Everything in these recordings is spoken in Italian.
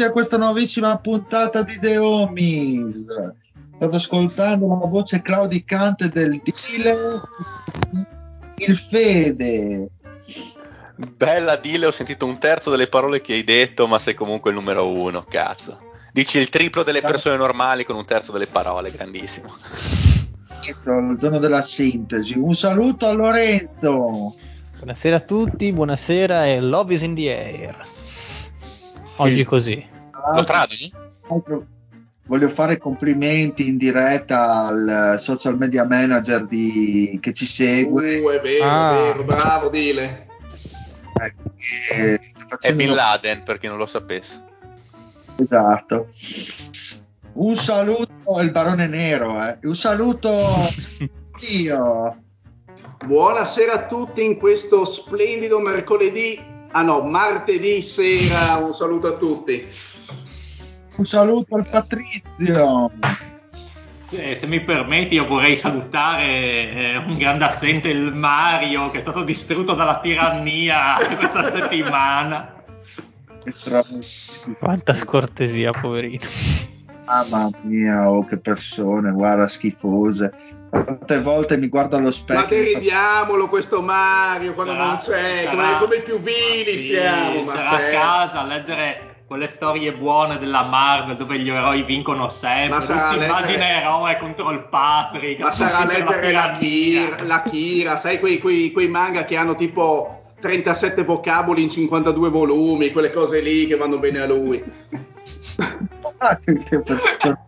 Benvenuti a questa nuovissima puntata di The Homies. State ascoltando la voce claudicante del Dile, il Fede. Bella Dile, ho sentito un terzo delle parole che hai detto, ma sei comunque il numero uno, cazzo. Dici il triplo delle persone normali con un terzo delle parole, grandissimo. Il giorno della sintesi. Un saluto a Lorenzo. Buonasera a tutti, buonasera e love is in the air. Oggi Sì. così. Lo traduci? Voglio fare complimenti in diretta al social media manager di- che ci segue. Uh, è vero, Ah. è vero, bravo Dile. eh, È Bin Laden, per chi non lo sapesse. Esatto. Un saluto al barone nero, eh. Un saluto io. Buonasera a tutti in questo splendido mercoledì, ah no, martedì sera, un saluto a tutti. Un saluto al Patrizio. Eh, se mi permetti, io vorrei salutare eh, un grande assente, il Mario, che è stato distrutto dalla tirannia questa settimana. Quanta scortesia, poverino. Mamma mia, oh, che persone, guarda, schifose. Quante volte mi guardo allo Ma specchio. e faccio- deridiamolo questo Mario quando Sarà- non c'è, sarà- come, come i più vili Sì, siamo. Ma sarà a c'è. casa a leggere quelle storie buone della Marvel dove gli eroi vincono sempre. Ma sarà si a immagina leggere- eroe contro il Patrick. Ma sarà leggere la tirannia. Kira, la Kira, sai quei, quei- quei manga che hanno tipo 37 vocaboli in 52 volumi, quelle cose lì che vanno bene a lui. Ah, che, persone.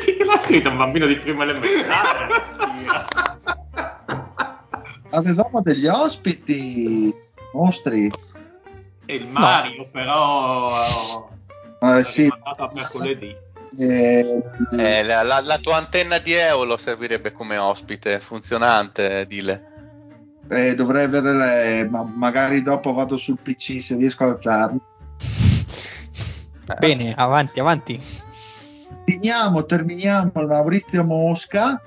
Chi che l'ha scritto? Un bambino di prima elementare. Avevamo degli ospiti mostri. E il Mario, però. Eh, è sì, a mercoledì. eh, Eh, la, la- la tua antenna di Eolo servirebbe come ospite funzionante, Dile. eh, dovrei avere le, ma magari dopo vado sul PC se riesco a alzarmi. Bene, avanti, avanti. Finiamo, terminiamo il Maurizio Mosca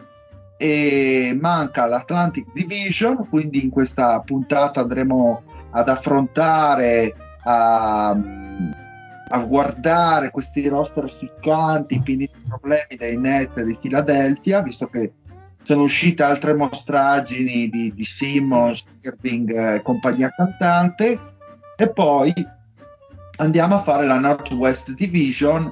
e manca l'Atlantic Division, quindi in questa puntata andremo ad affrontare, a, a guardare questi roster ficcanti, i pieni di problemi dei Nets di Philadelphia, visto che sono uscite altre mostraggini di, di Simmons, Irving eh, e compagnia cantante e poi andiamo a fare la Northwest Division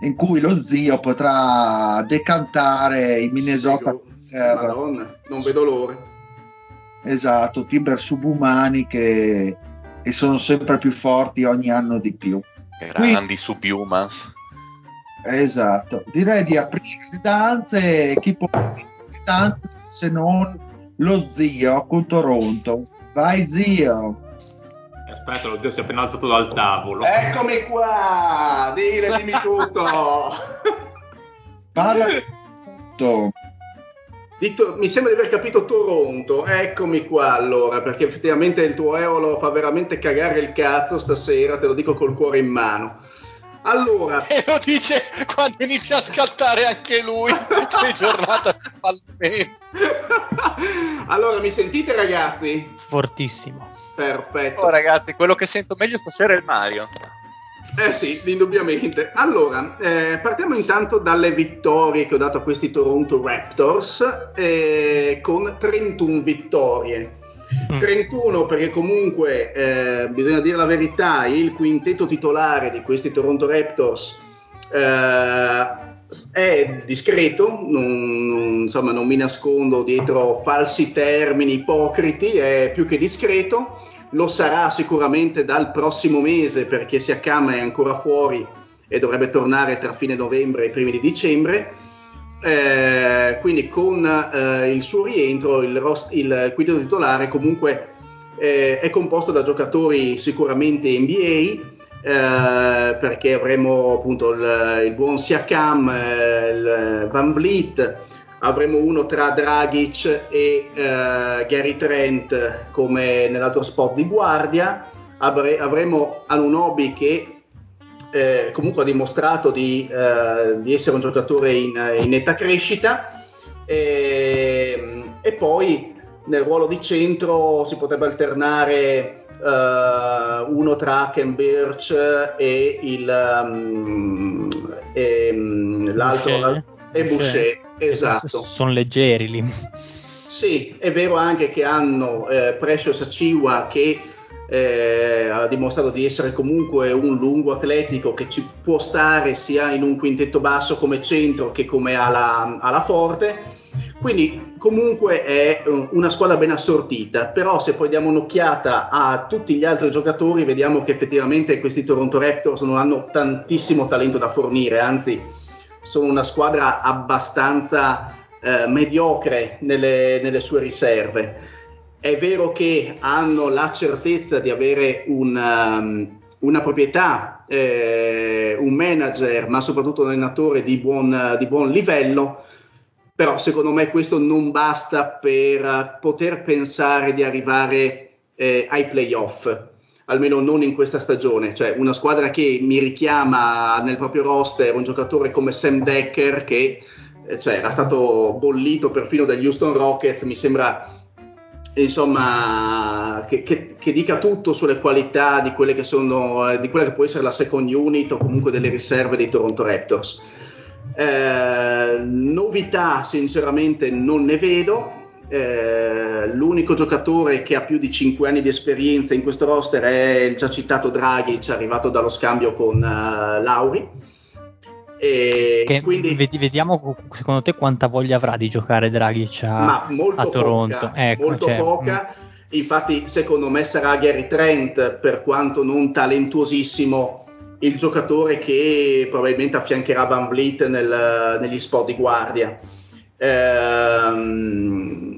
in cui lo zio potrà decantare i Minnesota Madonna, non vedo l'ora. esatto, Timber subumani che, che sono sempre più forti ogni anno di più. Grandi subhumans. Esatto, direi di aprire le danze. Chi può aprire le danze se non lo zio con Toronto? Vai zio. Aspetta, lo zio si è appena alzato dal tavolo. Eccomi qua, dile, dimmi tutto. Parla tutto. Di to- mi sembra di aver capito Toronto, eccomi qua allora, perché effettivamente il tuo Eolo fa veramente cagare il cazzo stasera, te lo dico col cuore in mano. Allora, E lo dice quando inizia a scattare anche lui. che giornata di fallimento. allora mi sentite ragazzi? fortissimo. Perfetto. Oh, ragazzi, quello che sento meglio stasera è il Mario. Eh sì, indubbiamente. Allora, eh, partiamo intanto dalle vittorie che ho dato a questi Toronto Raptors, eh, con 31 vittorie. Mm. 31 perché comunque eh, bisogna dire la verità, il quintetto titolare di questi Toronto Raptors eh, è discreto, non, non- insomma non mi nascondo dietro falsi termini ipocriti, è più che discreto, lo sarà sicuramente dal prossimo mese perché Siakam è ancora fuori e dovrebbe tornare tra fine novembre e primi di dicembre. Eh, quindi con eh, il suo rientro il, rost- il quintetto titolare comunque eh, è composto da giocatori sicuramente NBA eh, perché avremo appunto il, il buon Siakam, eh, il Van Vliet, avremo uno tra Dragic e eh, Gary Trent come nell'altro spot di guardia, Avre- avremo Anunobi che eh, comunque ha dimostrato di, eh, di essere un giocatore in, in netta crescita. E, e poi nel ruolo di centro si potrebbe alternare eh, uno tra Ken Birch e il um, e, um, l'altro Boucher. e Boucher, esatto. Sono leggeri lì. Sì, è vero anche che hanno eh, Precious Aciwa che eh, ha dimostrato di essere comunque un lungo atletico che ci può stare sia in un quintetto basso come centro che come ala, ala forte. Quindi comunque è eh, una squadra ben assortita, però se poi diamo un'occhiata a tutti gli altri giocatori vediamo che effettivamente questi Toronto Raptors non hanno tantissimo talento da fornire, anzi sono una squadra abbastanza eh, mediocre nelle, nelle sue riserve. È vero che hanno la certezza di avere un, um, una proprietà, eh, un manager, ma soprattutto un allenatore di buon, di buon livello, però secondo me questo non basta per poter pensare di arrivare eh, ai playoff, almeno non in questa stagione. Cioè una squadra che mi richiama nel proprio roster un giocatore come Sam Decker che eh, cioè, era stato bollito perfino dagli Houston Rockets, mi sembra insomma, che, che, che, dica tutto sulle qualità di quelle che sono, di quella che può essere la second unit o comunque delle riserve dei Toronto Raptors. Eh, novità, sinceramente, non ne vedo. Eh, l'unico giocatore che ha più di 5 anni di esperienza in questo roster è il già citato Dragic, arrivato dallo scambio con uh, Lauri. E quindi vediamo secondo te quanta voglia avrà di giocare Dragic a, a Toronto. Poca, ecco, molto cioè, poca. Infatti, secondo me sarà Gary Trent, per quanto non talentuosissimo, il giocatore che probabilmente affiancherà Van Vliet nel, negli spot di guardia. Ehm,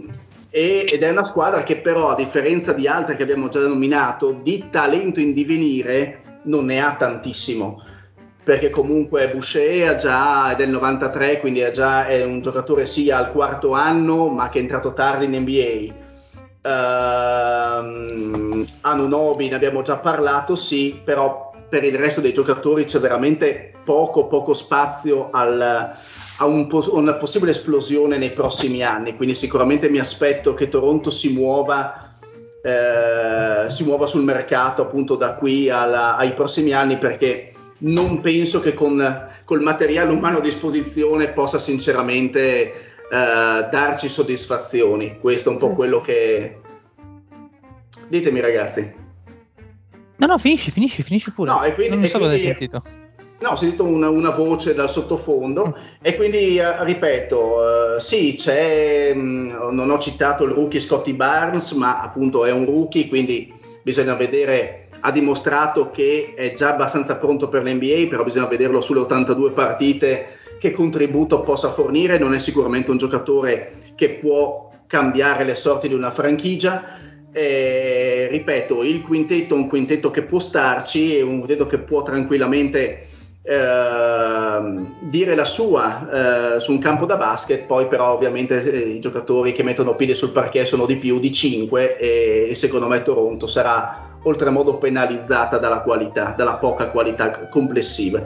e, ed è una squadra che però, a differenza di altre che abbiamo già nominato, di talento in divenire non ne ha tantissimo perché comunque Boucher già, è del 93, quindi è già è un giocatore sia al quarto anno, ma che è entrato tardi in NBA. Uh, Anunobi ne abbiamo già parlato, sì, però per il resto dei giocatori c'è veramente poco, poco spazio al, a un pos- una possibile esplosione nei prossimi anni, quindi sicuramente mi aspetto che Toronto si muova, eh, si muova sul mercato appunto da qui alla, ai prossimi anni perché non penso che con col materiale umano a disposizione possa sinceramente eh, darci soddisfazioni. Questo è un po' quello che. Ditemi, ragazzi. No, no, finisci, finisci, finisci pure. No, e quindi, non so cosa hai quindi, sentito. No, ho sentito una, una voce dal sottofondo e quindi eh, ripeto, eh, sì, c'è, mh, non ho citato il rookie Scotty Barnes, ma appunto è un rookie, quindi bisogna vedere ha dimostrato che è già abbastanza pronto per l'NBA, però bisogna vederlo sulle 82 partite che contributo possa fornire, non è sicuramente un giocatore che può cambiare le sorti di una franchigia. Eh, ripeto, il quintetto è un quintetto che può starci, è un quintetto che può tranquillamente eh, dire la sua eh, su un campo da basket, poi però ovviamente eh, i giocatori che mettono piede sul parquet sono di più di 5 e, e secondo me Toronto sarà oltremodo penalizzata dalla qualità, dalla poca qualità complessiva.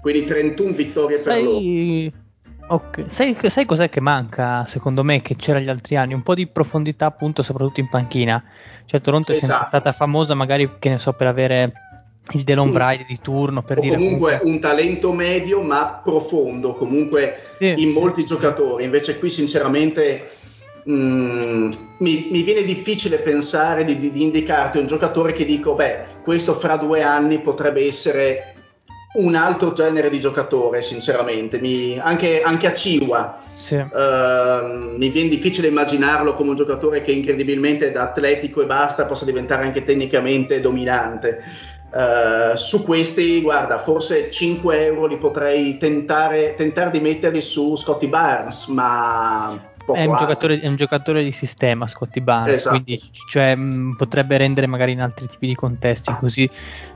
Quindi 31 vittorie Sai... per loro. Ok, sai, sai, cos'è che manca secondo me che c'era gli altri anni? Un po' di profondità appunto soprattutto in panchina. Cioè Toronto esatto. è sempre stata famosa magari che ne so per avere il Delon Wright di turno per o dire comunque, comunque un talento medio ma profondo comunque sì, in molti sì. giocatori invece qui sinceramente mh, mm, mi, mi, viene difficile pensare di, di, di, indicarti un giocatore che dico beh questo fra due anni potrebbe essere un altro genere di giocatore sinceramente mi, anche, anche, a Ciwa sì. uh, mi viene difficile immaginarlo come un giocatore che incredibilmente da atletico e basta possa diventare anche tecnicamente dominante Uh, su questi, guarda, forse 5 euro li potrei tentare, tentare di metterli su Scotty Barnes, ma è un, giocatore, è un, giocatore, di sistema Scotty Barnes, esatto. quindi cioè, mh, potrebbe rendere magari in altri tipi di contesti, così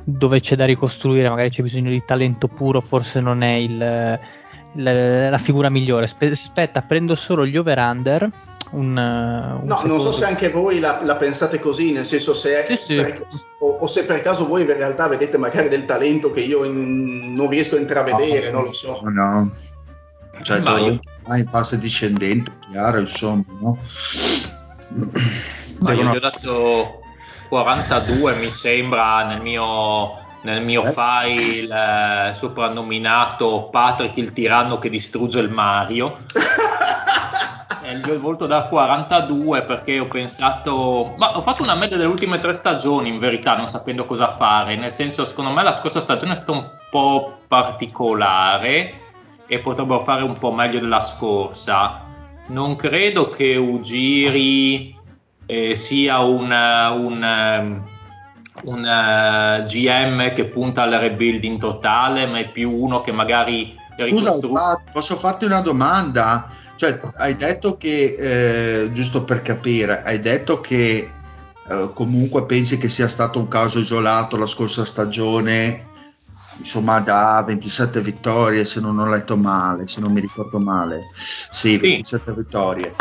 dove c'è da ricostruire, magari c'è bisogno di talento puro, forse non è il, la, la, figura migliore. Aspetta, prendo solo gli over-under un, un no, secondo... non so se anche voi la, la, pensate così, nel senso se sì, sì. Per, o, o, se per caso voi in realtà vedete magari del talento che io in, non riesco a intravedere, no, non lo so. No, cioè Ma io... in fase discendente, chiaro, insomma, no? Ma Devono... io ho dato 42, mi sembra, nel mio nel mio eh, file eh, soprannominato Patrick il tiranno che distrugge il Mario. gli ho voluto da 42 perché ho pensato, ma ho fatto una media delle ultime tre stagioni in verità, non sapendo cosa fare, nel senso secondo me la scorsa stagione è stata un po' particolare e potrebbero fare un po' meglio della scorsa. Non credo che Ugiri eh, sia un, un, ehm, un uh, eh, GM che punta al rebuilding totale, ma è più uno che magari... Scusa, ricostru- posso farti una domanda? Cioè, hai detto che, eh, giusto per capire, hai detto che eh, comunque pensi che sia stato un caso isolato la scorsa stagione, insomma da 27 vittorie, se non ho letto male, se non mi ricordo male. Sì, sì. 27 vittorie.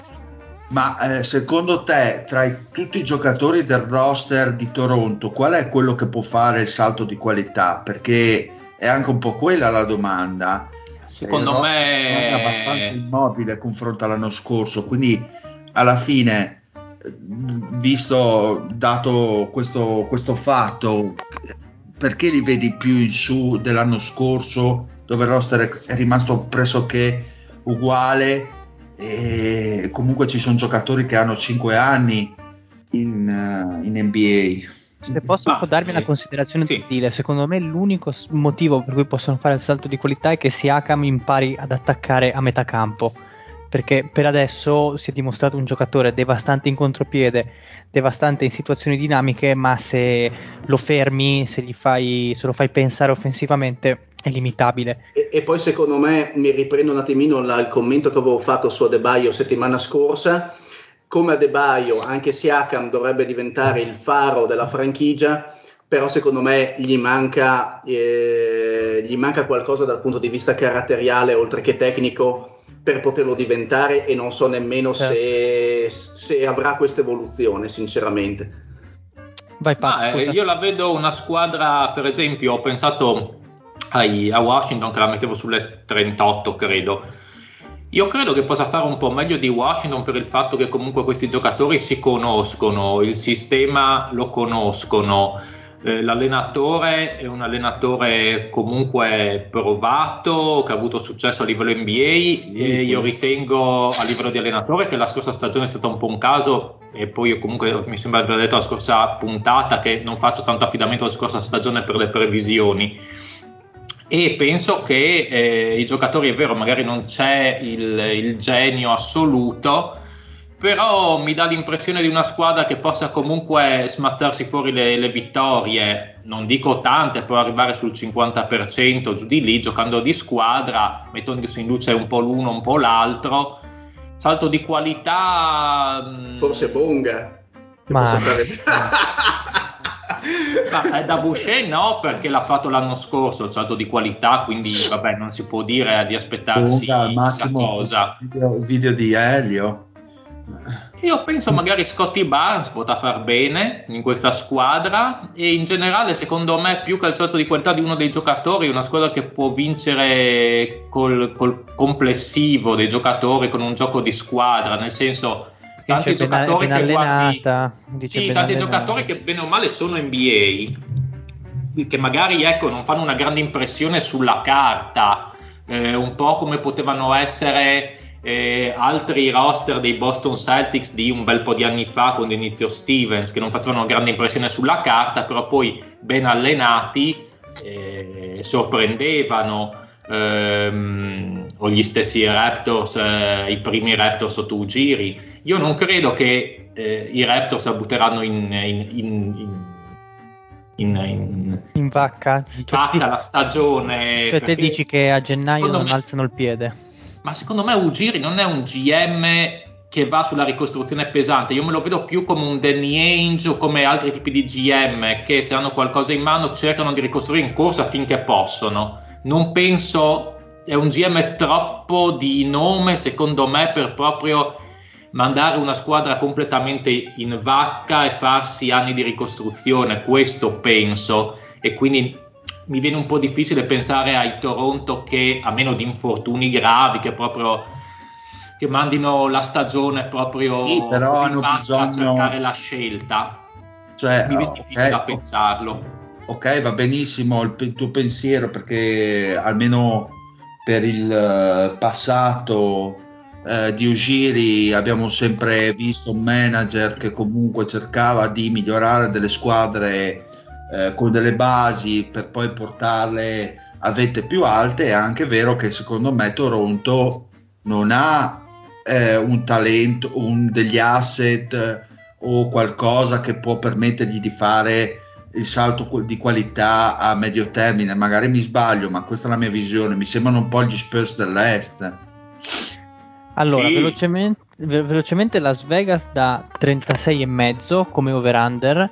Ma eh, secondo te, tra i, tutti i giocatori del roster di Toronto, qual è quello che può fare il salto di qualità? Perché è anche un po' quella la domanda secondo me è abbastanza immobile confronto all'anno scorso quindi alla fine visto dato questo, questo fatto perché li vedi più in su dell'anno scorso dove il roster è rimasto pressoché uguale e comunque ci sono giocatori che hanno 5 anni in, uh, in NBA se posso ah, darmi una eh, considerazione sì. sottile, secondo me l'unico motivo per cui possono fare il salto di qualità è che Siakam impari ad attaccare a metà campo. Perché per adesso si è dimostrato un giocatore devastante in contropiede, devastante in situazioni dinamiche, ma se lo fermi, se, fai, se lo fai pensare offensivamente, è limitabile. E, e, poi secondo me mi riprendo un attimino il commento che avevo fatto su Adebayo settimana scorsa come Adebayo, anche Siakam dovrebbe diventare il faro della franchigia, però secondo me gli manca, eh, gli manca qualcosa dal punto di vista caratteriale oltre che tecnico per poterlo diventare e non so nemmeno se, certo. se avrà questa evoluzione, sinceramente. Vai, Pat, eh, io la vedo una squadra, per esempio, ho pensato ai, a Washington che la mettevo sulle 38, credo io credo che possa fare un po' meglio di Washington per il fatto che comunque questi giocatori si conoscono, il sistema lo conoscono, eh, l'allenatore è un allenatore comunque provato, che ha avuto successo a livello NBA sì, e io ritengo a livello di allenatore che la scorsa stagione è stata un po' un caso e poi io comunque mi sembra aver detto la scorsa puntata che non faccio tanto affidamento alla scorsa stagione per le previsioni. E penso che eh, i giocatori, è vero, magari non c'è il, il, genio assoluto, però mi dà l'impressione di una squadra che possa comunque smazzarsi fuori le, le vittorie, non dico tante, può arrivare sul 50% giù di lì, giocando di squadra, mettendosi in luce un po' l'uno, un po' l'altro. Salto di qualità... Mm, Forse Bonga. Ma... Ma da Boucher no, perché l'ha fatto l'anno scorso, il salto di qualità, quindi vabbè, non si può dire di aspettarsi al massimo cosa. Video, video di Elio. Io penso magari Scotty Barnes potrà far bene in questa squadra e in generale secondo me più che il salto di qualità di uno dei giocatori, una squadra che può vincere col, col complessivo dei giocatori con un gioco di squadra, nel senso tanti dice giocatori ben, ben che allenata, guardi, sì, tanti allenata. giocatori che bene o male sono NBA che magari ecco, non fanno una grande impressione sulla carta, eh, un po' come potevano essere eh, altri roster dei Boston Celtics di un bel po' di anni fa quando iniziò Stevens che non facevano una grande impressione sulla carta però poi ben allenati eh, sorprendevano ehm, o gli stessi Raptors eh, i primi Raptors sotto Ugiri io non credo che eh, i Raptors la butteranno in, in, in, in in, in, vacca, cioè, vacca la stagione. Cioè, te dici che a gennaio non me, alzano il piede ma secondo me Ugiri non è un GM che va sulla ricostruzione pesante, io me lo vedo più come un Danny Ainge o come altri tipi di GM che se hanno qualcosa in mano cercano di ricostruire in corsa finché possono. Non penso, è un GM troppo di nome secondo me per proprio mandare una squadra completamente in vacca e farsi anni di ricostruzione, questo penso. E quindi mi viene un po' difficile pensare ai Toronto che a meno di infortuni gravi che proprio che mandino la stagione proprio sì, però hanno bisogno a cercare la scelta. Cioè, mi viene difficile okay, pensarlo. Ok va benissimo il, il, tuo pensiero perché almeno per il uh, passato uh, di Ugiri abbiamo sempre visto un manager che comunque cercava di migliorare delle squadre eh, con delle basi per poi portarle a vette più alte, è anche vero che secondo me Toronto non ha eh, un talento, un, degli asset o qualcosa che può permettergli di fare il salto di qualità a medio termine. Magari mi sbaglio, ma questa è la mia visione. Mi sembrano un po' gli Spurs dell'Est. Allora, sì. velocemente, velocemente Las Vegas da 36,5 come over-under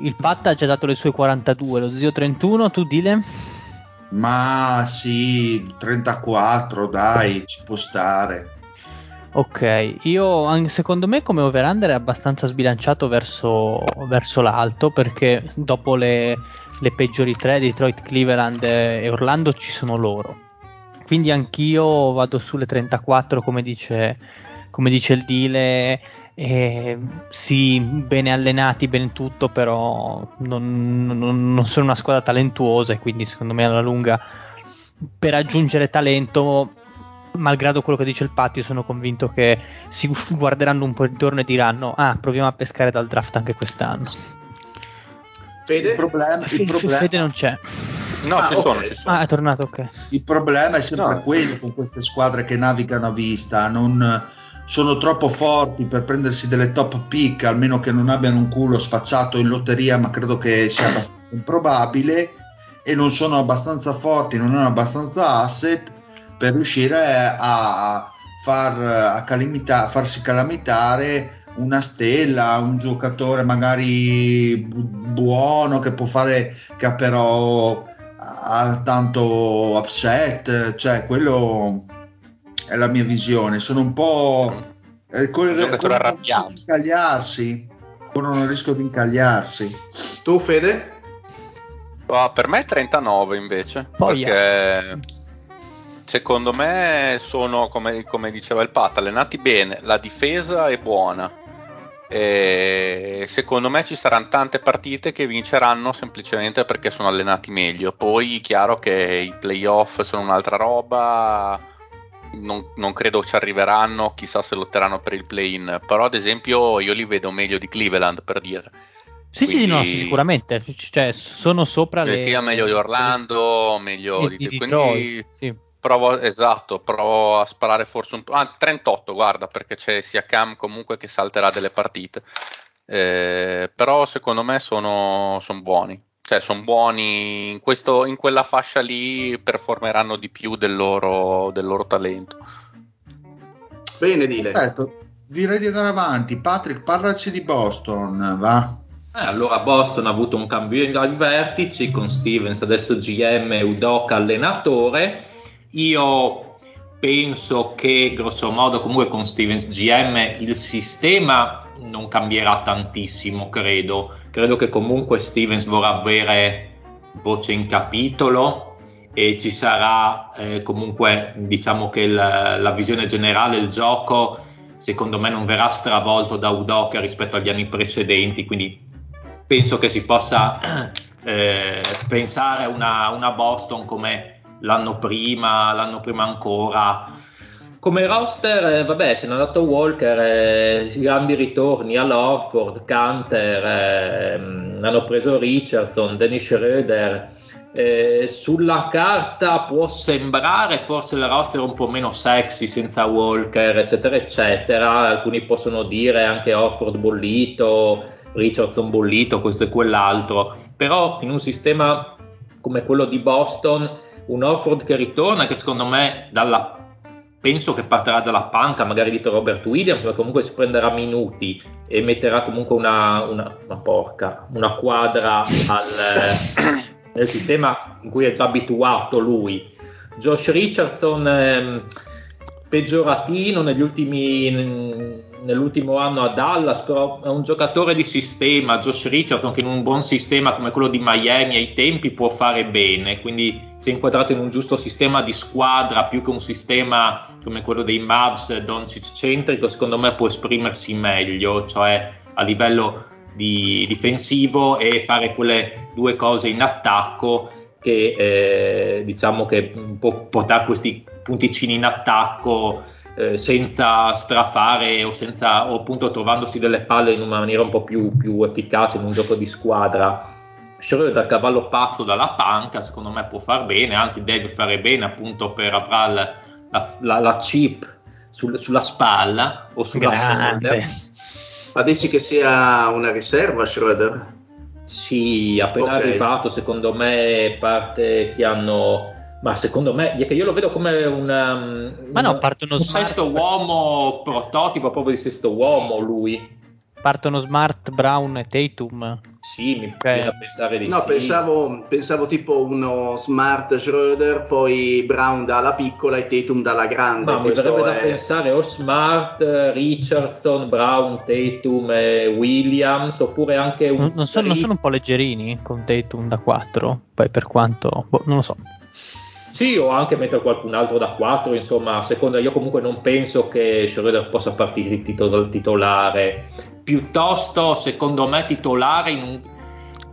il Pat ha già dato le sue 42, lo zio 31, tu dile? Ma sì, 34, dai, ci può stare. Ok, io secondo me come over-under è abbastanza sbilanciato verso, verso l'alto perché dopo le, le, peggiori tre, Detroit, Cleveland e Orlando, ci sono loro. Quindi anch'io vado sulle 34 come dice, come dice il Dile eh, sì, bene allenati, ben tutto, però non, non, non, sono una squadra talentuosa e quindi secondo me alla lunga per aggiungere talento, malgrado quello che dice il Patti, sono convinto che si guarderanno un po' intorno e diranno ah, proviamo a pescare dal draft anche quest'anno. Fede? Il problema, il problema... Fede non c'è. No, ah, ci, okay. sono, ci sono. Ah, è tornato, ok. Il problema è sempre no. quello con queste squadre che navigano a vista, non sono troppo forti per prendersi delle top pick, almeno che non abbiano un culo sfacciato in lotteria, ma credo che sia abbastanza improbabile, e non sono abbastanza forti, non hanno abbastanza asset per riuscire a, far, a calamita, farsi calamitare una stella, un giocatore magari bu- buono che può fare, che però ha tanto upset, cioè quello è la mia visione. Sono un po'. Eh, corrono il rischio di incagliarsi. Corrono il rischio di incagliarsi. Tu, Fede? Oh, per me è 39 invece. Poi perché secondo me sono, come, come, diceva il Pat, allenati bene. La difesa è buona. E secondo me ci saranno tante partite che vinceranno semplicemente perché sono allenati meglio. Poi, chiaro che i playoff sono un'altra roba non, non, credo ci arriveranno, chissà se lotteranno per il play-in, però ad esempio io li vedo meglio di Cleveland per dire. Sì, Quindi, sì, no, sicuramente, cioè, sono sopra le... Io meglio di Orlando, meglio di, di, di Detroit, sì. provo, esatto, provo a sparare forse un po', ah, 38 guarda, perché c'è sia Cam comunque che salterà delle partite, eh, però secondo me sono, sono buoni cioè sono buoni. In, questo, in, quella fascia lì performeranno di più del loro, del loro talento. Bene Dile perfetto. Direi di andare avanti. Patrick parlaci di Boston va. Eh, allora Boston ha avuto un cambio ai vertici con Stevens adesso GM Udoca allenatore. Io penso che grosso modo comunque con Stevens GM il sistema non cambierà tantissimo, credo. Credo che comunque Stevens vorrà avere voce in capitolo e ci sarà eh, comunque diciamo che la, la, visione generale, il gioco secondo me non verrà stravolto da Udoka rispetto agli anni precedenti, quindi penso che si possa eh, pensare a una, una Boston come l'anno prima, l'anno prima ancora. Come roster, eh, vabbè, se ne è andato Walker, eh, grandi ritorni all'Orford, Canter, eh, hanno preso Richardson, Dennis Schroeder. Eh, sulla carta può sembrare forse il roster un po' meno sexy senza Walker, eccetera, eccetera. Alcuni possono dire anche Orford bollito, Richardson bollito, questo e quell'altro. Però in un sistema come quello di Boston un Orford che ritorna, che secondo me dalla, penso che partirà dalla panca, magari di Robert Williams, ma comunque si prenderà minuti e metterà comunque una, una, una porca, una quadra al, nel sistema in cui è già abituato lui. Josh Richardson ehm, peggioratino negli ultimi nell'ultimo anno a Dallas, però è un giocatore di sistema, Josh Richardson che in un buon sistema come quello di Miami ai tempi può fare bene, quindi se inquadrato in un giusto sistema di squadra più che un sistema come quello dei Mavs Doncic centrico, secondo me può esprimersi meglio, cioè a livello di difensivo e fare quelle due cose in attacco che eh, diciamo che può portare questi punticini in attacco eh, senza strafare o, senza, o appunto trovandosi delle palle in una maniera un po' più, più efficace in un gioco di squadra. Schroeder dal cavallo pazzo dalla panca, secondo me può far bene, anzi deve fare bene appunto per avrà la, la, la, la chip sul, sulla spalla o sulla shoulder. Ma dici che sia una riserva Schroeder? Sì, appena okay. arrivato secondo me parte che hanno ma secondo me, io lo vedo come una, Ma no, partono un smart... sesto uomo prototipo proprio di sesto uomo lui. Partono Smart, Brown e Tatum. Sì, mi viene da pensare di no, sì. Pensavo, pensavo tipo uno Smart Schroeder, poi Brown dalla piccola e Tatum dalla grande. Ma mi verrebbe è... da pensare o Smart, Richardson, Brown, Tatum e Williams, oppure anche un... Non, non, sono, non sono un po' leggerini con Tatum da 4, poi per quanto... Boh, non lo so. Sì, o anche mettere qualcun altro da 4, insomma, a seconda io comunque non penso che Schroeder possa partire titol- titolare, piuttosto secondo me titolare un,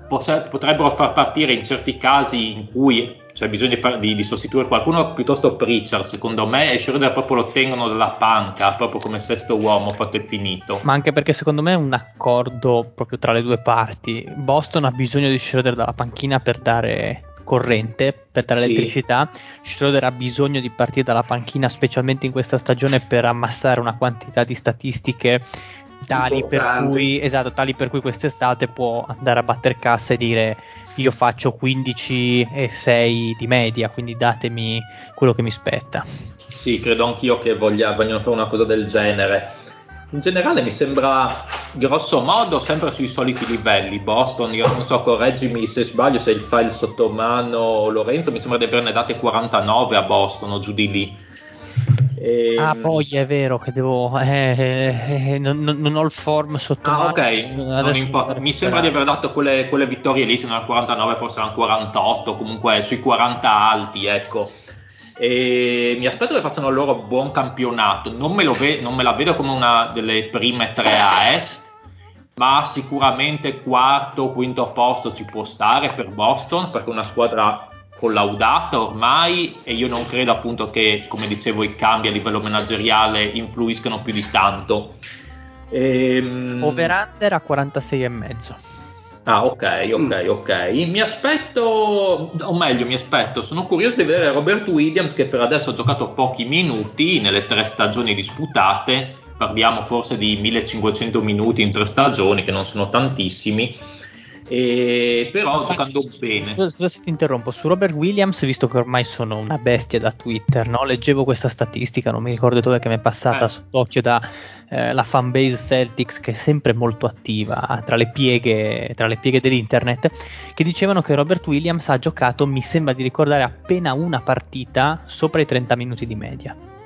potrebbero far partire in certi casi in cui c'è bisogno di, di, di sostituire qualcuno, piuttosto Pritchard secondo me e Schroeder proprio lo tengono dalla panca, proprio come sesto uomo fatto e finito. Ma anche perché secondo me è un accordo proprio tra le due parti. Boston ha bisogno di Schroeder dalla panchina per dare corrente per dare sì. elettricità. Schroeder ha bisogno di partire dalla panchina, specialmente in questa stagione, per ammassare una quantità di statistiche tali per, cui, esatto, tali per cui quest'estate può andare a battere cassa e dire io faccio 15 e 6 di media, quindi datemi quello che mi spetta. Sì, credo anch'io che voglia, vogliano fare una cosa del genere in generale mi sembra grosso modo sempre sui soliti livelli. Boston, io non so, correggimi se sbaglio, se il file sotto mano Lorenzo, mi sembra di averne date 49 a Boston o giù di lì. E... Ah, poi è vero che devo. Eh, eh, eh non, non, ho il form sotto ah, ok, non importa. Mi sembra di aver dato quelle, quelle vittorie lì, se non erano 49, forse erano 48, comunque sui 40 alti, ecco e mi aspetto che facciano loro buon campionato. Non me, ve- non me la vedo come una delle prime tre a est, ma sicuramente quarto o quinto posto ci può stare per Boston perché è una squadra collaudata ormai e io non credo appunto che, come dicevo, i cambi a livello manageriale influiscano più di tanto. Ehm... Over-under a 46 e mezzo. Ah, ok, ok, mm. ok. Mi aspetto, o meglio, mi aspetto, sono curioso di vedere Robert Williams che per adesso ha giocato pochi minuti nelle tre stagioni disputate. Parliamo forse di 1500 minuti in tre stagioni, che non sono tantissimi e però giocando bene. Scusa se ti interrompo, su Robert Williams, visto che ormai sono una bestia da Twitter, no? leggevo questa statistica, non mi ricordo dove che mi è passata eh. sott'occhio da eh, la fanbase Celtics che è sempre molto attiva tra le, pieghe, tra le pieghe dell'internet, che dicevano che Robert Williams ha giocato, mi sembra di ricordare, appena una partita sopra i 30 minuti di media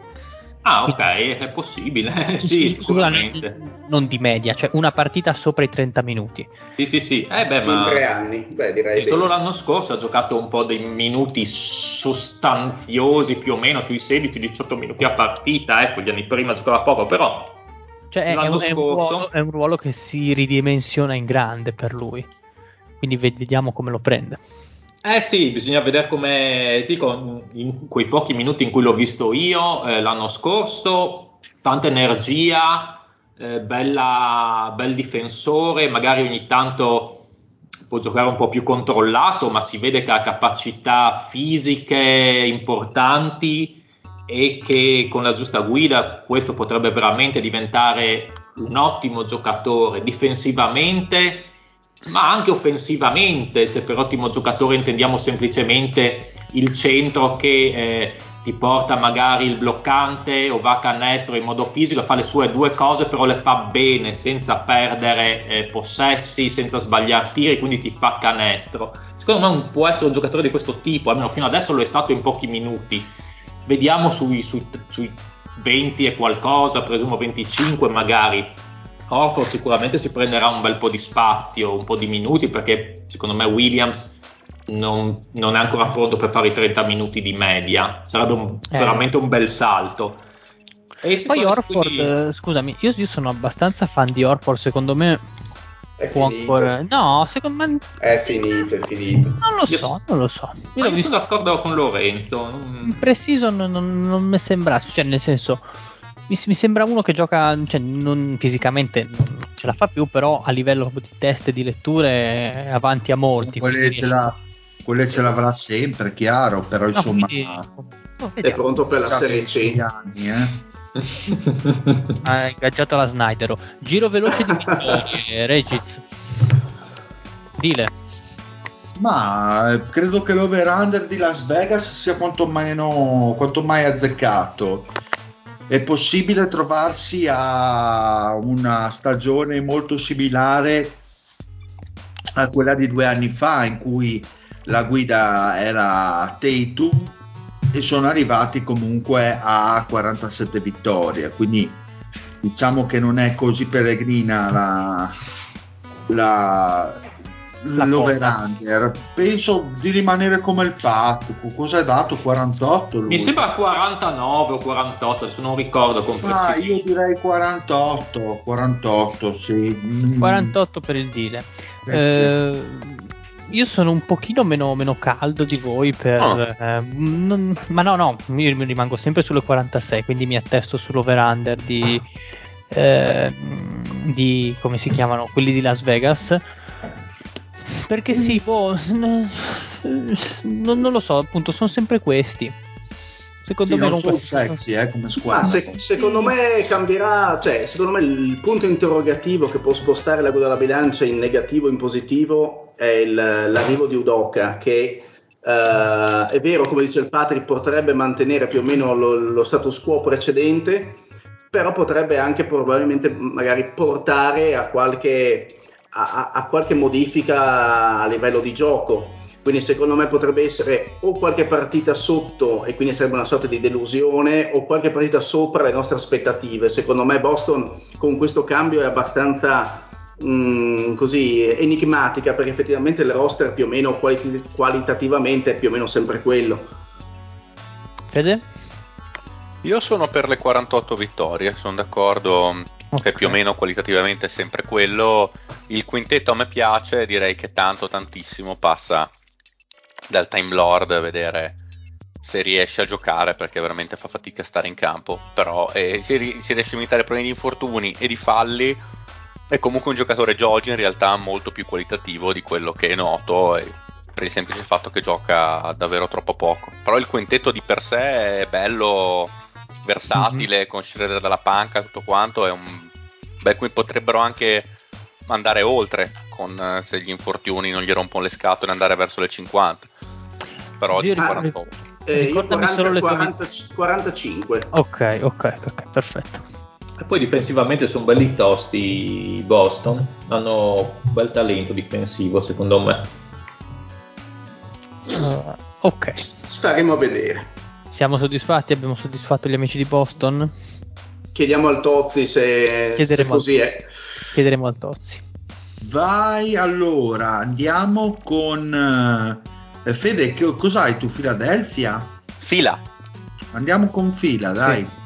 Ah, ok, è possibile. sì, sicuramente. Non di media, cioè una partita sopra i 30 minuti. Sì, sì, sì. Eh beh, ma... In tre anni, beh, direi. Solo l'anno scorso ha giocato un po' dei minuti sostanziosi, più o meno sui 16-18 minuti a partita. Ecco, gli anni prima giocava poco, però. Cioè, è, l'anno è, scorso... un ruolo, è un ruolo che si ridimensiona in grande per lui. Quindi vediamo come lo prende. Eh sì, bisogna vedere come, dico, in quei pochi minuti in cui l'ho visto io eh, l'anno scorso, tanta energia, eh, bella, bel difensore, magari ogni tanto può giocare un po' più controllato, ma si vede che ha capacità fisiche importanti e che con la giusta guida questo potrebbe veramente diventare un ottimo giocatore. Difensivamente ma anche offensivamente, se per ottimo giocatore intendiamo semplicemente il centro che eh, ti porta magari il bloccante o va a canestro in modo fisico, fa le sue due cose, però le fa bene, senza perdere eh, possessi, senza sbagliare tiri, quindi ti fa canestro. Secondo me può essere un giocatore di questo tipo, almeno fino adesso lo è stato in pochi minuti. Vediamo sui, sui, sui 20 e qualcosa, presumo 25 magari Horford sicuramente si prenderà un bel po' di spazio, un po' di minuti, perché secondo me Williams non, non è ancora pronto per fare i 30 minuti di media. Sarebbe un, eh. veramente un bel salto. E Poi Orford, quindi... Eh, scusami, io, io, sono abbastanza fan di Orford, secondo me è può finito. ancora... No, secondo me... È finito, è finito. Non lo so, non lo so. Io, io visto... sono d'accordo con Lorenzo. Non... In pre-season non, non mi sembra, cioè nel senso mi, mi, sembra uno che gioca, cioè, non, fisicamente non ce la fa più, però a livello di test e di letture è avanti a molti. Quelle ce, la, quelle ce, l'avrà sempre, chiaro, però no, insomma... Quindi, oh, è pronto per la serie C. Anni, eh? ha ingaggiato la Snyder. Giro veloce di vittorie, Regis. Dile. Ma eh, credo che l'over-under di Las Vegas sia quanto, meno, quanto mai azzeccato è possibile trovarsi a una stagione molto similare a quella di due anni fa in cui la guida era Tatum e sono arrivati comunque a 47 vittorie. Quindi diciamo che non è così peregrina la, la, l'over-under penso di rimanere come il fatto cosa è dato? 48 lui? mi sembra 49 o 48 adesso non ricordo con ah, io direi 48 48 sì. 48 per il dire eh, eh, io sono un pochino meno, meno caldo di voi per, oh. eh, non, ma no no io rimango sempre sulle 46 quindi mi attesto sull'over-under di, eh, di come si chiamano quelli di Las Vegas perché sì, boh, non, non, lo so, appunto, sono sempre questi. Secondo sì, me non sono sexy eh, come squadra. Se, secondo me cambierà, cioè, secondo me il punto interrogativo che può spostare la guida della bilancia in negativo o in positivo è il, l'arrivo di Udoca, che uh, è vero, come dice il Patrick, potrebbe mantenere più o meno lo, lo status quo precedente, però potrebbe anche probabilmente magari portare a qualche a, a qualche modifica a livello di gioco. Quindi secondo me potrebbe essere o qualche partita sotto e quindi sarebbe una sorta di delusione o qualche partita sopra le nostre aspettative. Secondo me Boston con questo cambio è abbastanza mh, mm, così enigmatica perché effettivamente il roster più o meno quali- qualitativamente è più o meno sempre quello. Fede? Io sono per le 48 vittorie, sono d'accordo okay. che più o meno qualitativamente è sempre quello. Il quintetto a me piace, direi che tanto, tantissimo passa dal Time Lord a vedere se riesce a giocare perché veramente fa fatica a stare in campo, però eh, si, si, riesce a imitare problemi di infortuni e di falli. È comunque un giocatore Giogi in realtà molto più qualitativo di quello che è noto per il semplice fatto che gioca davvero troppo poco. Però il quintetto di per sé è bello versatile, mm-hmm. con Schroeder dalla panca, tutto quanto, è un beh, qui potrebbero anche andare oltre con, eh, se gli infortuni non gli rompono le scatole andare verso le 50. Però Zio, di 48. Eh, 40, solo 40, 45. Ok, ok, ok, perfetto. E poi difensivamente sono belli tosti Boston, hanno un bel talento difensivo secondo me. Uh, ok. Staremo a vedere. Siamo soddisfatti? Abbiamo soddisfatto gli amici di Boston? Chiediamo al Tozzi se, se così al, è. Chiederemo al Tozzi. Vai allora, andiamo con eh, Fede, che, cos'hai tu? Philadelphia? Fila. Andiamo con fila, dai. Sì.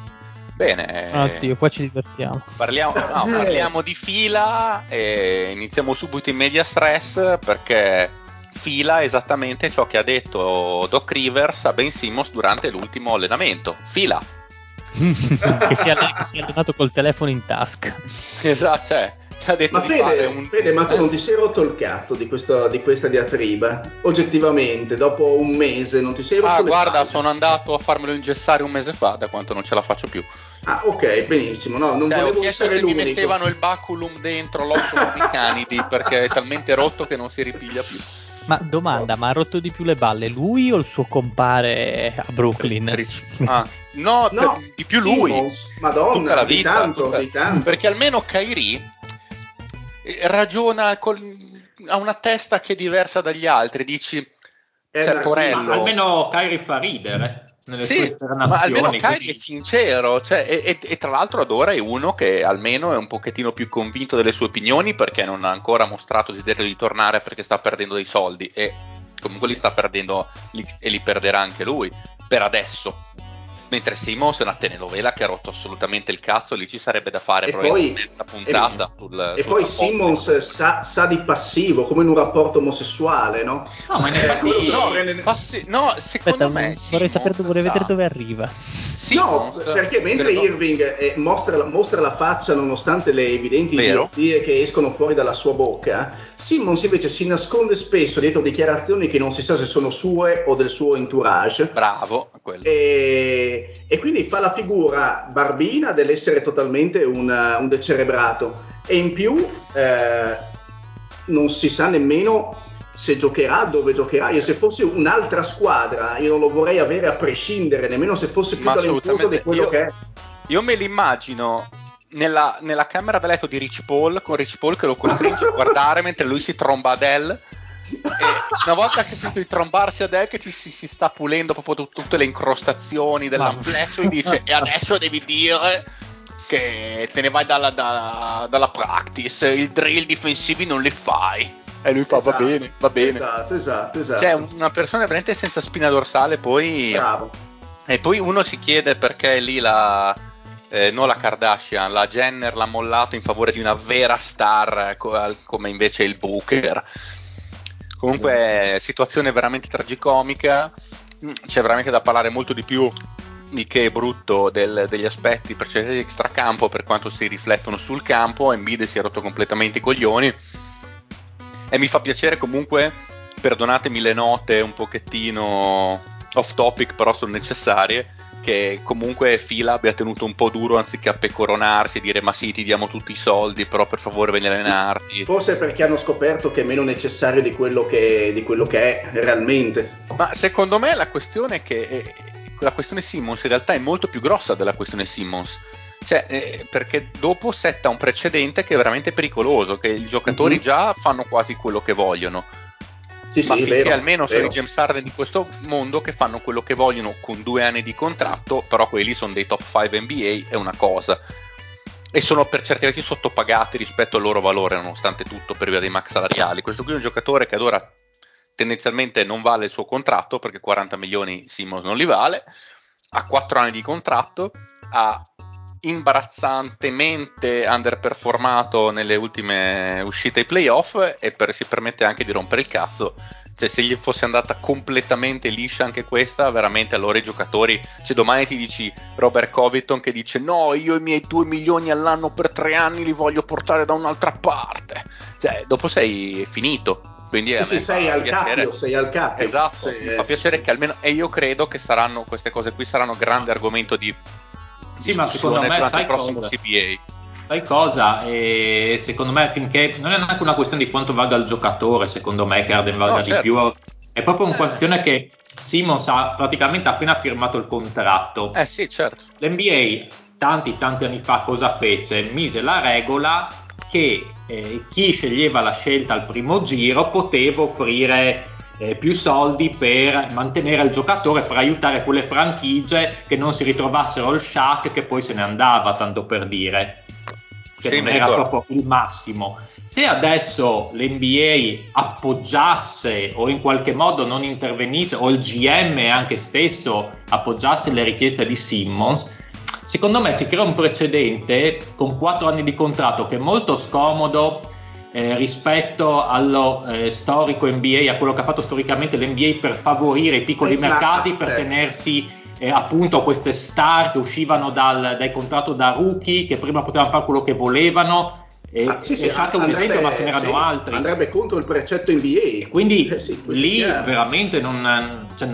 Bene. Oddio, qua ci divertiamo. Parliamo, no, parliamo di fila e iniziamo subito in media stress perché fila esattamente ciò che ha detto Doc Rivers a Ben Simmons durante l'ultimo allenamento. Fila. che, si è, che si è allenato col telefono in tasca. Esatto, cioè, ha detto ma Fede, un... Fede, ma tu non ti sei rotto il cazzo di, questo, di, questa diatriba? Oggettivamente, dopo un mese non ti sei rotto Ah, guarda, palle? sono andato a farmelo ingessare un mese fa, da quanto non ce la faccio più. Ah, ok, benissimo. No, non cioè, volevo essere se l'unico. mi mettevano il baculum dentro l'otto di canidi perché è talmente rotto che non si ripiglia più. Ma domanda, ma ha rotto di più le balle lui o il suo compare a Brooklyn? Ah, no, no di più lui. Simmons, Madonna, tutta la vita, di tanto, tutta... di tanto. Perché almeno Kyrie ragiona col, ha una testa che è diversa dagli altri, dici eh, cioè, porello. almeno Kyrie fa ridere. Nelle sì, ma almeno Kyrie è sincero cioè, e, e, e, tra l'altro Adora è uno che almeno è un pochettino più convinto delle sue opinioni perché non ha ancora mostrato desiderio di tornare perché sta perdendo dei soldi e comunque li sta perdendo li, e li perderà anche lui per adesso Mentre Simmons è una telenovela che ha rotto assolutamente il cazzo, lì ci sarebbe da fare e probabilmente una puntata e, sul, E sul poi Simmons sa, sa, di passivo, come in un rapporto omosessuale, no? No, ma in effetti no, passi- no, secondo Aspetta, me vorrei, sapere, vorrei vedere dove arriva. Simmons, no, perché mentre però... Irving eh, mostra, mostra, la faccia nonostante le evidenti idiozie che escono fuori dalla sua bocca, Simmons invece si nasconde spesso dietro dichiarazioni che non si sa se sono sue o del suo entourage. Bravo. E, e, quindi fa la figura barbina dell'essere totalmente un, un decerebrato. E in più eh, non si sa nemmeno se giocherà, dove giocherà. Io se fossi un'altra squadra, io non lo vorrei avere a prescindere, nemmeno se fosse più talentuoso di quello io, che è. Io me l'immagino nella, nella, camera da letto di Rich Paul con Rich Paul che lo costringe a guardare mentre lui si tromba Adele. E una volta che ha finito di trombarsi Adele che ci, si, si, sta pulendo proprio t- tutte le incrostazioni dell'amplesso e dice e adesso devi dire che te ne vai dalla, dalla, dalla practice i drill difensivi non li fai. E lui fa esatto, va bene va bene. Esatto esatto esatto. Cioè una persona veramente senza spina dorsale poi bravo. e poi uno si chiede perché lì la eh, non la Kardashian, la Jenner l'ha mollato in favore di una vera star eh, come invece il Booker. Comunque, situazione veramente tragicomica. Mm, c'è veramente da parlare molto di più il che è brutto del, degli aspetti precedenti di extracampo per quanto si riflettono sul campo. Embiid si è rotto completamente i coglioni. E mi fa piacere comunque, perdonatemi le note un pochettino off topic, però sono necessarie che comunque Fila abbia tenuto un po' duro anziché appecoronarsi e dire ma sì ti diamo tutti i soldi però per favore vieni a allenarti. Forse perché hanno scoperto che è meno necessario di quello che, di quello che è realmente. Ma secondo me la questione è che eh, la questione Simmons in realtà è molto più grossa della questione Simmons. Cioè, eh, perché dopo setta un precedente che è veramente pericoloso che i giocatori mm-hmm. già fanno quasi quello che vogliono sì, ma sì, finché vero, almeno vero. sono i James Harden di questo mondo che fanno quello che vogliono con due anni di contratto, però quelli sono dei top 5 NBA, è una cosa. E sono per certi versi sottopagati rispetto al loro valore, nonostante tutto, per via dei max salariali. Questo qui è un giocatore che ad ora tendenzialmente non vale il suo contratto, perché 40 milioni Simmons non li vale, ha 4 anni di contratto, ha imbarazzantemente underperformato nelle ultime uscite ai playoff e per, si permette anche di rompere il cazzo. Cioè, se gli fosse andata completamente liscia anche questa, veramente allora i giocatori. Cioè, domani ti dici Robert Covington che dice: No, io i miei 2 milioni all'anno per 3 anni li voglio portare da un'altra parte. Cioè, dopo sei finito. Quindi sì, sì, sei, al cappio, sei al cappio. Esatto, sì, mi fa piacere che almeno. E io credo che saranno queste cose qui saranno grande argomento di sì, ma secondo me sai il prossimo cosa? CBA. Sai cosa? E secondo me finché non è neanche una questione di quanto valga il giocatore, secondo me che Arden valga no, di certo. più, è proprio una questione che Simons ha praticamente appena firmato il contratto. Eh sì, certo. L'NBA tanti tanti anni fa cosa fece? Mise la regola che eh, chi sceglieva la scelta al primo giro poteva offrire eh, più soldi per mantenere il giocatore, per aiutare quelle franchigie che non si ritrovassero il Shaq che poi se ne andava, tanto per dire, che sì, non era proprio il massimo. Se adesso l'NBA appoggiasse o in qualche modo non intervenisse, o il GM anche stesso appoggiasse le richieste di Simmons, secondo me si crea un precedente con quattro anni di contratto che è molto scomodo eh, rispetto allo eh, storico NBA, a quello che ha fatto storicamente l'NBA per favorire i piccoli esatto, mercati, per certo. tenersi eh, appunto queste star che uscivano dal, dai contratti da rookie, che prima potevano fare quello che volevano. E, ah, sì, sì, c'è un esempio, ma ce n'erano sì, altri. Andrebbe contro il precetto NBA. quindi eh, sì, lì veramente non. Cioè,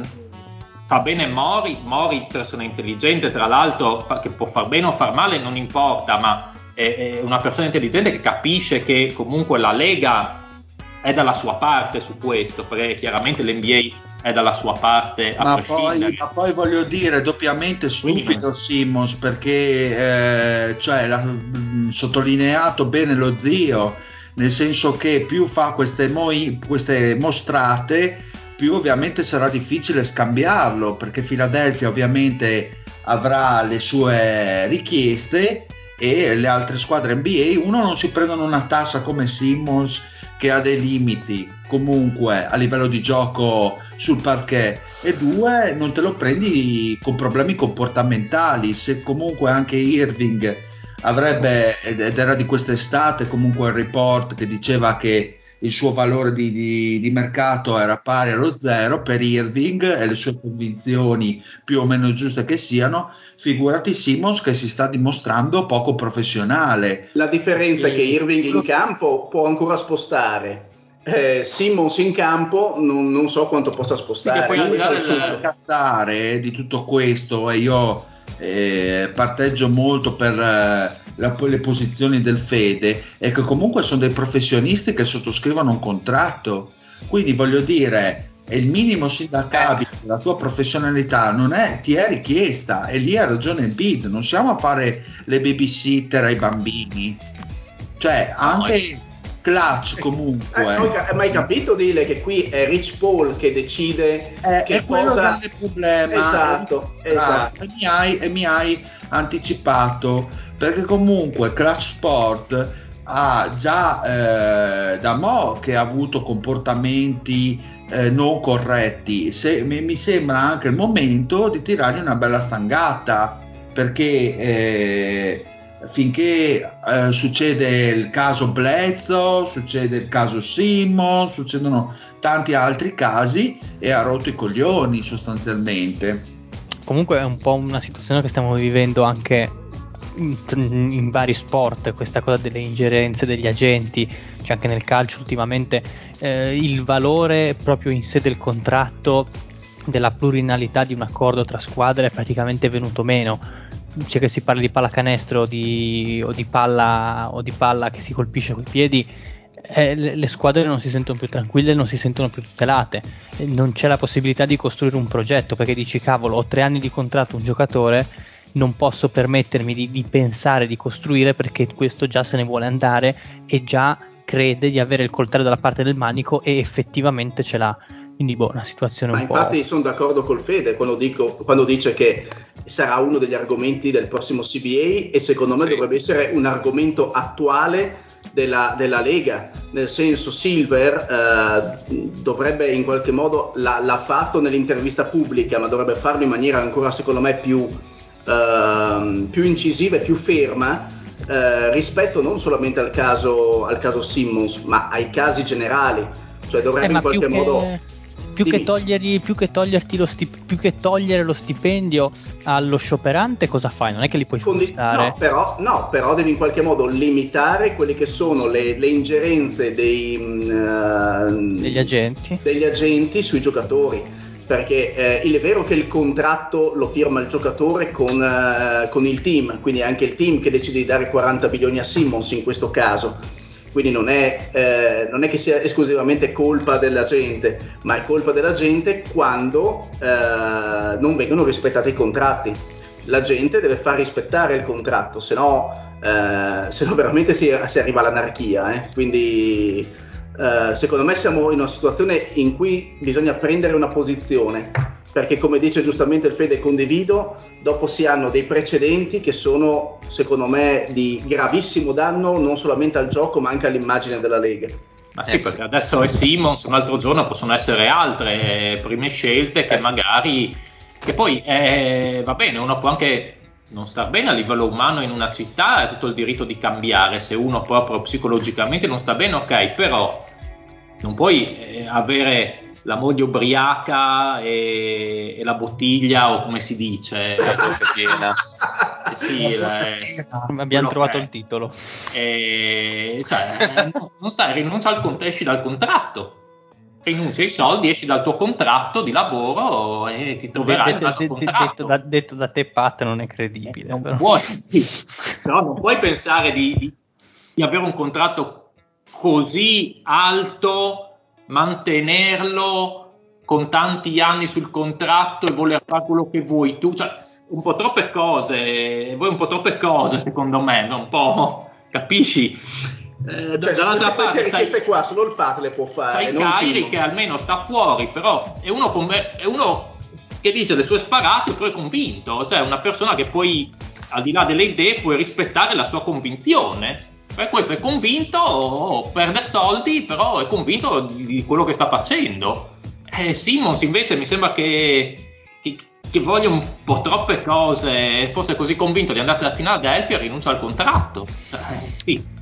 fa bene Mori, Mori persona intelligente, tra l'altro, che può far bene o far male, non importa, ma è, una persona intelligente che capisce che comunque la Lega è dalla sua parte su questo, perché chiaramente l'NBA è dalla sua parte a ma poi, ma poi voglio dire doppiamente stupido Simmons perché eh, cioè, l'ha mh, sottolineato bene lo zio nel senso che più fa queste, moi, queste mostrate più ovviamente sarà difficile scambiarlo perché Philadelphia ovviamente avrà le sue richieste e le altre squadre NBA, uno non si prendono una tassa come Simmons che ha dei limiti comunque a livello di gioco sul parquet e due non te lo prendi con problemi comportamentali se comunque anche Irving avrebbe ed era di quest'estate comunque il report che diceva che il suo valore di, di, di, mercato era pari allo zero per Irving e le sue convinzioni più o meno giuste che siano, figurati Simmons che si sta dimostrando poco professionale. La differenza e... è che Irving in campo può ancora spostare. Eh, Simmons in campo non, non, so quanto possa spostare. Poi il cazzare di tutto questo e io eh, parteggio molto per eh, la, le posizioni del Fede è che comunque sono dei professionisti che sottoscrivono un contratto. Quindi voglio dire, è il minimo sindacabile della tua professionalità non è, ti è richiesta e lì ha ragione il bid, non siamo a fare le babysitter ai bambini. Cioè, anche clutch comunque. Eh, hai mai capito, Dile, che qui è Rich Paul che decide eh, che è quello cosa... il problema. Esatto, eh, esatto. E, mi hai, e mi hai anticipato, perché comunque Clutch Sport ha già eh, da mo' che ha avuto comportamenti eh, non corretti, Se, mi, mi, sembra anche il momento di tirargli una bella stangata, perché eh, finché eh, succede il caso Blezzo, succede il caso Simon, succedono tanti altri casi e ha rotto i coglioni sostanzialmente. Comunque è un po' una situazione che stiamo vivendo anche in, vari sport, questa cosa delle ingerenze degli agenti, cioè anche nel calcio ultimamente eh, il valore proprio in sé del contratto della plurinalità di un accordo tra squadre è praticamente venuto meno. Cioè che si parli di pallacanestro di, o, di palla, o di palla che si colpisce coi piedi, eh, le, squadre non si sentono più tranquille, non si sentono più tutelate, non c'è la possibilità di costruire un progetto perché dici cavolo ho tre anni di contratto un giocatore, non posso permettermi di, di pensare di costruire perché questo già se ne vuole andare e già crede di avere il coltello dalla parte del manico e effettivamente ce l'ha. Quindi, boh, una situazione Ma un infatti po'. sono d'accordo col Fede quando, dico, quando, dice che sarà uno degli argomenti del prossimo CBA e secondo me sì. dovrebbe essere un argomento attuale della, della Lega. Nel senso, Silver eh, dovrebbe in qualche modo, l'ha, l'ha, fatto nell'intervista pubblica, ma dovrebbe farlo in maniera ancora, secondo me, più, eh, più incisiva e più ferma. Eh, rispetto non solamente al caso, al caso Simmons, ma ai casi generali, cioè dovrebbe eh, in qualche modo che più che, togliergli, più, che lo stip- più che togliere lo stipendio allo scioperante, cosa fai? Non è che li puoi Condi- no però, no, però devi in qualche modo limitare quelle che sono le, le ingerenze dei, uh, degli, agenti. degli agenti sui giocatori perché eh, è vero che il contratto lo firma il giocatore con, uh, con, il team, quindi è anche il team che decide di dare 40 milioni a Simmons in questo caso quindi non è, eh, non è, che sia esclusivamente colpa della gente, ma è colpa della gente quando eh, non vengono rispettati i contratti. La gente deve far rispettare il contratto, se no, eh, se no veramente si, si, arriva all'anarchia. Eh. Quindi eh, secondo me siamo in una situazione in cui bisogna prendere una posizione, perché come dice giustamente il Fede condivido, dopo si hanno dei precedenti che sono secondo me di gravissimo danno non solamente al gioco ma anche all'immagine della Lega. Ma sì, eh, perché adesso è Simmons, un altro giorno possono essere altre prime scelte che eh. magari... Che poi eh, va bene, uno può anche non star bene a livello umano in una città, ha tutto il diritto di cambiare, se uno proprio psicologicamente non sta bene, ok, però non puoi eh, avere la moglie ubriaca e, e, la bottiglia o come si dice la testa piena eh sì, la, abbiamo trovato il titolo. E, cioè, non stai rinuncia al esci dal contratto rinuncia ai soldi esci dal tuo contratto di lavoro e ti troverai detto, detto, detto, da, detto da te Pat non è credibile non però. Puoi, sì, però non puoi pensare di, di, di avere un contratto così alto mantenerlo con tanti anni sul contratto e voler fare quello che vuoi tu, cioè un po' troppe cose, vuoi un po' troppe cose secondo me, un po', capisci? Eh, cioè, dall'altra parte queste richieste qua solo il Pat le può fare. Sai Kairi che almeno sta fuori, però è uno, è uno che dice le sue sparate, però è convinto, cioè una persona che poi al di là delle idee puoi rispettare la sua convinzione per questo è convinto, perde soldi, però è convinto di, di quello che sta facendo. Eh, Simmons invece mi sembra che, che, che, voglia un po' troppe cose, fosse così convinto di andarsene a Philadelphia, rinuncia al contratto. Eh, sì.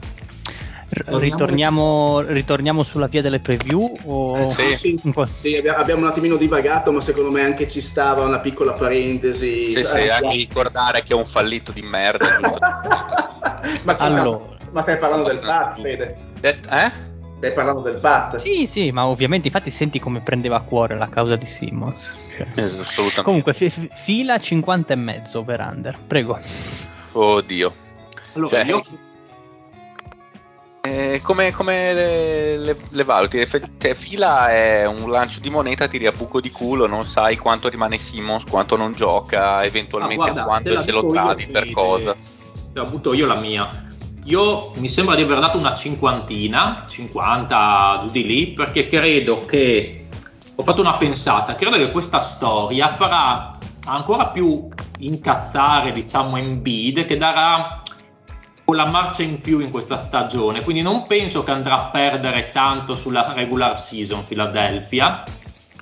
Ritorniamo, ritorniamo, sulla via delle preview? O... Eh, sì, sì, sì, abbiamo un attimino divagato, ma secondo me anche ci stava una piccola parentesi. Sì, sì, eh, anche ricordare che è un fallito di merda. ma allora, ma stai parlando del PAT, Fede? Eh? Stai parlando del PAT? Sì, sì, ma ovviamente infatti senti come prendeva a cuore la causa di Simmons. Assolutamente. Comunque, f- fila 50 e mezzo per under, prego. Oddio. Allora, cioè, io... Eh, come, come le, le, le, valuti? Cioè, fila è un lancio di moneta, tiri a buco di culo, non sai quanto rimane Simmons, quanto non gioca, eventualmente ah, guarda, quanto e se lo tradi per cosa. Te la butto io la mia. Io mi sembra di aver dato una cinquantina, 50 giù di lì, perché credo che ho fatto una pensata, credo che questa storia farà ancora più incazzare, diciamo, Embiid, che darà quella marcia in più in questa stagione. Quindi non penso che andrà a perdere tanto sulla regular season Philadelphia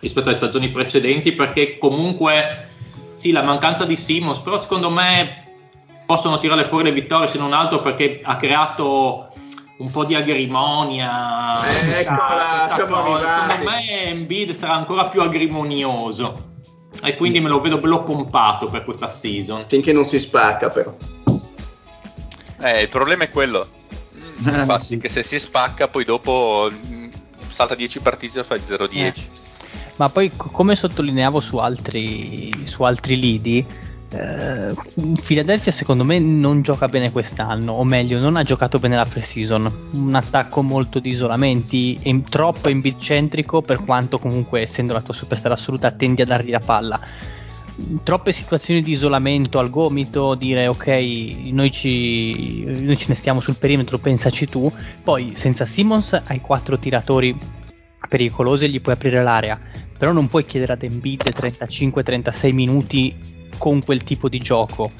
rispetto alle stagioni precedenti, perché comunque sì, la mancanza di Simmons, però secondo me possono tirare fuori le vittorie se non altro perché ha creato un po' di agrimonia. Eh, eccola, siamo Secondo me Embiid sarà ancora più agrimonioso e quindi me lo vedo bello pompato per questa season. Finché non si spacca però. Eh, il problema è quello. Eh, Infatti, sì. che se si spacca poi dopo mm, salta 10 partite e fa 0-10. Eh. Ma poi come sottolineavo su altri, su altri lidi, Uh, Philadelphia secondo me non gioca bene quest'anno, o meglio, non ha giocato bene la pre-season. Un attacco molto di isolamenti, e troppo inbicentrico per quanto comunque essendo la tua superstar assoluta tendi a dargli la palla. Troppe situazioni di isolamento al gomito, dire ok, noi ci, noi ci ne stiamo sul perimetro, pensaci tu. Poi senza Simmons hai quattro tiratori pericolosi e gli puoi aprire l'area, però non puoi chiedere ad Embiid 35-36 minuti con quel tipo di gioco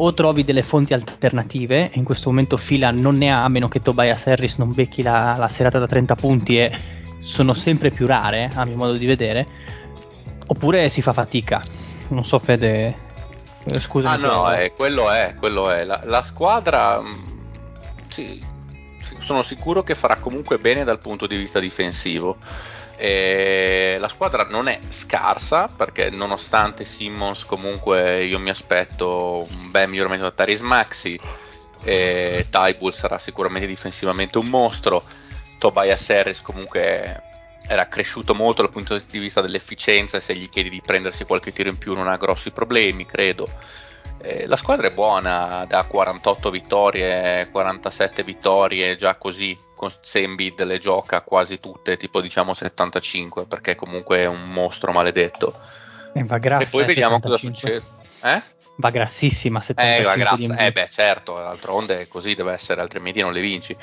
o trovi delle fonti alternative, in questo momento fila non ne ha a meno che Tobias Harris non becchi la, la serata da 30 punti e sono sempre più rare a mio modo di vedere, oppure si fa fatica. Non so Fede, scusa. Ah no, eh, quello è, quello è. La, la squadra, mh, mm, sì, sono sicuro che farà comunque bene dal punto di vista difensivo e la squadra non è scarsa perché nonostante Simmons comunque io mi aspetto un bel miglioramento da Taris Maxi e Tybull sarà sicuramente difensivamente un mostro Tobias Harris comunque era cresciuto molto dal punto di vista dell'efficienza e se gli chiedi di prendersi qualche tiro in più non ha grossi problemi credo eh, la squadra è buona da 48 vittorie 47 vittorie già così se Embiid le gioca quasi tutte, tipo diciamo 75, perché comunque è un mostro maledetto. E, va grassa, e poi vediamo 75. cosa succede. Eh? Va grassissima 75 eh, va grassa. eh beh certo, d'altronde così deve essere, altrimenti non le vinci.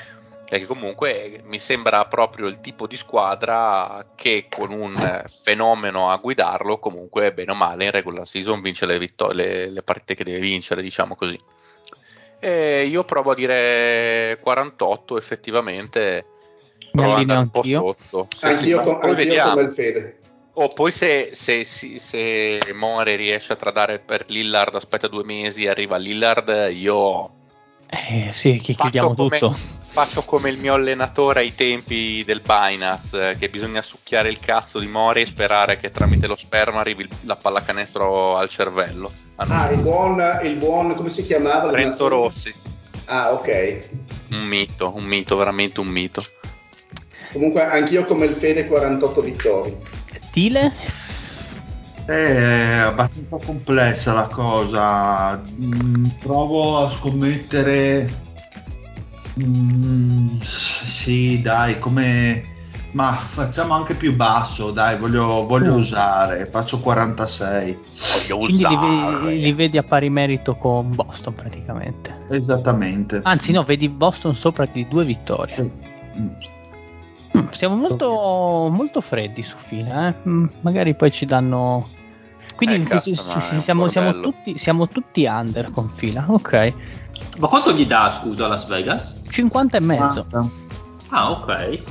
E che comunque mi sembra proprio il tipo di squadra che con un fenomeno a guidarlo comunque bene o male in regular season vince le, vittor- le, le partite che deve vincere diciamo così. E io provo a dire 48 effettivamente. Mi allineo un po' sotto. Sì, sì, poi vediamo come il Fede o oh, poi se, se, se, se More riesce a tradare per Lillard aspetta due mesi e arriva Lillard io eh sì, chi chiudiamo tutto. Faccio come il mio allenatore ai tempi del Binance, che bisogna succhiare il cazzo di Mori e sperare che tramite lo sperma arrivi la pallacanestro al cervello. Ah, il buon, il buon, come si chiamava? Renzo Rossi. Ah, ok. Un mito, un mito, veramente un mito. Comunque anch'io come il Fede 48 vittorie. Tile? È abbastanza complessa la cosa. Mm, provo a scommettere. Mm, sì, dai, come. Ma facciamo anche più basso, dai, voglio, voglio mm. usare. Faccio 46. Voglio Quindi usare. Li, li, vedi a pari merito con Boston praticamente. Esattamente. Anzi, no, vedi Boston sopra di due vittorie. Sì. Mm. Siamo molto, molto freddi su fila, eh? magari poi ci danno quindi eh, cazzo, siamo, siamo, tutti, siamo, tutti, under con fila, ok. Ma quanto gli dà, scusa, Las Vegas? 50 e mezzo. Ah, ok.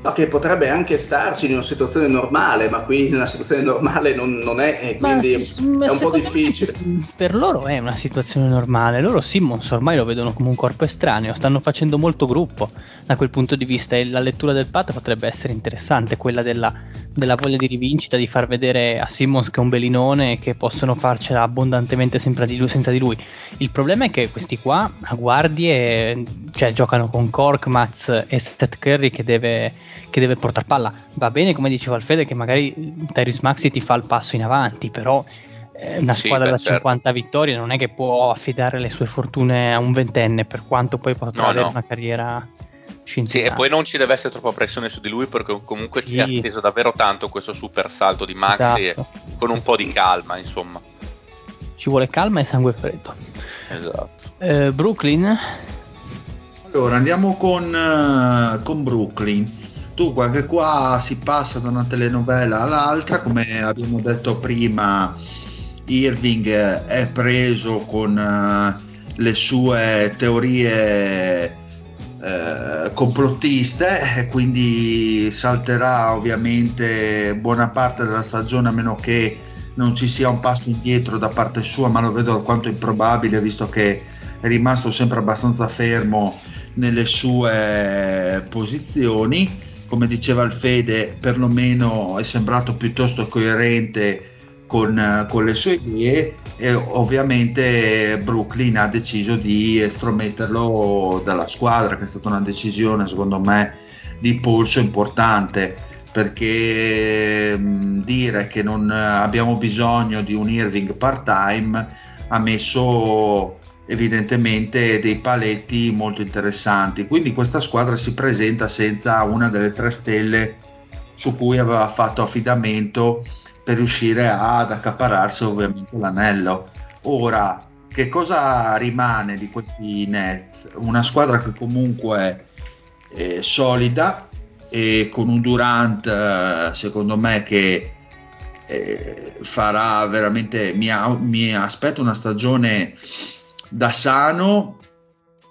No, che potrebbe anche starci in una situazione normale, ma qui nella situazione normale non, non è, e quindi ma, è un po' difficile. Per loro è una situazione normale. Loro Simmons ormai lo vedono come un corpo estraneo, stanno facendo molto gruppo da quel punto di vista e la lettura del patto potrebbe essere interessante, quella della, della voglia di rivincita, di far vedere a Simmons che è un belinone e che possono farcela abbondantemente sempre di lui, senza di lui. Il problema è che questi qua a guardie cioè, giocano con Korkmaz e Seth Curry che deve che deve portare palla. Va bene, come diceva Alfede, che magari Tyrese Maxi ti fa il passo in avanti, però eh, una squadra sì, da certo. 50 vittorie non è che può affidare le sue fortune a un ventenne, per quanto poi potrà no, avere no. una carriera sì, e poi non ci deve essere troppa pressione su di lui perché comunque sì. è atteso davvero tanto questo super salto di Maxi esatto. con un po' di calma, insomma. Ci vuole calma e sangue freddo. Esatto. Eh, Brooklyn? Allora andiamo con, uh, con Brooklyn. Dunque, che qua si passa da una telenovela all'altra, come abbiamo detto prima, Irving è preso con uh, le sue teorie eh, complottiste e quindi salterà ovviamente buona parte della stagione a meno che non ci sia un passo indietro da parte sua, ma lo vedo alquanto improbabile visto che è rimasto sempre abbastanza fermo nelle sue posizioni. Come diceva il Fede, perlomeno è sembrato piuttosto coerente con, con, le sue idee e ovviamente Brooklyn ha deciso di estrometterlo dalla squadra, che è stata una decisione secondo me di polso importante perché mh, dire che non abbiamo bisogno di un Irving part time ha messo evidentemente dei paletti molto interessanti. Quindi questa squadra si presenta senza una delle tre stelle su cui aveva fatto affidamento per riuscire ad accapararsi ovviamente l'anello. Ora, che cosa rimane di questi Nets? Una squadra che comunque è solida e con un Durant eh, secondo me che eh, farà veramente mi, mi aspetto una stagione da sano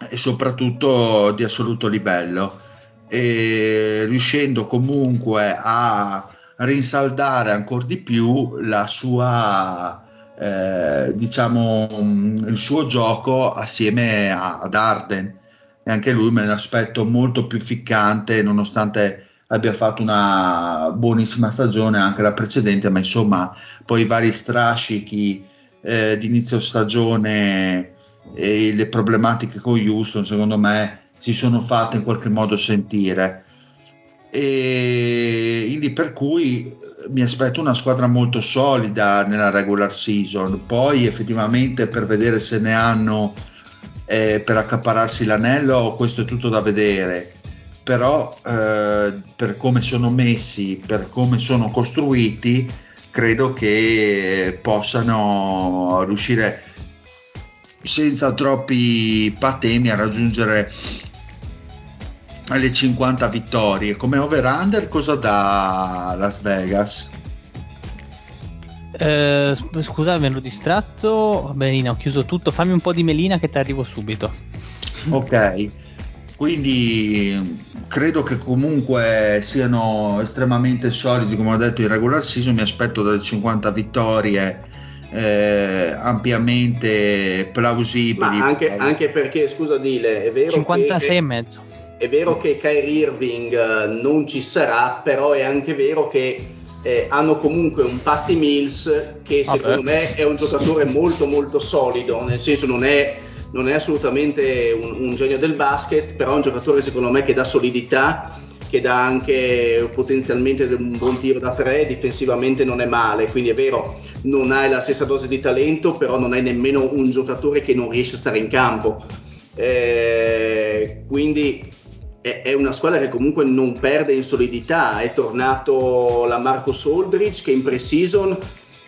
e soprattutto di assoluto livello e riuscendo comunque a rinsaldare ancora di più la sua eh, diciamo il suo gioco assieme a, ad Arden. E anche lui me l'aspetto molto più ficcante nonostante abbia fatto una buonissima stagione anche la precedente ma insomma poi i vari strascichi eh, di inizio stagione e le problematiche con Houston secondo me si sono fatte in qualche modo sentire e quindi per cui mi aspetto una squadra molto solida nella regular season. Poi effettivamente per vedere se ne hanno eh, per accapararsi l'anello questo è tutto da vedere. Però eh, per come sono messi per come sono costruiti credo che possano riuscire senza troppi patemi a raggiungere alle 50 vittorie. Come over-under cosa dà Las Vegas? Eh, scusa, mi ero distratto. Benina, ho chiuso tutto. Fammi un po' di melina che ti arrivo subito. Ok, quindi credo che comunque siano estremamente solidi, come ho detto, in regular season. Mi aspetto dalle 50 vittorie eh, ampiamente plausibili. Ma anche, anche, perché, scusa Dile, è vero 56 che, e mezzo. È vero che Kyrie Irving eh, non ci sarà, però è anche vero che eh, hanno comunque un Patty Mills che secondo Vabbè. me è un giocatore molto molto solido, nel senso non è, non è assolutamente un, un genio del basket, però è un giocatore secondo me che dà solidità che dà anche potenzialmente un buon tiro da tre, difensivamente non è male, quindi è vero, non hai la stessa dose di talento, però non hai nemmeno un giocatore che non riesce a stare in campo. Eh, quindi è, è, una squadra che comunque non perde in solidità, è tornato la Marcos Aldridge che in pre-season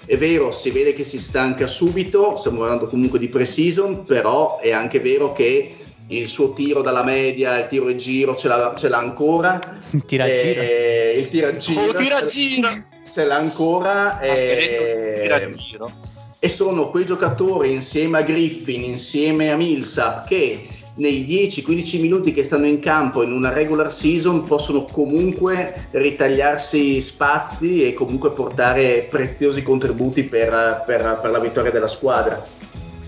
è vero, si vede che si stanca subito, stiamo parlando comunque di pre-season, però è anche vero che il suo tiro dalla media, il tiro in giro ce l'ha, ce l'ha ancora. Il tiragiro. Eh, il tiragiro. Oh, tiragiro. Ce l'ha ancora. Eh, tiragiro. E sono quei giocatori insieme a Griffin, insieme a Millsap che nei 10-15 minuti che stanno in campo in una regular season possono comunque ritagliarsi spazi e comunque portare preziosi contributi per, per, per la vittoria della squadra.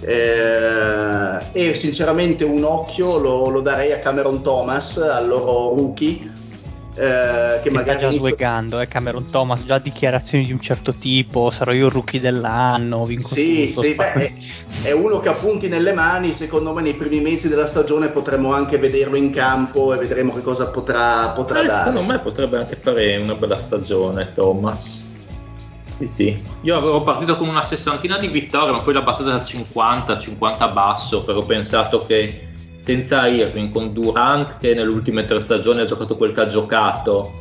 Eh, e sinceramente un occhio lo, lo, darei a Cameron Thomas, al loro rookie. Eh, che, che sta già inizio... sweggando, eh, Cameron Thomas, già dichiarazioni di un certo tipo, sarò io il rookie dell'anno, vinco sì, tutto, sì, beh, è, è, uno che ha punti nelle mani, secondo me nei primi mesi della stagione potremo anche vederlo in campo e vedremo che cosa potrà, potrà eh, dare. Secondo me potrebbe anche fare una bella stagione Thomas. Sì, sì. Io avevo partito con una sessantina di vittorie, ma poi l'ho abbassata da 50, 50 basso, però ho pensato che senza Irving, con Durant che nelle ultime tre stagioni ha giocato quel che ha giocato,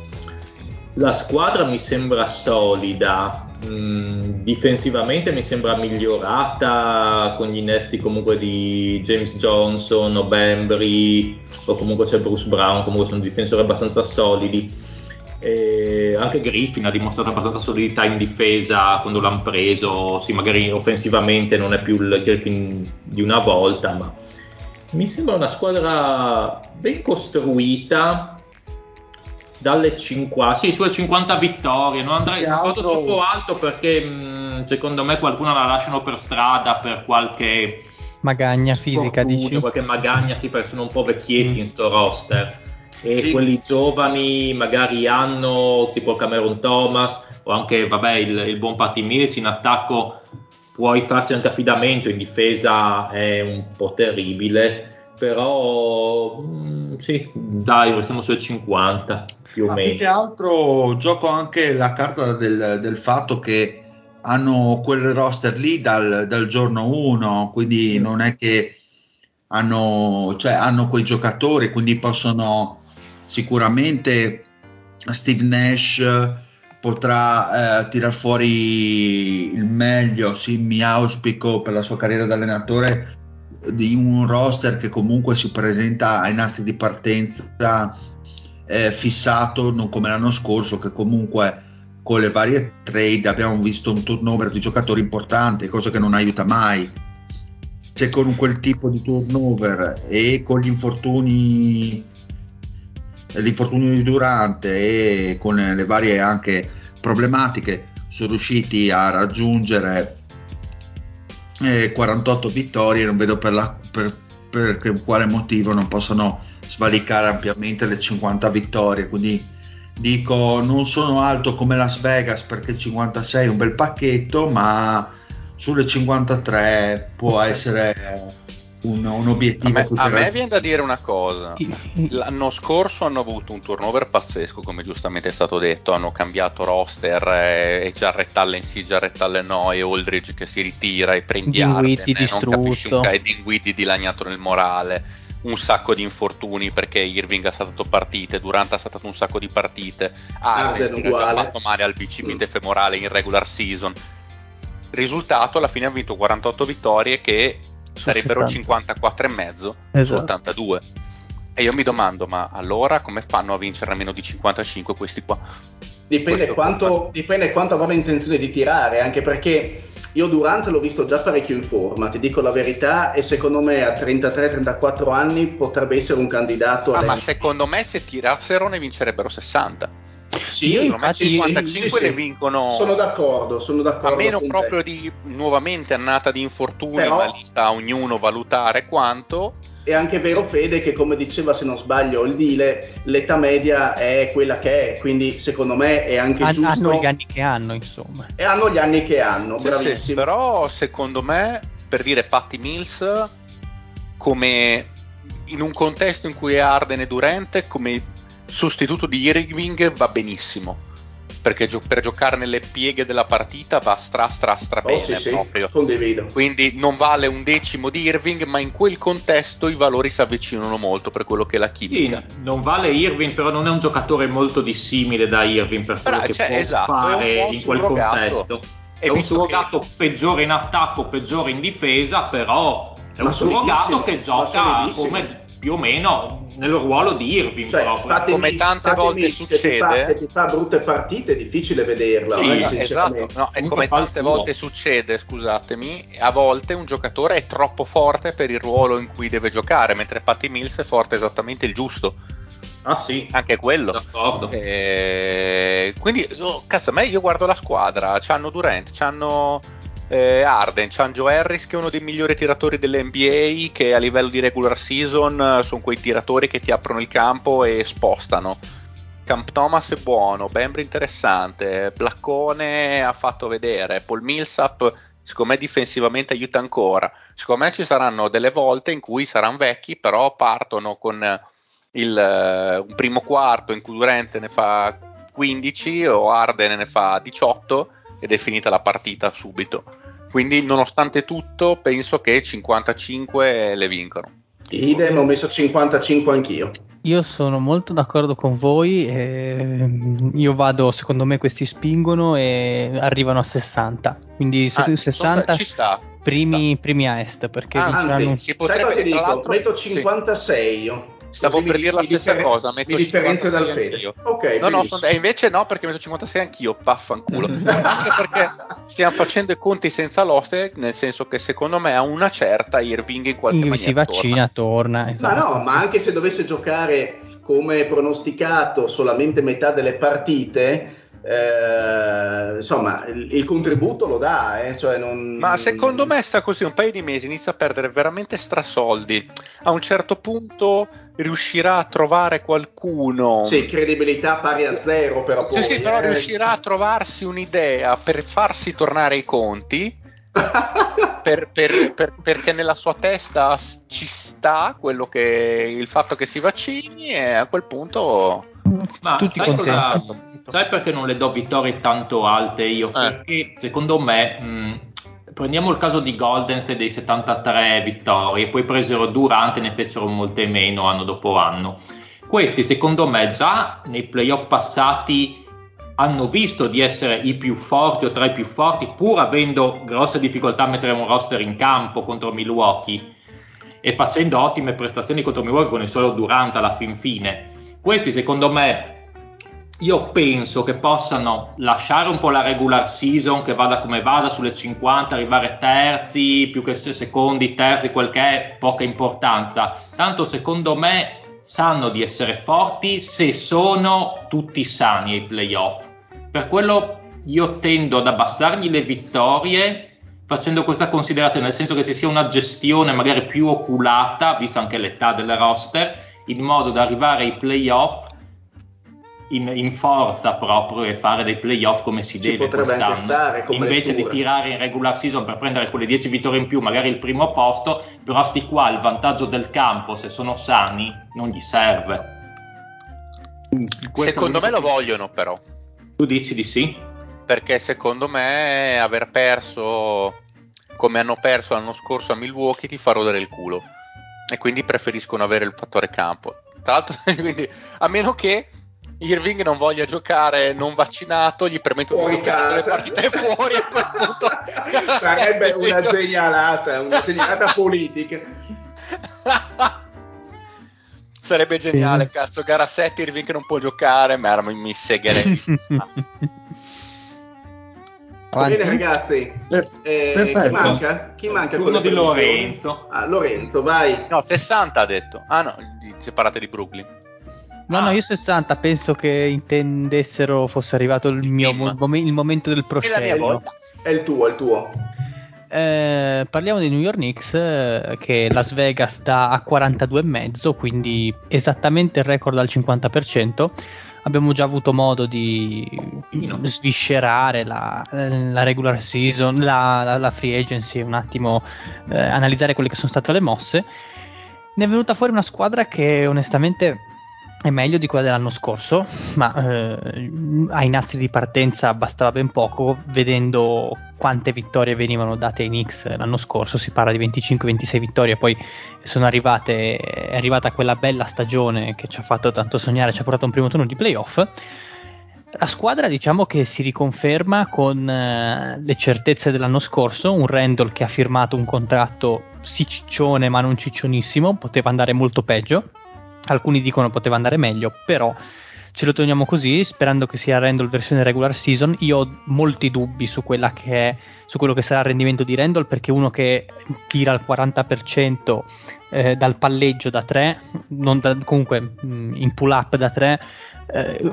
la squadra mi sembra solida, mm, difensivamente mi sembra migliorata con gli innesti comunque di James Johnson o Bembry o comunque c'è Bruce Brown, comunque sono difensori abbastanza solidi. E anche Griffin ha dimostrato abbastanza solidità in difesa quando l'hanno preso. Sì, magari offensivamente non è più il Griffin di una volta, ma mi sembra una squadra ben costruita. Dalle 50, sì, sulle 50 vittorie. Non andrei altro... troppo alto perché mh, secondo me qualcuno la lasciano per strada per qualche magagna fisica. Fortuna, dici? Qualche magagna, sì, perché sono un po' vecchietti mm. in sto roster e sì. quelli giovani magari hanno tipo Cameron Thomas o anche vabbè, il, il buon Patti Mills in attacco puoi farci anche affidamento in difesa è un po' terribile però mh, mm, sì dai restiamo sui 50 più o meno più che altro gioco anche la carta del, del fatto che hanno quel roster lì dal, dal giorno 1 quindi mm. non è che hanno, cioè, hanno quei giocatori quindi possono sicuramente Steve Nash potrà eh, tirar fuori il meglio, sì, mi auspico per la sua carriera da allenatore di un roster che comunque si presenta ai nastri di partenza eh, fissato, non come l'anno scorso, che comunque con le varie trade abbiamo visto un turnover di giocatori importante, cosa che non aiuta mai. Se con quel tipo di turnover e con gli infortuni l'infortunio di Durante e con le varie anche problematiche sono riusciti a raggiungere eh, 48 vittorie. Non vedo per, la, per, per quale motivo non possano svalicare ampiamente le 50 vittorie. Quindi dico non sono alto come Las Vegas perché 56 è un bel pacchetto ma sulle 53 può essere un, un obiettivo. A me, a me viene da dire una cosa: l'anno scorso hanno avuto un turnover pazzesco, come giustamente è stato detto. Hanno cambiato roster eh, e Jarrett Allen sì, Jarrett Allen no, e Aldridge che si ritira e prendi Arden, eh, non capisci un ca- e Dinwiddie dilaniato nel morale. Un sacco di infortuni perché Irving ha saltato partite, Durant ha saltato un sacco di partite, Arden ha fatto male al bicipite mm. femorale in regular season. Risultato, alla fine ha vinto 48 vittorie che sarebbero 54,5 esatto. su 82. E io mi domando, ma allora come fanno a vincere a meno di 55 questi qua? Dipende quanto, dipende quanto avranno intenzione di tirare, anche perché io Durante l'ho visto già parecchio in forma, ti dico la verità, e secondo me a 33-34 anni potrebbe essere un candidato. Ah, ma secondo me se tirassero ne vincerebbero 60. Sì, io infatti 55 sì, sì, ne vincono. Sono d'accordo, sono d'accordo. A meno proprio te. di nuovamente annata di infortuni, Però... ma lì sta ognuno valutare quanto. È anche vero, Fede, che come diceva, se non sbaglio, il Dile, l'età media è quella che è, quindi secondo me è anche An- giusto. Hanno gli anni che hanno, insomma. E hanno gli anni che hanno, sì, bravissimi. Sì, però secondo me, per dire Patty Mills, come in un contesto in cui è Arden e Durante, come sostituto di Irving va benissimo perché gio- per giocare nelle pieghe della partita va stra stra stra oh, bene sì, proprio. Condivido. Quindi non vale un decimo di Irving, ma in quel contesto i valori si avvicinano molto per quello che è la chimica. Sì, non vale Irving, però non è un giocatore molto dissimile da Irving per quello Però, che cioè, può esatto, fare in quel contesto. È, è un surrogato che... peggiore in attacco, peggiore in difesa, però è ma un surrogato che gioca come più o meno nel ruolo di Irving cioè, proprio. come tante volte succede che ti, fa, che ti, fa, brutte partite è difficile vederla sì, eh, esatto no, e come tante volte succede scusatemi a volte un giocatore è troppo forte per il ruolo in cui deve giocare mentre Patty Mills è forte esattamente il giusto Ah sì, anche quello. D'accordo. E... Quindi, oh, cazzo, a me io guardo la squadra, c'hanno Durant, c'hanno eh, Arden, c'hanno Joe Harris che è uno dei migliori tiratori dell'NBA che a livello di regular season eh, sono quei tiratori che ti aprono il campo e spostano. Camp Thomas è buono, Bembry interessante, Blaccone ha fatto vedere, Paul Millsap secondo me difensivamente aiuta ancora. Secondo me ci saranno delle volte in cui saranno vecchi, però partono con il, uh, un primo quarto in cui Durante ne fa 15 o Arden ne fa 18 ed è finita la partita subito. Quindi, nonostante tutto, penso che 55 le vincono. Idem, ho messo 55 anch'io. Io sono molto d'accordo con voi. io vado, secondo me, questi spingono e arrivano a 60. Quindi ah, 60 ci sta, primi, primi a est. Perché ah, anzi, si potrebbe, sai cosa ti dico? Metto 56 sì. io. Stavo per dire la stessa differen- cosa, metto mi differenzio dal Fede. Ok, no, no, son, e invece no, perché metto 56 anch'io, vaffanculo. Anche perché stiamo facendo i conti senza l'oste, nel senso che secondo me a una certa Irving in qualche maniera si vaccina, torna. torna esatto. Ma no, ma anche se dovesse giocare come pronosticato solamente metà delle partite, eh, insomma, il, il, contributo lo dà. Eh, cioè non... Ma secondo me sta così un paio di mesi, inizia a perdere veramente strasoldi. A un certo punto riuscirà a trovare qualcuno. Sì, credibilità pari a zero, però. Poi, sì, sì, però eh. riuscirà a trovarsi un'idea per farsi tornare i conti. per, per, per, perché nella sua testa ci sta quello che il fatto che si vaccini e a quel punto ma tutti sai, cosa, sai perché non le do vittorie tanto alte io? Eh. Perché secondo me mh, prendiamo il caso di Golden State dei 73 vittorie, poi presero Durante e ne fecero molte meno anno dopo anno. Questi secondo me già nei playoff passati hanno visto di essere i più forti o tra i più forti, pur avendo grosse difficoltà a mettere un roster in campo contro Milwaukee e facendo ottime prestazioni contro Milwaukee con il solo Durante alla fin fine. Questi secondo me io penso che possano lasciare un po' la regular season che vada come vada sulle 50, arrivare terzi, più che secondi, terzi, quel che è, poca importanza. Tanto secondo me sanno di essere forti se sono tutti sani ai playoff. Per quello io tendo ad abbassargli le vittorie facendo questa considerazione, nel senso che ci sia una gestione magari più oculata, vista anche l'età del roster, in modo da arrivare ai playoff in, in, forza proprio e fare dei playoff come si Ci deve quest'anno. stare, invece lettura. di tirare in regular season per prendere quelle 10 vittorie in più magari il primo posto però sti qua il vantaggio del campo se sono sani non gli serve. Questo secondo me lo vogliono però. Tu dici di sì? perché secondo me aver perso come hanno perso l'anno scorso a Milwaukee ti fa rodere il culo e quindi preferiscono avere il fattore campo. Tra l'altro, quindi, a meno che Irving non voglia giocare non vaccinato, gli permettono di giocare le partite fuori a quel punto. Sarebbe una genialata, una genialata politica. Sarebbe geniale, sì. cazzo, gara 7 Irving non può giocare, ma mi, mi segherei. Bene ragazzi, per, eh, chi manca? Chi manca? Uno di Lorenzo. Ah, Lorenzo, vai. No, 60 ha detto. Ah no, separate di Brooklyn. No, ah. no, io 60 penso che intendessero fosse arrivato il, mio mo- il momento del proscello. È il tuo, è il tuo. Eh, parliamo di New York Knicks eh, che Las Vegas sta a 42,5 quindi esattamente il record al 50% abbiamo già avuto modo di sviscerare la, la regular season la, la, la, free agency un attimo eh, analizzare quelle che sono state le mosse. Ne è venuta fuori una squadra che onestamente è meglio di quella dell'anno scorso, ma eh, ai nastri di partenza bastava ben poco, vedendo quante vittorie venivano date ai Knicks l'anno scorso, si parla di 25-26 vittorie, poi arrivate, è arrivata quella bella stagione che ci ha fatto tanto sognare, ci ha portato un primo turno di playoff. La squadra diciamo che si riconferma con eh, le certezze dell'anno scorso, un Randall che ha firmato un contratto sì ciccione ma non ciccionissimo, poteva andare molto peggio Alcuni dicono poteva andare meglio, però ce lo teniamo così, sperando che sia Randall versione regular season. Io ho molti dubbi su, è, su quello che sarà il rendimento di Randall, perché uno che tira al 40% eh, dal palleggio da 3, da, comunque mm, in pull up da 3, eh,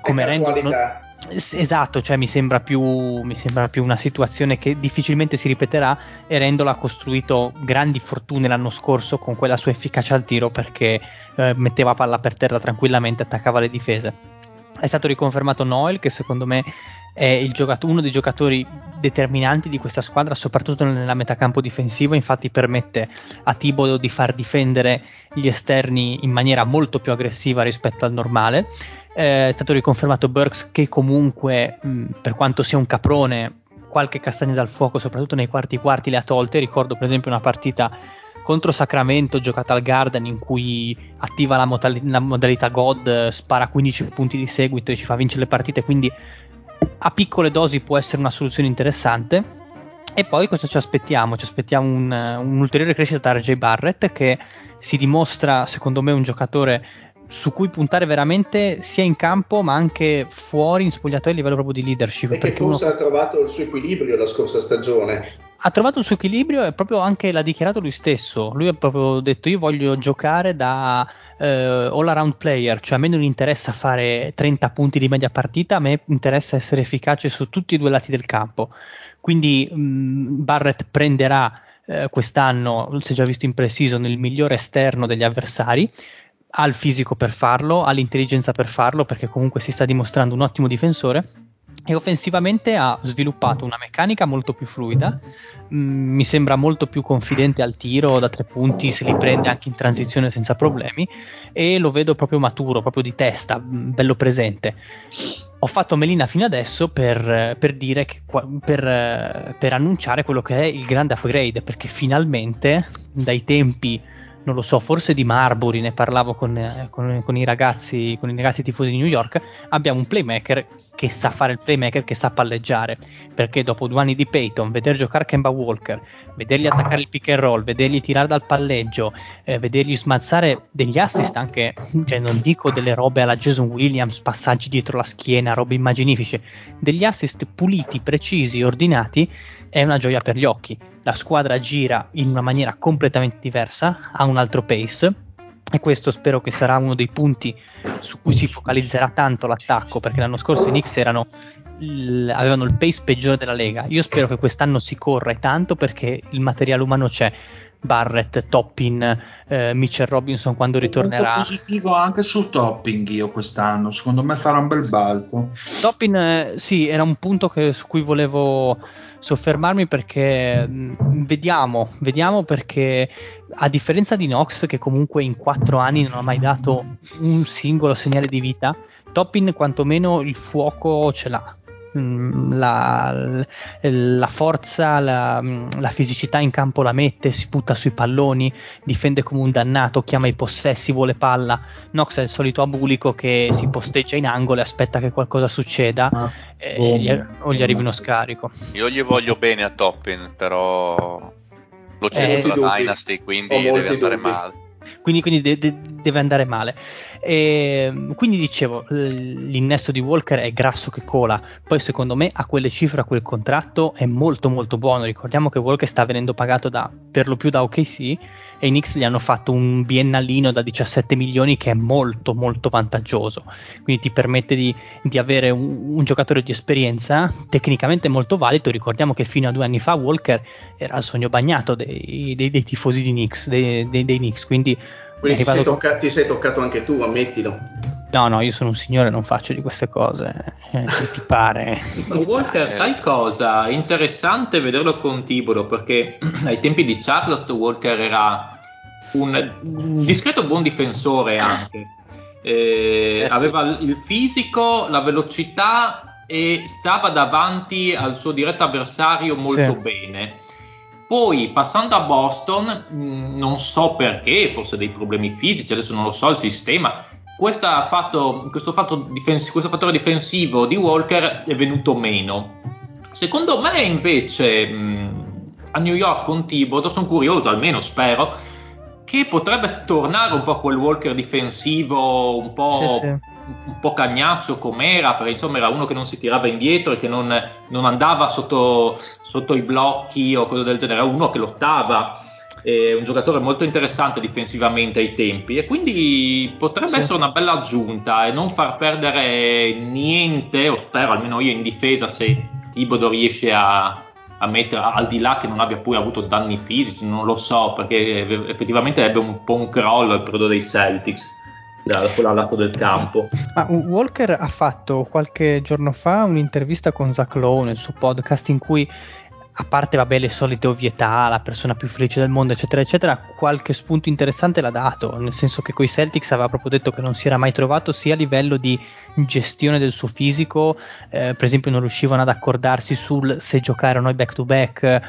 come Randall. Esatto, cioè mi sembra, più, mi sembra, più, una situazione che difficilmente si ripeterà e Randall ha costruito grandi fortune l'anno scorso con quella sua efficacia al tiro perché eh, metteva palla per terra tranquillamente, attaccava le difese. È stato riconfermato Noel che secondo me è giocato- uno dei giocatori determinanti di questa squadra, soprattutto nella metacampo difensivo, infatti permette a Tibodo di far difendere gli esterni in maniera molto più aggressiva rispetto al normale eh, è stato riconfermato Burks che comunque, mh, per quanto sia un caprone, qualche castagna dal fuoco, soprattutto nei quarti quarti, le ha tolte. Ricordo per esempio una partita contro Sacramento giocata al Garden in cui attiva la, modal- la modalità God, spara 15 punti di seguito e ci fa vincere le partite, quindi a piccole dosi può essere una soluzione interessante. E poi cosa ci aspettiamo? Ci aspettiamo un, un'ulteriore crescita da RJ Barrett che si dimostra secondo me un giocatore su cui puntare veramente sia in campo ma anche fuori in spogliatoio a livello proprio di leadership. E perché forse uno... ha trovato il suo equilibrio la scorsa stagione. Ha trovato il suo equilibrio e proprio anche l'ha dichiarato lui stesso. Lui ha proprio detto io voglio giocare da eh, all around player, cioè a me non interessa fare 30 punti di media partita, a me interessa essere efficace su tutti e due lati del campo. Quindi mh, Barrett prenderà eh, quest'anno, si è già visto in pre-season, il migliore esterno degli avversari ha il fisico per farlo, ha l'intelligenza per farlo, perché comunque si sta dimostrando un ottimo difensore. E offensivamente ha sviluppato una meccanica molto più fluida, mm, mi sembra molto più confidente al tiro da tre punti, se li prende anche in transizione senza problemi e lo vedo proprio maturo, proprio di testa, mm, bello presente. Ho fatto Melina fino adesso per, per dire che, per, per annunciare quello che è il grande upgrade, perché finalmente dai tempi non lo so, forse di Marbury, ne parlavo con, eh, con, con, i ragazzi, con i ragazzi tifosi di New York, abbiamo un playmaker che sa fare il playmaker, che sa palleggiare, perché dopo due anni di Peyton, vedere giocare Kemba Walker, vedergli attaccare il pick and roll, vedergli tirare dal palleggio, eh, vedergli smazzare degli assist anche, cioè non dico delle robe alla Jason Williams, passaggi dietro la schiena, robe immaginifiche, degli assist puliti, precisi, ordinati, è una gioia per gli occhi. La squadra gira in una maniera completamente diversa, ha un altro pace e questo spero che sarà uno dei punti su cui si focalizzerà tanto l'attacco perché l'anno scorso i Knicks erano, avevano il pace peggiore della Lega. Io spero che quest'anno si corra tanto perché il materiale umano c'è. Barrett, Toppin, eh, Mitchell Robinson quando ritornerà. Sono positivo anche sul Topping io quest'anno, secondo me farà un bel balzo. Toppin, eh, sì, era un punto che, su cui volevo soffermarmi perché mh, mm, vediamo, vediamo perché a differenza di Nox che comunque in quattro anni non ha mai dato un singolo segnale di vita, Toppin quantomeno il fuoco ce l'ha. Mm, la, la, forza, la, la, fisicità in campo la mette, si butta sui palloni, difende come un dannato, chiama i possessi, vuole palla. Nox è il solito abulico che si posteggia in angolo e aspetta che qualcosa succeda ah, e gli, o gli arrivi uno scarico. Io gli voglio bene a Toppin, però l'ho ceduto eh, la Dynasty, quindi deve andare dubbi. male. Quindi, quindi de- de- deve andare male. E, quindi dicevo, l'innesto di Walker è grasso che cola, poi secondo me a quelle cifre, a quel contratto è molto molto buono. Ricordiamo che Walker sta venendo pagato da, per lo più da OKC e i Knicks gli hanno fatto un biennalino da 17 milioni che è molto molto vantaggioso. Quindi ti permette di, di avere un, un, giocatore di esperienza tecnicamente molto valido. Ricordiamo che fino a due anni fa Walker era il sogno bagnato dei, dei, dei tifosi di Knicks, dei, dei Knicks. Quindi quindi ti sei, tocca- ti sei, toccato anche tu, ammettilo. No, no, io sono un signore, non faccio di queste cose. Eh, ti pare. Walter, sai cosa? Interessante vederlo con Tibolo perché ai tempi di Charlotte Walker era un, un discreto buon difensore anche. Eh, eh, aveva sì. il fisico, la velocità e stava davanti al suo diretto avversario molto sì. bene. Poi passando a Boston, mh, mm, non so perché, forse dei problemi fisici, adesso non lo so il sistema. Fatto, questo, fatto difens- questo fattore difensivo di Walker è venuto meno. Secondo me, invece, mh, mm, a New York con Thibodeau sono curioso, almeno spero, che potrebbe tornare un po' quel Walker difensivo un po'. Sì, sì un po' cagnaccio com'era, perché insomma era uno che non si tirava indietro e che non, non andava sotto, sotto, i blocchi o cose del genere, era uno che lottava. È un giocatore molto interessante difensivamente ai tempi e quindi potrebbe sì. essere una bella aggiunta e non far perdere niente, o spero almeno io in difesa se Tibodo riesce a, a mettere al di là che non abbia poi avuto danni fisici, non lo so perché effettivamente ebbe un po' un crollo al periodo dei Celtics da quel lato del campo. Ma Walker ha fatto qualche giorno fa un'intervista con Zach Lowe nel suo podcast in cui a parte vabbè, le solite ovvietà, la persona più felice del mondo, eccetera, eccetera, qualche spunto interessante l'ha dato, nel senso che coi Celtics aveva proprio detto che non si era mai trovato sia a livello di gestione del suo fisico, eh, per esempio non riuscivano ad accordarsi sul se giocare o no back to back, eh,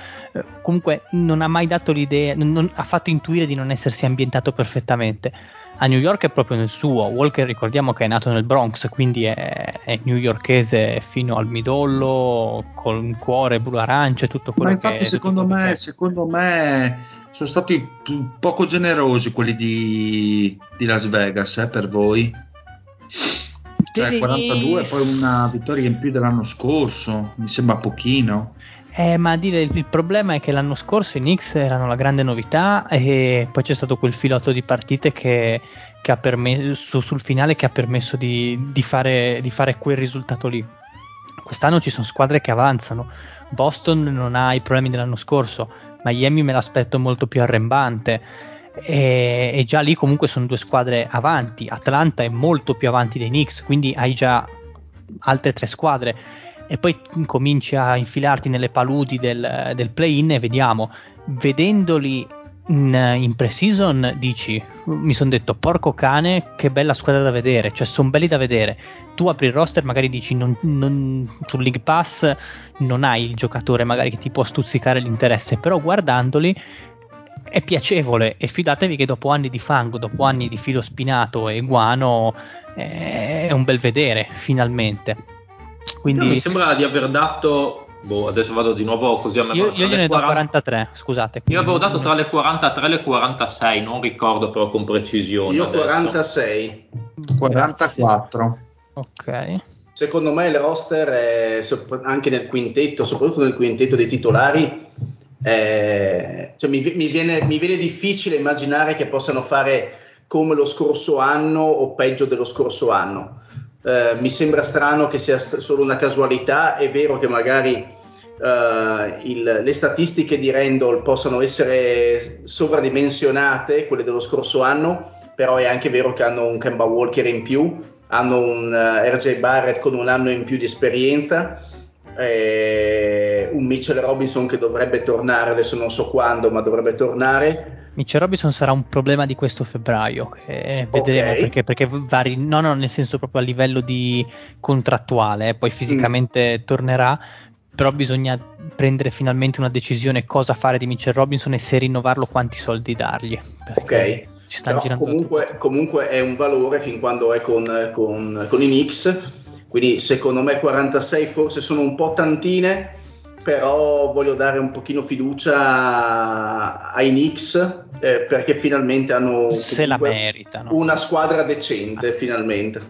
comunque non ha mai dato l'idea, non, non, ha fatto intuire di non essersi ambientato perfettamente a New York è proprio nel suo. Walker ricordiamo che è nato nel Bronx, quindi è, è newyorkese fino al midollo, col cuore blu arance, tutto quello Ma infatti che secondo me, secondo me sono stati poco generosi quelli di, di Las Vegas eh, per voi. Cioè 42 poi una vittoria in più dell'anno scorso, mi sembra pochino. Eh, ma dire il problema è che l'anno scorso i Knicks erano la grande novità e poi c'è stato quel filotto di partite che, che ha permesso sul finale che ha permesso di, di, fare, di fare quel risultato lì. Quest'anno ci sono squadre che avanzano. Boston non ha i problemi dell'anno scorso, Miami me l'aspetto molto più arrembante. E, e, già lì comunque sono due squadre avanti. Atlanta è molto più avanti dei Knicks, quindi hai già altre tre squadre e poi cominci a infilarti nelle paludi del, del play-in e vediamo, vedendoli in, in pre-season dici, mi sono detto porco cane, che bella squadra da vedere, cioè sono belli da vedere. Tu apri il roster, magari dici non, non, sul League Pass non hai il giocatore magari che ti può stuzzicare l'interesse, però guardandoli è piacevole e fidatevi che dopo anni di fango, dopo anni di filo spinato e guano è un bel vedere finalmente. Quindi... No, mi sembra di aver dato Boh, adesso vado di nuovo così a me. Io, io gliene 40... do 43, scusate. Io avevo dato tra le 43 e le 46, non ricordo però con precisione. Io adesso. 46. 44. Ok. Secondo me il roster è, anche nel quintetto, soprattutto nel quintetto dei titolari, è, cioè mi, mi, viene, mi viene difficile immaginare che possano fare come lo scorso anno o peggio dello scorso anno eh, mi sembra strano che sia solo una casualità, è vero che magari eh, il, le statistiche di Randall possano essere sovradimensionate, quelle dello scorso anno, però è anche vero che hanno un Kemba Walker in più, hanno un uh, eh, RJ Barrett con un anno in più di esperienza, eh, un Mitchell Robinson che dovrebbe tornare, adesso non so quando, ma dovrebbe tornare Mitchell Robinson sarà un problema di questo febbraio, che vedremo okay. perché, perché vari, no, no, nel senso proprio a livello di contrattuale, eh, poi fisicamente mm. tornerà, però bisogna prendere finalmente una decisione cosa fare di Mitchell Robinson e se rinnovarlo quanti soldi dargli. Ok. Ci stanno girando comunque, comunque, è un valore fin quando è con, con, con i Knicks, quindi secondo me 46 forse sono un po' tantine però voglio dare un pochino fiducia ai Knicks eh, perché finalmente hanno se la meritano. una squadra decente, ah, sì. finalmente.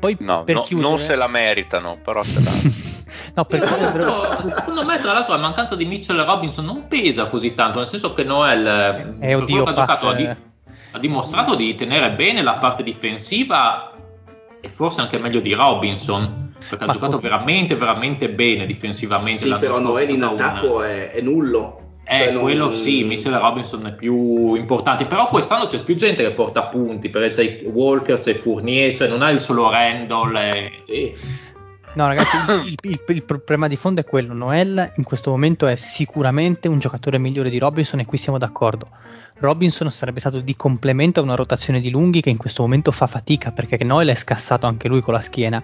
Poi no, no chiudere... non se la meritano, però se la... No, perché secondo me, tra l'altro, la mancanza di Mitchell Robinson non pesa così tanto, nel senso che Noel eh, oddio, ha, giocato, ha, di, ha, dimostrato di tenere bene la parte difensiva e forse anche meglio di Robinson, perché Ma ha giocato veramente, veramente bene difensivamente. Sì, però Noel in attacco è, è, nullo. Eh, cioè quello non... sì, Mitchell Robinson è più importante, però quest'anno c'è più gente che porta punti, perché c'è Walker, c'è Fournier, cioè non hai il solo Randall. E... Sì. No, ragazzi, il, il, il, problema di fondo è quello. Noel in questo momento è sicuramente un giocatore migliore di Robinson e qui siamo d'accordo. Robinson sarebbe stato di complemento a una rotazione di lunghi che in questo momento fa fatica perché Noel è scassato anche lui con la schiena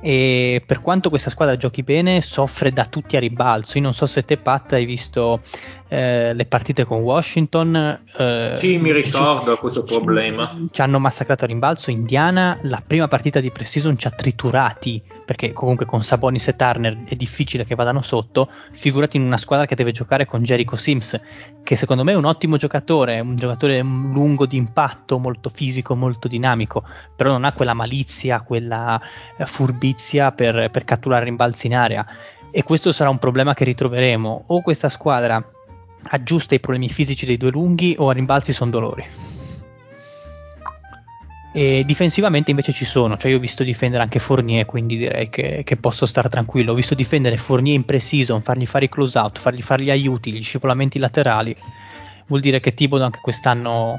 e per quanto questa squadra giochi bene soffre da tutti a ribalzo. Io non so se te Pat hai visto eh, le partite con Washington. Eh, sì, mi ricordo ci, questo problema. Ci, ci, hanno massacrato a rimbalzo. Indiana, la prima partita di pre-season ci ha triturati, perché comunque con Sabonis e Turner è difficile che vadano sotto. Figurati in una squadra che deve giocare con Jericho Sims, che secondo me è un ottimo giocatore, un giocatore lungo di impatto, molto fisico, molto dinamico, però non ha quella malizia, quella eh, furbizia per, per catturare rimbalzi in area. E questo sarà un problema che ritroveremo. O questa squadra aggiusta i problemi fisici dei due lunghi o a rimbalzi sono dolori. E difensivamente invece ci sono, cioè io ho visto difendere anche Fournier, quindi direi che, che posso stare tranquillo. Ho visto difendere Fournier in pre-season, fargli fare i close out, fargli fare gli aiuti, gli scivolamenti laterali. Vuol dire che Thibodeau anche quest'anno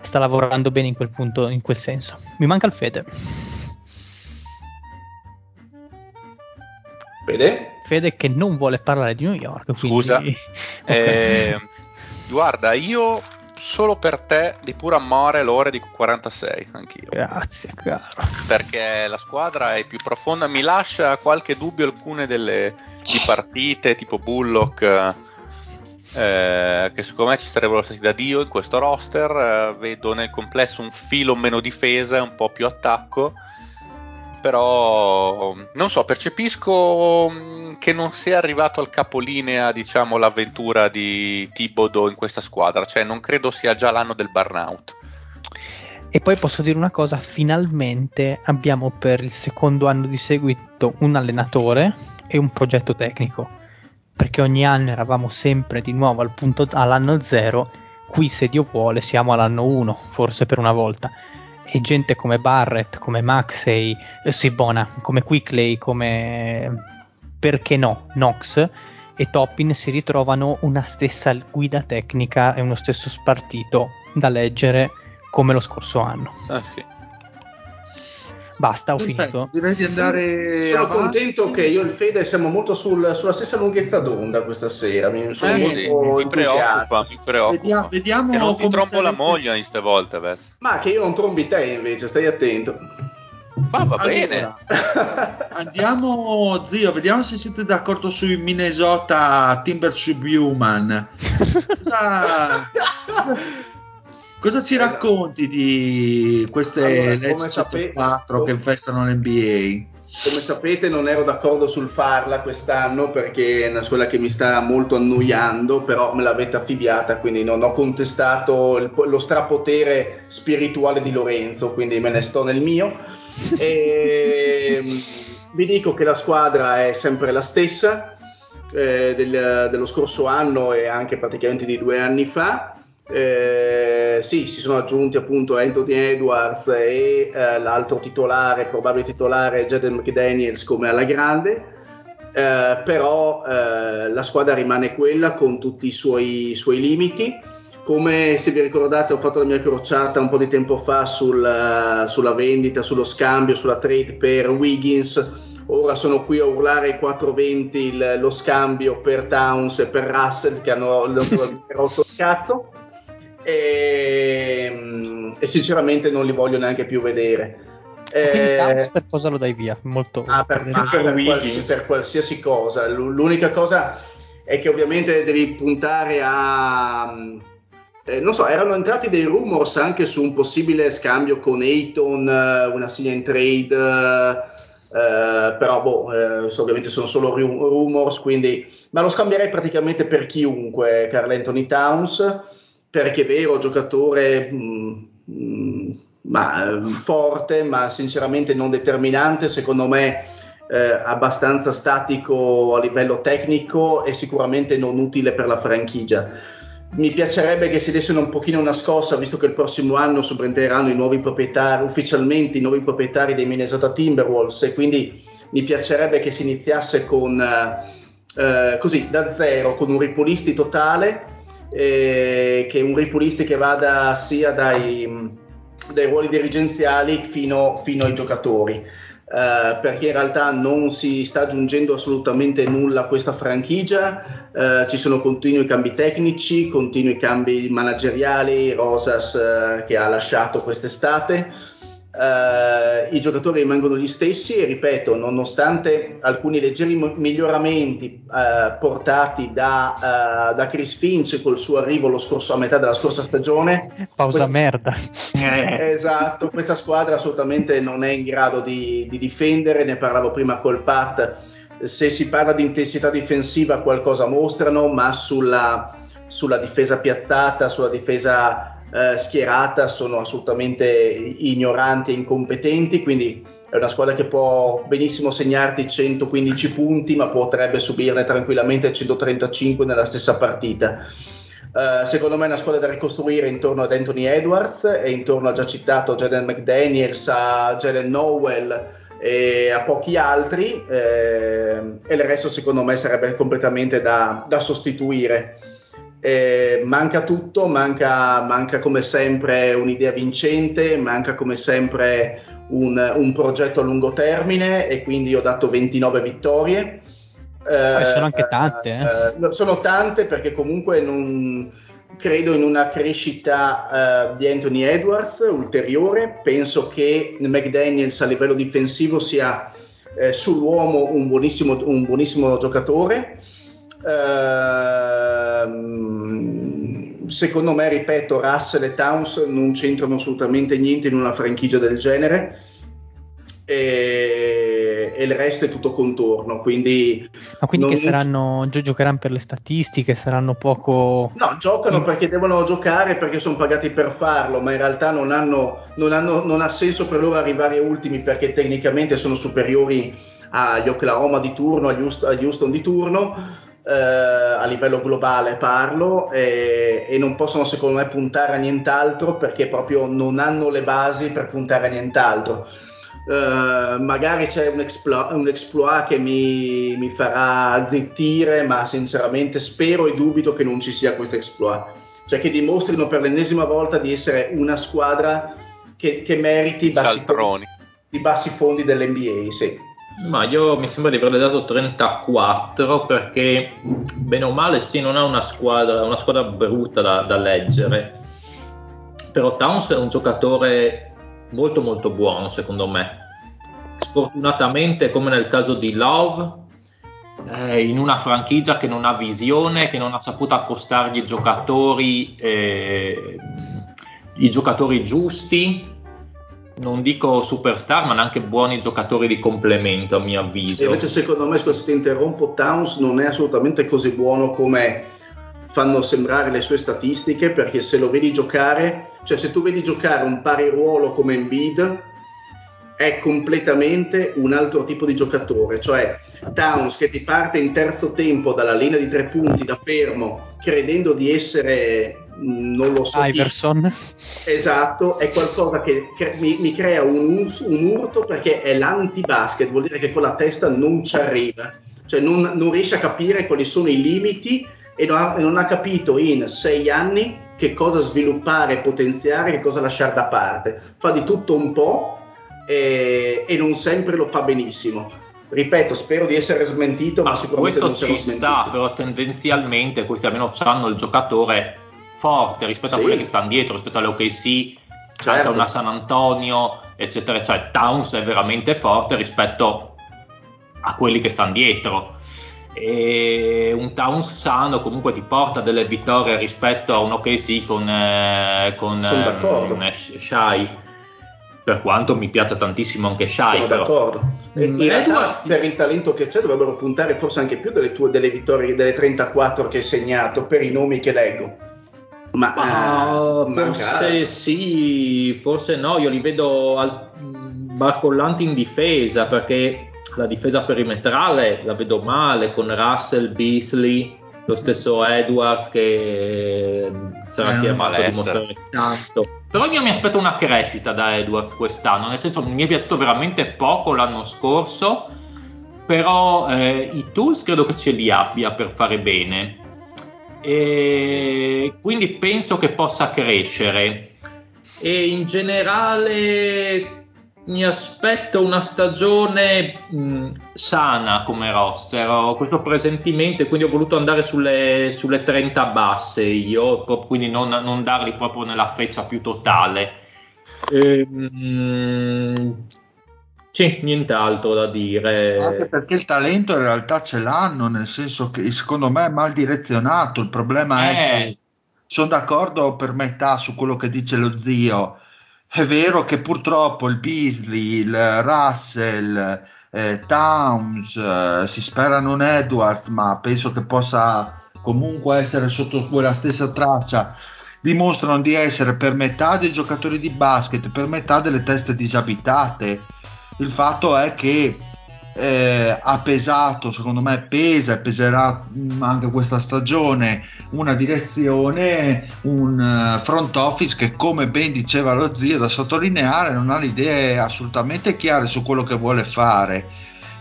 sta lavorando bene in quel punto, in quel senso. Mi manca il Fede. Fede? Fede che non vuole parlare di New York. Quindi... Scusa. okay. eh, guarda, io solo per te di puro amore l'ora di 46 anch'io. Grazie, caro. Perché la squadra è più profonda, mi lascia qualche dubbio alcune delle partite tipo Bullock eh, che secondo me ci sarebbero stati da Dio in questo roster, eh, vedo nel complesso un filo meno difesa e un po' più attacco però non so, percepisco mm, che non sia arrivato al capolinea, diciamo, l'avventura di Thibodeau in questa squadra, cioè non credo sia già l'anno del burnout. E poi posso dire una cosa, finalmente abbiamo per il secondo anno di seguito un allenatore e un progetto tecnico, perché ogni anno eravamo sempre di nuovo al punto, all'anno zero, qui se Dio vuole siamo all'anno 1, forse per una volta e gente come Barrett, come Maxey, eh, Sibona, come Quickley, come perché no, Knox e Toppin si ritrovano una stessa guida tecnica e uno stesso spartito da leggere come lo scorso anno. Ah, sì. Basta, ho Perfetto, finito. Direi di andare. Sono avanti. contento che io e il Fede siamo molto sul, sulla stessa lunghezza d'onda questa sera. Mi, sono eh, molto sì, mi preoccupa, mi preoccupa. Vediamo, vediamo che non ti trombo la moglie in queste volte. Beh. Ma che io non trombi te invece, stai attento. Ma va allora, bene. andiamo, zio, vediamo se siete d'accordo sui Minnesota Timbership Human. Cosa, cosa, Cosa ci racconti di queste allora, leggi sapete, 4 che infestano l'NBA? Come sapete non ero d'accordo sul farla quest'anno perché è una scuola che mi sta molto annoiando, però me l'avete affibbiata, quindi non ho contestato il, lo strapotere spirituale di Lorenzo, quindi me ne sto nel mio. E, vi dico che la squadra è sempre la stessa eh, del, dello scorso anno e anche praticamente di due anni fa eh, sì, si sono aggiunti appunto Anthony Edwards e eh, l'altro titolare, probabile titolare Jaden McDaniels come alla grande. Eh, però eh, la squadra rimane quella con tutti i suoi, suoi, limiti. Come se vi ricordate, ho fatto la mia crociata un po' di tempo fa sul, sulla vendita, sullo scambio, sulla trade per Wiggins. Ora sono qui a urlare ai 420 il, lo scambio per Towns e per Russell che hanno rotto il cazzo e, ehm, e sinceramente non li voglio neanche più vedere. Eh, per cosa lo dai via? Molto ah, per, per, per, qualsiasi, per, qualsiasi, cosa. L'unica cosa è che ovviamente devi puntare a. Eh, non so, erano entrati dei rumors anche su un possibile scambio con Ayton, uh, una sign and trade. Uh, Uh, però boh, eh, ovviamente sono solo rumors, quindi, ma lo scambierei praticamente per chiunque, Carl Anthony Towns, perché è vero, giocatore mh, mh, ma, forte, ma sinceramente non determinante, secondo me eh, abbastanza statico a livello tecnico e sicuramente non utile per la franchigia. Mi piacerebbe che si dessero un pochino una scossa, visto che il prossimo anno subenteranno i nuovi proprietari, ufficialmente i nuovi proprietari dei Minnesota Timberwolves e quindi mi piacerebbe che si iniziasse con, eh, così, da zero, con un ripulisti totale, eh, che un ripulisti che vada sia dai, dai ruoli dirigenziali fino, fino ai giocatori. Uh, perché in realtà non si sta aggiungendo assolutamente nulla a questa franchigia, uh, ci sono continui cambi tecnici, continui cambi manageriali, Rosas uh, che ha lasciato quest'estate, Uh, i giocatori rimangono gli stessi e ripeto, nonostante alcuni leggeri miglioramenti uh, portati da, uh, da, Chris Finch col suo arrivo scorso, a metà della scorsa stagione, pausa questa, merda. Esatto, questa squadra assolutamente non è in grado di, di difendere, ne parlavo prima col Pat. Se si parla di intensità difensiva, qualcosa mostrano, ma sulla, sulla difesa piazzata, sulla difesa eh, schierata sono assolutamente ignoranti e incompetenti, quindi è una squadra che può benissimo segnarti 115 punti, ma potrebbe subirne tranquillamente 135 nella stessa partita. Uh, secondo me è una squadra da ricostruire intorno ad Anthony Edwards e intorno a già citato Jaden McDaniels, a Jalen Nowell e a pochi altri eh, e il resto secondo me sarebbe completamente da, da sostituire. Eh, manca tutto, manca, manca, come sempre un'idea vincente, manca come sempre un, un, progetto a lungo termine e quindi ho dato 29 vittorie. Eh, sono anche tante. Eh. eh. sono tante perché comunque non, credo in una crescita uh, di Anthony Edwards ulteriore, penso che McDaniels a livello difensivo sia eh, sull'uomo un buonissimo, un buonissimo giocatore. Uh, secondo me, ripeto, Russell e Towns non c'entrano assolutamente niente in una franchigia del genere. E, e il resto è tutto contorno. Quindi, Ma quindi che saranno, gio- giocheranno per le statistiche? Saranno poco. No, giocano perché devono giocare perché sono pagati per farlo, ma in realtà non, hanno, non, hanno, non ha senso per loro arrivare ultimi perché tecnicamente sono superiori agli Oklahoma di turno, agli Houston di turno eh, a livello globale parlo e, e, non possono secondo me puntare a nient'altro perché proprio non hanno le basi per puntare a nient'altro. Uh, magari c'è un, explo- un exploit che mi, mi, farà zittire, ma sinceramente spero e dubito che non ci sia questo exploit. Cioè che dimostrino per l'ennesima volta di essere una squadra che, che meriti bassi fondi, i bassi fondi dell'NBA. Sì. Ma io mi sembra di averle dato 34 perché bene o male sì, non è una squadra, una squadra brutta da, da leggere. Però Towns è un giocatore molto molto buono secondo me. Sfortunatamente, come nel caso di Love, eh, in una franchigia che non ha visione, che non ha saputo accostargli i giocatori, eh, i giocatori giusti, non dico superstar, ma neanche buoni giocatori di complemento, a mio avviso. E invece, secondo me, scusa se ti interrompo, Towns non è assolutamente così buono come fanno sembrare le sue statistiche, perché se lo vedi giocare, cioè se tu vedi giocare un pari ruolo come Embiid, è completamente un altro tipo di giocatore, cioè Towns che ti parte in terzo tempo dalla linea di tre punti da fermo, credendo di essere non lo so. Iverson. Chi. Esatto, è qualcosa che, che mi, mi, crea un, un, urto perché è l'anti-basket, vuol dire che con la testa non ci arriva, cioè non, non riesce a capire quali sono i limiti e non ha, non ha capito in sei anni che cosa sviluppare e potenziare, che cosa lasciare da parte. Fa di tutto un po' e, e non sempre lo fa benissimo ripeto, spero di essere smentito, ma, ma sicuramente questo ci sta, però tendenzialmente questi almeno hanno il giocatore forte rispetto sì. a quelli che stanno dietro, rispetto alle OKC, certo. anche una San Antonio, eccetera, cioè Towns è veramente forte rispetto a quelli che stanno dietro. E un Towns sano comunque ti porta delle vittorie rispetto a un OKC con, eh, con, eh, Shai. per quanto mi piaccia tantissimo anche Shai. Sono però. d'accordo. Mm, in realtà, per il talento che c'è, dovrebbero puntare forse anche più delle tue delle vittorie, delle 34 che hai segnato, per i nomi che leggo. Ma, uh, forse sì, forse no. Io li vedo al, barcollanti in difesa perché la difesa perimetrale la vedo male con Russell, Beasley, lo stesso Edwards che sarà eh, chiamato a dimostrare tanto però io mi aspetto una crescita da Edwards quest'anno, nel senso mi è piaciuto veramente poco l'anno scorso, però eh, i tools credo che ce li abbia per fare bene. E quindi penso che possa crescere. E in generale mi aspetto una stagione mh, sana come roster, ho questo presentimento e quindi ho voluto andare sulle, sulle 30 basse io, quindi non, non, darli proprio nella feccia più totale. E, mh, sì, nient'altro da dire. Anche perché il talento in realtà ce l'hanno, nel senso che secondo me è mal direzionato, il problema eh. è che sono d'accordo per metà su quello che dice lo zio è vero che purtroppo il Beasley, il Russell, eh, Towns, eh, si spera non Edwards, ma penso che possa comunque essere sotto quella stessa traccia. Dimostrano di essere per metà dei giocatori di basket, per metà delle teste disabitate. Il fatto è che eh, ha pesato, secondo me pesa e peserà anche questa stagione una direzione, un uh, front office che come ben diceva lo zio da sottolineare non ha le idee assolutamente chiare su quello che vuole fare,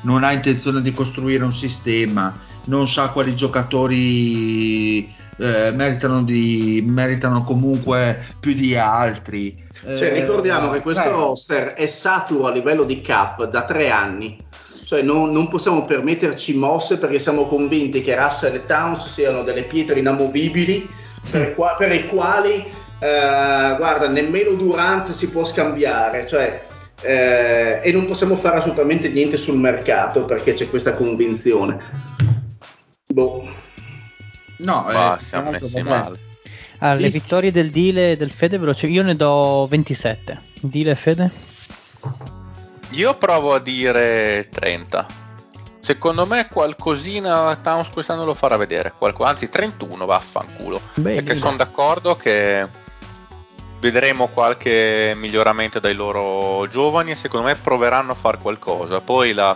non ha intenzione di costruire un sistema, non sa quali giocatori eh, meritano, di, meritano comunque più di altri. Cioè, ricordiamo che questo eh, roster è saturo a livello di cap da tre anni. Cioè non, non, possiamo permetterci mosse perché siamo convinti che Russell e Towns siano delle pietre inamovibili per, qua, per i quali eh, guarda nemmeno Durant si può scambiare cioè, eh, e non possiamo fare assolutamente niente sul mercato perché c'è questa convinzione. Boh no bah, eh, siamo messi male ah, le vittorie del Dile e del Fede veloce io ne do 27 Dile e Fede io provo a dire 30. Secondo me qualcosina Towns quest'anno lo farà vedere. Qualco, anzi, 31 vaffanculo. Bene, perché sono d'accordo che vedremo qualche miglioramento dai loro giovani e secondo me proveranno a fare qualcosa. Poi la,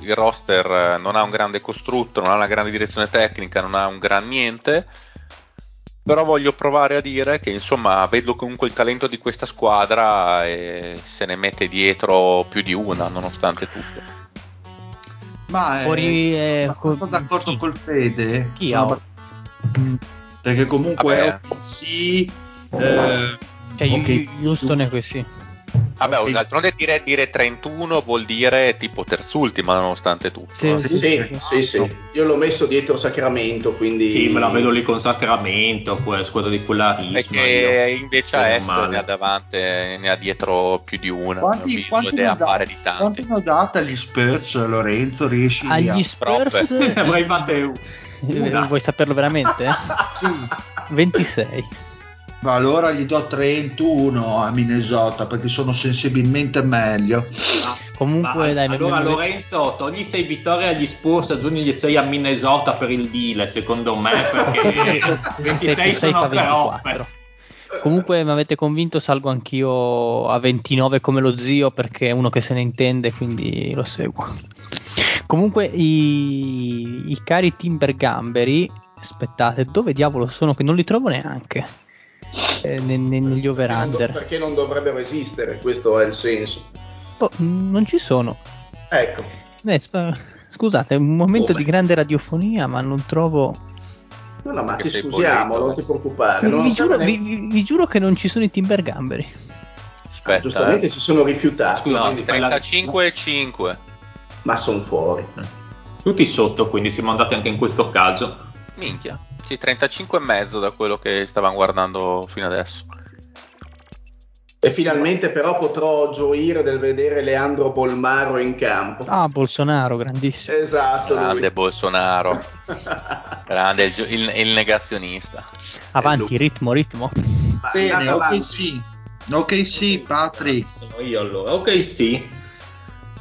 il roster non ha un grande costrutto, non ha una grande direzione tecnica, non ha un gran niente però voglio provare a dire che insomma vedo comunque il talento di questa squadra e se ne mette dietro più di una nonostante tutto. Ma Fuori, eh, sono abbastanza co- d'accordo chi? col Fede. Chi ha? Perché comunque Vabbè. OPC... Eh, cioè, okay, Houston è così. Vabbè, okay. d'altronde dire, dire 31 vuol dire tipo terzultima nonostante tutto. Sì, no? sì, sì, sì, sì, Io l'ho messo dietro Sacramento, quindi... Sì, me la vedo lì con Sacramento, quella squadra di quella risma. Perché invece a Est ne ha davanti, ne ha dietro più di una. Quanti, quanti, ne, date, quanti ne ho date agli Spurs, Lorenzo? Riesci agli a... Spurs? Avrei fatto una. Vuoi saperlo veramente? sì. 26. Ma allora gli do 31 a Minnesota perché sono sensibilmente meglio. Ah, comunque, dai, allora Lorenzo, togli 6 vittorie agli Spurs, aggiungigli 6 a Minnesota per il deal, secondo me, perché 26 sono troppe. Comunque mi avete convinto, salgo anch'io a 29 come lo zio perché è uno che se ne intende, quindi lo seguo. Comunque i, i cari Timber Gamberi, aspettate, dove diavolo sono che non li trovo neanche? Eh, ne, ne, negli over-under. Perché non dovrebbero esistere, questo è il senso. Oh, non ci sono. Ecco. Eh, scusate, è un momento Come? di grande radiofonia, ma non trovo... No, no, ma ti scusiamo, non ti preoccupare. Vi, vi, giuro, vi, vi, giuro, che non ci sono i Timber Gamberi. Aspetta, ah, giustamente eh. si sono rifiutati. Scusa, 35 e 5. Ma sono fuori. Tutti sotto, quindi siamo andati anche in questo caso. Minchia, sì, 35 e mezzo da quello che stavamo guardando fino adesso. E finalmente però potrò gioire del vedere Leandro Bolmaro in campo. Ah, Bolsonaro, grandissimo. Esatto. Grande lui. Bolsonaro. Grande il, il, il, negazionista. Avanti, ritmo, ritmo. Bene, ok, sì. Ok sì, Patrick. Sono io allora. Ok sì.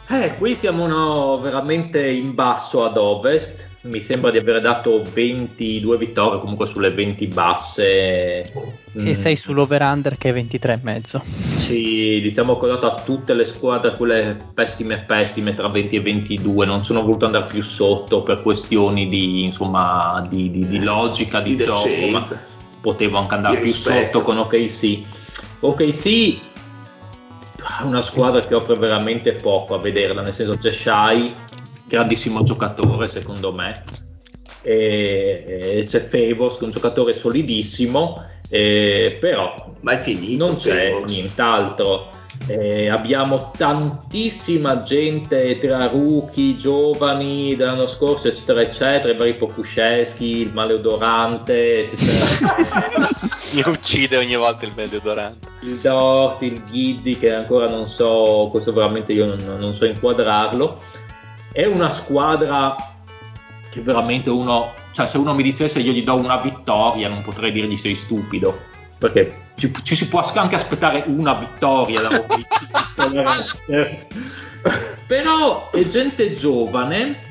Eh, qui siamo no, veramente in basso ad ovest mi sembra di aver dato 22 vittorie comunque sulle 20 basse. E mm. sei sull'over-under che è 23,5 sì diciamo che ho dato a tutte le squadre quelle pessime pessime tra 20 e 22 non sono voluto andare più sotto per questioni di insomma di, di, di logica di, di gioco ma potevo anche andare più sotto con OKC OKC è una squadra che offre veramente poco a vederla nel senso c'è Shai grandissimo giocatore secondo me. E, e c'è Favors che è un giocatore solidissimo, eh, però Ma è finito, non c'è Favors. nient'altro. Eh, abbiamo tantissima gente tra rookie, giovani dell'anno scorso, eccetera, eccetera, i vari Pokusceschi, il maleodorante, eccetera. Mi uccide ogni volta il maleodorante. Il Dort, il Giddy, che ancora non so, questo veramente io non, non so inquadrarlo è una squadra che veramente uno, cioè se uno mi dicesse io gli do una vittoria non potrei dirgli sei stupido, perché ci, ci si può anche aspettare una vittoria da però è gente giovane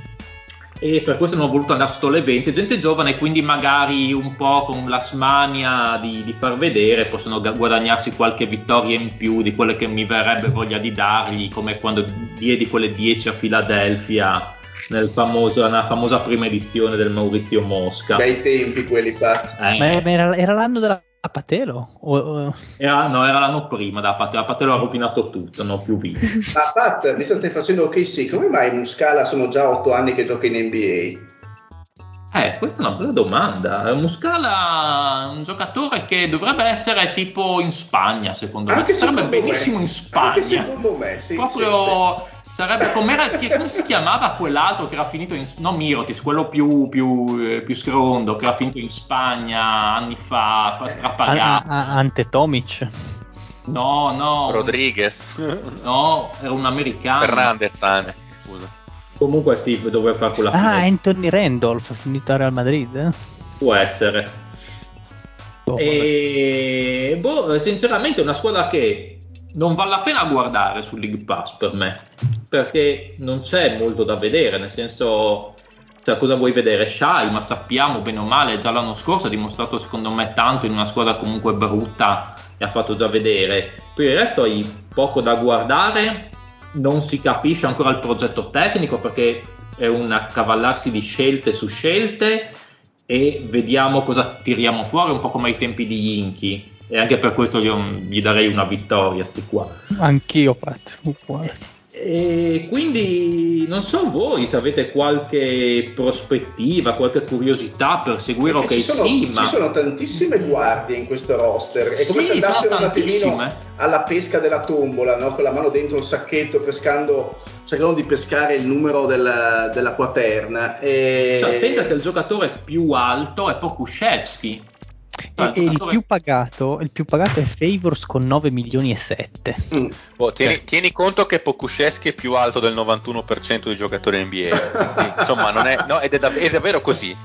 e per questo non ho voluto andare sotto le 20 gente giovane quindi magari un po' con la smania di, di, far vedere possono guadagnarsi qualche vittoria in più di quelle che mi verrebbe voglia di dargli come quando diedi quelle 10 a Filadelfia nel famoso, nella famosa prima edizione del Maurizio Mosca. Bei tempi quelli qua eh. ma era, era l'anno della Patelo? O... Era, no, era l'anno prima da Patelo. Patelo ha rovinato tutto, non più vinto. Ma Pat, visto che stai facendo OKC, come mai Muscala sono già otto anni che gioca in NBA? Eh, questa è una bella domanda. Muscala è un giocatore che dovrebbe essere tipo in Spagna, secondo Anche me. Sarebbe benissimo me. in Spagna. Anche secondo me, sì. Proprio... Sì, sì sarebbe come si chiamava quell'altro che era finito in non Mirotis, quello più, più, eh, più scrondo che era finito in Spagna anni fa, strapagato. Ante Tomic. No, no. Rodriguez. No, era un americano. Fernandez, Ane. Scusa. Comunque sì, doveva fare quella Ah, fine. Anthony Randolph, finito a Real Madrid. Può essere. Oh, e boh, sinceramente è una squadra che non vale la pena guardare su League Pass per me, perché non c'è molto da vedere, nel senso, cioè, cosa vuoi vedere? Shai, ma sappiamo bene o male, già l'anno scorso ha dimostrato secondo me tanto in una squadra comunque brutta e ha fatto già vedere. Per il resto hai poco da guardare, non si capisce ancora il progetto tecnico perché è un accavallarsi di scelte su scelte e vediamo cosa tiriamo fuori, un po' come ai tempi di Inchi e anche per questo io gli darei una vittoria sti qua. Anch'io Pat, uguale. E quindi non so voi se avete qualche prospettiva, qualche curiosità per seguire Perché ok ci sono, sì, ma... ci sono tantissime guardie in questo roster. È come sì, se andassero un attimino alla pesca della tombola, no? con la mano dentro un sacchetto pescando cercano di pescare il numero del, della quaterna. E... Cioè, pensa che il giocatore più alto è Pokushevsky e, e il, più pagato, il più pagato è Favors con 9 milioni e 7. Mm. Boh, tieni, cioè. tieni, conto che Pokusceschi è più alto del 91% dei giocatori NBA. Quindi, insomma, non è, no, ed è, dav- è davvero così.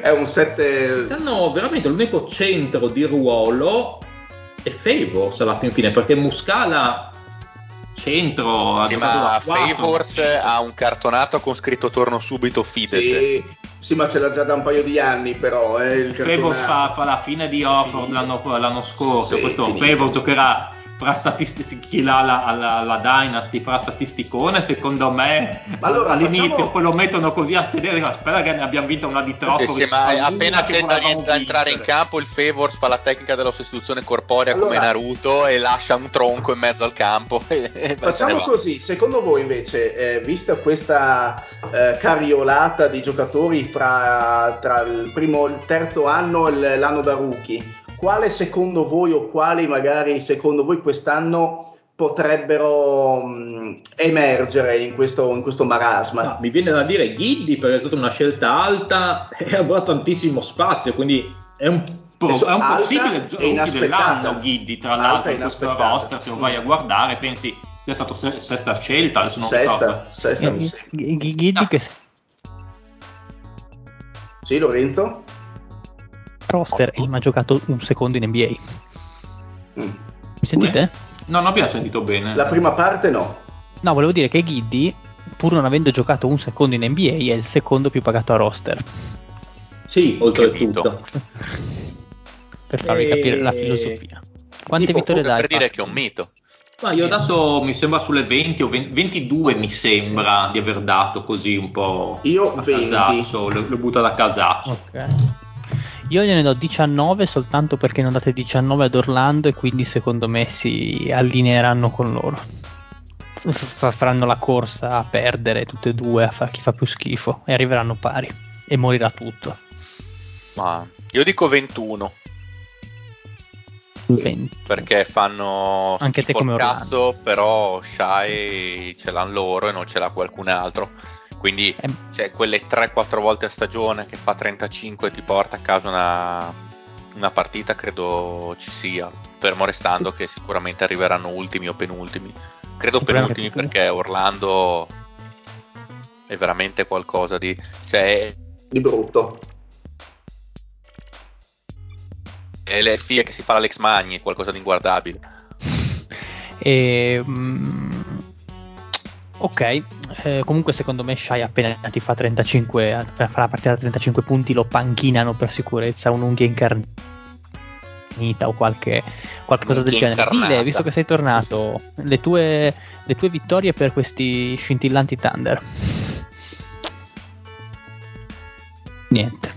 è un 7. Hanno veramente l'unico centro di ruolo è Favors alla fin fine, perché Muscala centro sì, ma Favors ha un cartonato con scritto torno subito fidete sì, sì, ma ce l'ha già da un paio di anni, però. Eh, il Favors fa, fa, la fine di Offroad l'anno, l'anno, scorso. Sì, Questo. Favors giocherà fra statistici chi l'ha la, la, la, Dynasty fra statisticone secondo me allora, all'inizio facciamo... poi lo mettono così a sedere spera che ne abbiamo vinta una di troppo sì, sì, ma appena c'è da entrare in campo il Favors fa la tecnica della sostituzione corporea allora, come Naruto e lascia un tronco in mezzo al campo. Facciamo così secondo voi invece eh, vista questa eh, cariolata di giocatori fra, tra il primo e il terzo anno e l'anno da rookie quale secondo voi o quali magari secondo voi quest'anno potrebbero mh, emergere in questo, in questo marasma? No, mi viene da dire Giddy perché è stata una scelta alta e avrà tantissimo spazio, quindi è un, pro, è un possibile gioco dell'anno Giddy tra l'altro in questo roster, se lo vai a guardare pensi che è stata se- sesta scelta, adesso non sesta, sesta Giddy che... Sì, Lorenzo? Roster e non ha giocato un secondo in NBA. Mi sentite? No, non abbiamo sentito bene. La prima parte no. No, volevo dire che Giddy, pur non avendo giocato un secondo in NBA, è il secondo più pagato a roster. Sì, oltretutto. per farvi e... capire la filosofia. Quante tipo, vittorie dai? Per dire che è un mito. Ma io ho dato, mi sembra sulle 20 o 20, 22 mi sembra di aver dato così un po'. Io 20. Casaccio, l'ho, l'ho buttato a casaccio. Ok. Io gliene do 19 soltanto perché non date 19 ad Orlando e quindi secondo me si allineeranno con loro. F- faranno la corsa a perdere tutte e due a fare chi fa più schifo e arriveranno pari e morirà tutto. Ma io dico 21. 20. Perché fanno anche te come cazzo, Orlando. però Shai ce l'hanno loro e non ce l'ha qualcun altro. Quindi eh. cioè, quelle 3-4 volte a stagione che fa 35 e ti porta a casa una, una partita, credo ci sia. Fermo restando che sicuramente arriveranno ultimi o penultimi. Credo penultimi perché Orlando è veramente qualcosa di... Cioè, di brutto. È le figlie che si fa l'Alex Magni, qualcosa di inguardabile. E, um, ok, eh, comunque secondo me Shai appena ti fa 35, appena fa la partita da 35 punti lo panchinano per sicurezza un'unghia incarnita o qualche, qualcosa del genere. Incarnata. Dile, visto che sei tornato, le tue, le tue vittorie per questi scintillanti Thunder. Niente.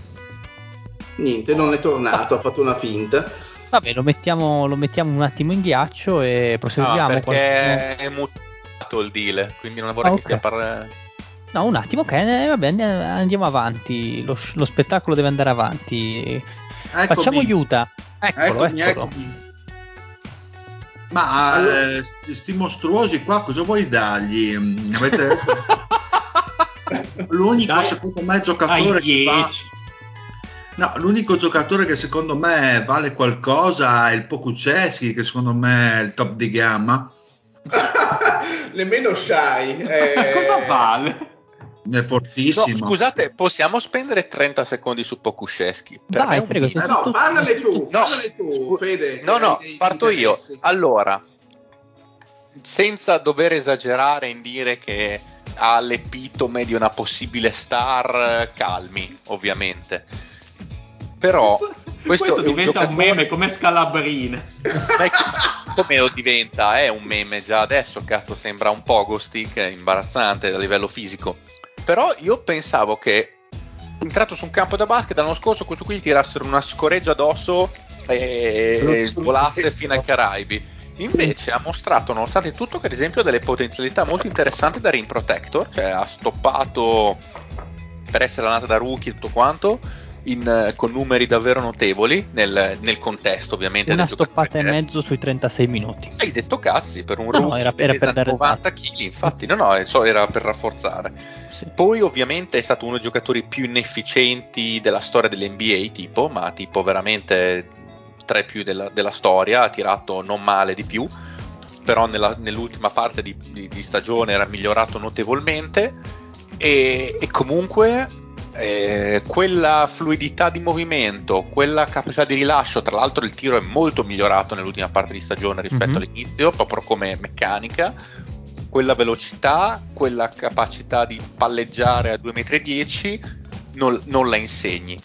Niente, non è tornato, ha fatto una finta. Vabbè, lo mettiamo, lo mettiamo un attimo in ghiaccio e proseguiamo. No, perché qualcuno... è mutato il deal, quindi non vorrei ah, okay. che stia parlando. No, un attimo, ok, eh, vabbè, andiamo avanti. Lo, lo, spettacolo deve andare avanti. Eccomi. Facciamo Utah. Eccolo, eccomi, eccolo. Eccomi. Ma allora... eh, sti mostruosi qua cosa vuoi dargli? Avete... L'unico Dai, secondo me giocatore che fa No, l'unico giocatore che secondo me vale qualcosa è il Pokuceschi, che secondo me è il top di gamma. Nemmeno Shai. Eh... Cosa vale? È fortissimo. No, scusate, possiamo spendere 30 secondi su Pokuszewski? Dai, prego. Eh, no, parlane tu, no, parlane tu, Fede. No, no, parto io. Allora, senza dover esagerare in dire che ha l'epitome di una possibile star, calmi, ovviamente però questo, questo diventa un, giocatore... un, meme come Scalabrine. come lo diventa? È un meme già adesso, cazzo, sembra un pogo stick, è imbarazzante a livello fisico. Però io pensavo che entrato su un campo da basket l'anno scorso questo qui gli tirassero una scoreggia addosso e, e volasse fino ai Caraibi. Invece ha mostrato, nonostante tutto, che ad esempio ha delle potenzialità molto interessanti da rim protector, cioè ha stoppato per essere la nata da rookie e tutto quanto in, eh, con numeri davvero notevoli nel, nel contesto ovviamente. Una stoppata e mezzo sui 36 minuti. Hai detto cazzi per un no, rookie no, era, era per dare 90 kg, infatti no no, era per rafforzare. Sì. Poi ovviamente è stato uno dei giocatori più inefficienti della storia dell'NBA tipo, ma tipo veramente tra i più della, della storia, ha tirato non male di più però nella, nell'ultima parte di, di, di, stagione era migliorato notevolmente e, e comunque eh, quella fluidità di movimento, quella capacità di rilascio, tra l'altro il tiro è molto migliorato nell'ultima parte di stagione rispetto mm-hmm. all'inizio, proprio come meccanica, quella velocità, quella capacità di palleggiare a 2,10 m non, non la insegni.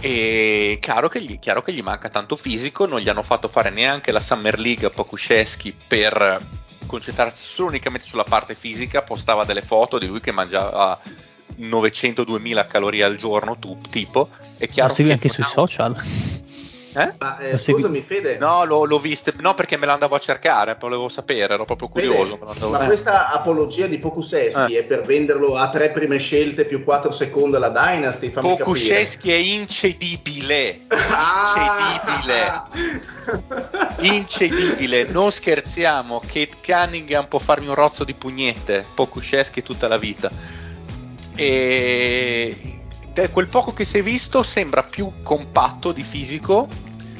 E chiaro che, gli, chiaro che gli manca tanto fisico, non gli hanno fatto fare neanche la Summer League a Pokuszewski per concentrarsi solo unicamente sulla parte fisica, postava delle foto di lui che mangiava 900-2000 calorie al giorno, tu, tipo, è chiaro Lo segui anche sui social? Eh? Ma, eh, scusami, Fede. No, l'ho, l'ho viste, no, perché me l'andavo a cercare, volevo sapere, ero proprio curioso. Fede, ma questa apologia di Pokuseschi eh. è per venderlo a tre prime scelte più quattro secondi alla Dynasty? Pokuseschi è incedibile. Ah. Incedibile. incedibile. Non scherziamo. Kate Cunningham può farmi un rozzo di pugnette. Pokuseschi tutta la vita e quel poco che si è visto sembra più compatto di fisico.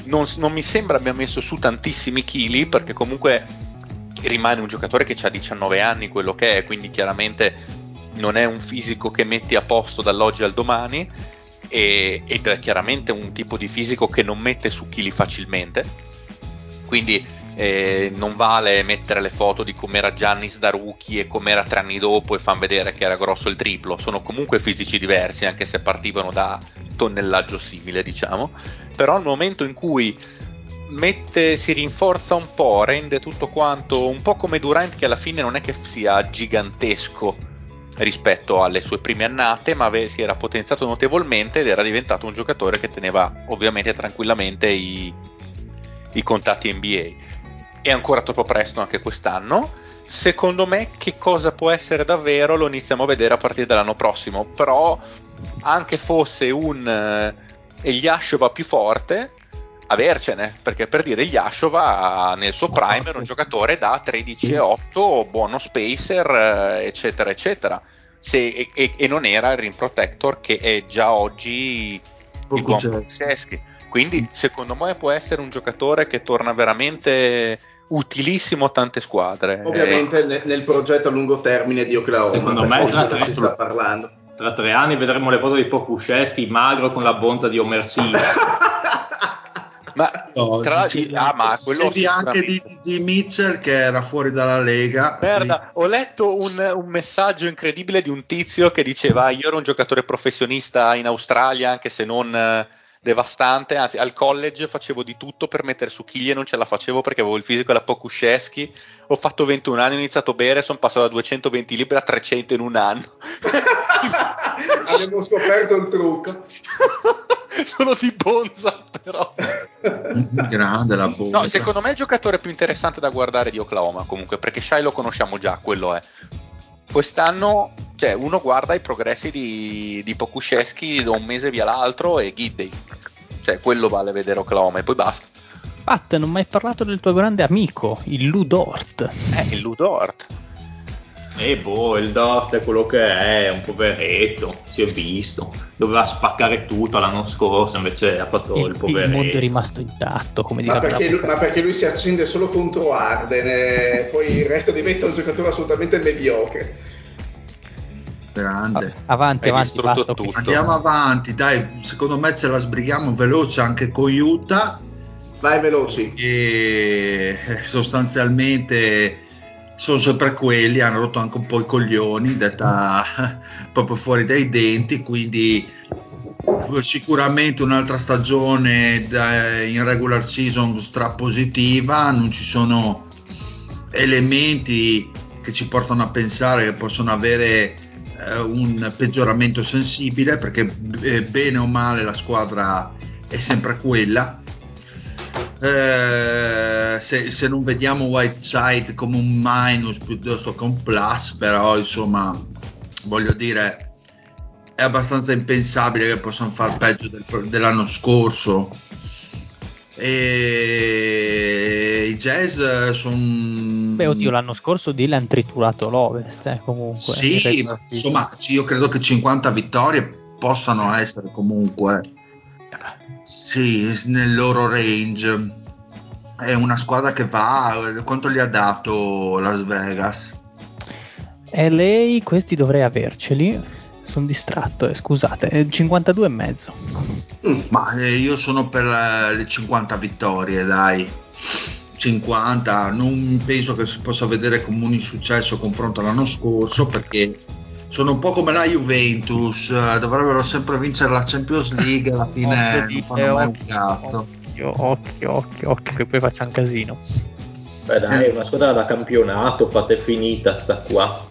Non, non mi sembra abbia messo su tantissimi chili perché comunque rimane un giocatore che ha 19 anni quello che è quindi chiaramente non è un fisico che metti a posto dall'oggi al domani. E, ed è chiaramente un tipo di fisico che non mette su chili facilmente. Quindi eh, non vale mettere le foto di com'era Giannis da rookie e com'era tre anni dopo e fan vedere che era grosso il triplo. Sono comunque fisici diversi, anche se partivano da tonnellaggio simile, diciamo. Però al momento in cui mette, si rinforza un po', rende tutto quanto un po' come Durant, che alla fine non è che sia gigantesco rispetto alle sue prime annate, ma ave- si era potenziato notevolmente ed era diventato un giocatore che teneva ovviamente tranquillamente i, i contatti NBA. È ancora troppo presto anche quest'anno. Secondo me, che cosa può essere davvero lo iniziamo a vedere a partire dall'anno prossimo. Però, anche fosse un uh, Eliashova più forte, avercene, perché per dire Yashova nel suo prime era un giocatore da 13,8, buono spacer, eh, eccetera, eccetera. Se, e, e, non era il rim protector che è già oggi il buon Kuczewski. Quindi secondo me può essere un giocatore che torna veramente utilissimo a tante squadre. Ovviamente eh, nel, progetto a lungo termine di Oklahoma. Secondo me tra tre, sta parlando. tra tre anni vedremo le foto di Pokusceschi magro con la bonta di Omer Sina. Ma no, tra l'altro, ah, ma quello anche di, di, Mitchell che era fuori dalla Lega. Merda, ho letto un, un, messaggio incredibile di un tizio che diceva: Io ero un giocatore professionista in Australia, anche se non devastante. Anzi, al college facevo di tutto per mettere su chiglie, non ce la facevo perché avevo il fisico da Pokusceschi. Ho fatto 21 anni, ho iniziato a bere, sono passato da 220 libri a 300 in un anno. Abbiamo scoperto il trucco. sono di Bonza, però. Grande la Bonza. No, secondo me è il giocatore più interessante da guardare di Oklahoma, comunque, perché Shai lo conosciamo già, quello è. Quest'anno, cioè, uno guarda i progressi di, di Pokusceschi da un mese via l'altro e Giddey. Cioè, quello vale vedere Oklahoma e poi basta. Pat, non ho mai parlato del tuo grande amico, il Ludort. Eh, il Ludort. E boh, il Dort è quello che è, un poveretto, si è visto. Doveva spaccare tutto l'anno scorso, invece ha fatto il, il poveretto. Il mondo è rimasto intatto, come ma perché, lui, ma perché lui si accende solo contro Arden e poi il resto diventa un giocatore assolutamente mediocre. Grande. Avanti, avanti, basta, Andiamo avanti, dai, secondo me ce la sbrighiamo veloce anche con Utah. Vai veloci. E eh, sostanzialmente sono sempre quelli, hanno rotto anche un po' i coglioni, detta proprio fuori dai denti, quindi sicuramente un'altra stagione in regular season strapositiva, non ci sono elementi che ci portano a pensare che possono avere eh, un peggioramento sensibile perché eh, bene o male la squadra è sempre quella eh, se, se, non vediamo Whiteside come un minus piuttosto che un plus, però insomma, voglio dire, è abbastanza impensabile che possano far peggio del, dell'anno scorso. E i jazz sono. Beh, oddio, l'anno scorso Dylan triturato l'Ovest, eh, comunque. Sì, insomma, io credo che 50 vittorie possano essere comunque sì, nel loro range. È una squadra che va. Quanto gli ha dato Las Vegas? E lei, questi dovrei averceli. Sono distratto, eh, scusate, 52 e mezzo. Mm, ma eh, io sono per eh, le 50 vittorie, dai. 50, non penso che si possa vedere come un insuccesso confronto all'anno scorso perché sono un po' come la Juventus, eh, dovrebbero sempre vincere la Champions League, alla fine non fanno mai un cazzo. Occhio, occhio, occhio, occhio, che poi facciano casino. Beh dai, è una squadra da campionato, fate finita sta qua.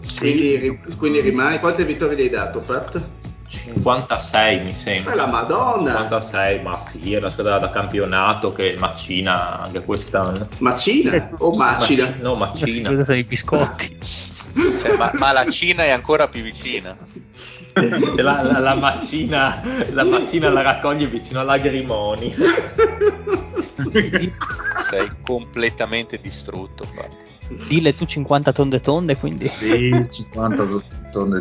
Sì. Quindi, quindi rimane, quante vittorie gli hai dato, Pat? 56 mi sembra. Ma la Madonna! 56, ma sì, è una squadra da campionato che macina anche quest'anno. Macina? O macina? Mac- no, macina. Cosa i biscotti? Cioè, ma, ma, la Cina è ancora più vicina. La, la, la, macina, la macina la raccoglie vicino alla Grimoni. Sei completamente distrutto. Infatti. Dile tu 50 tonde tonde, quindi. Sì, 50 tonde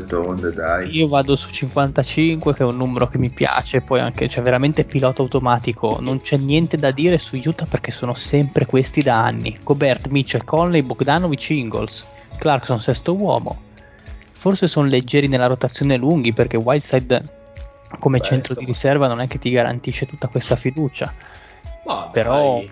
tonde, dai. Io vado su 55, che è un numero che mi piace. Poi anche, cioè, veramente pilota automatico. Non c'è niente da dire su Utah perché sono sempre questi da anni. Cobert, Mitchell, Conley, Bogdanovic, Ingles. Clarkson sesto uomo. Forse sono leggeri nella rotazione lunghi perché Whiteside come Beh, centro di riserva non è che ti garantisce tutta questa fiducia. Ma Però dai.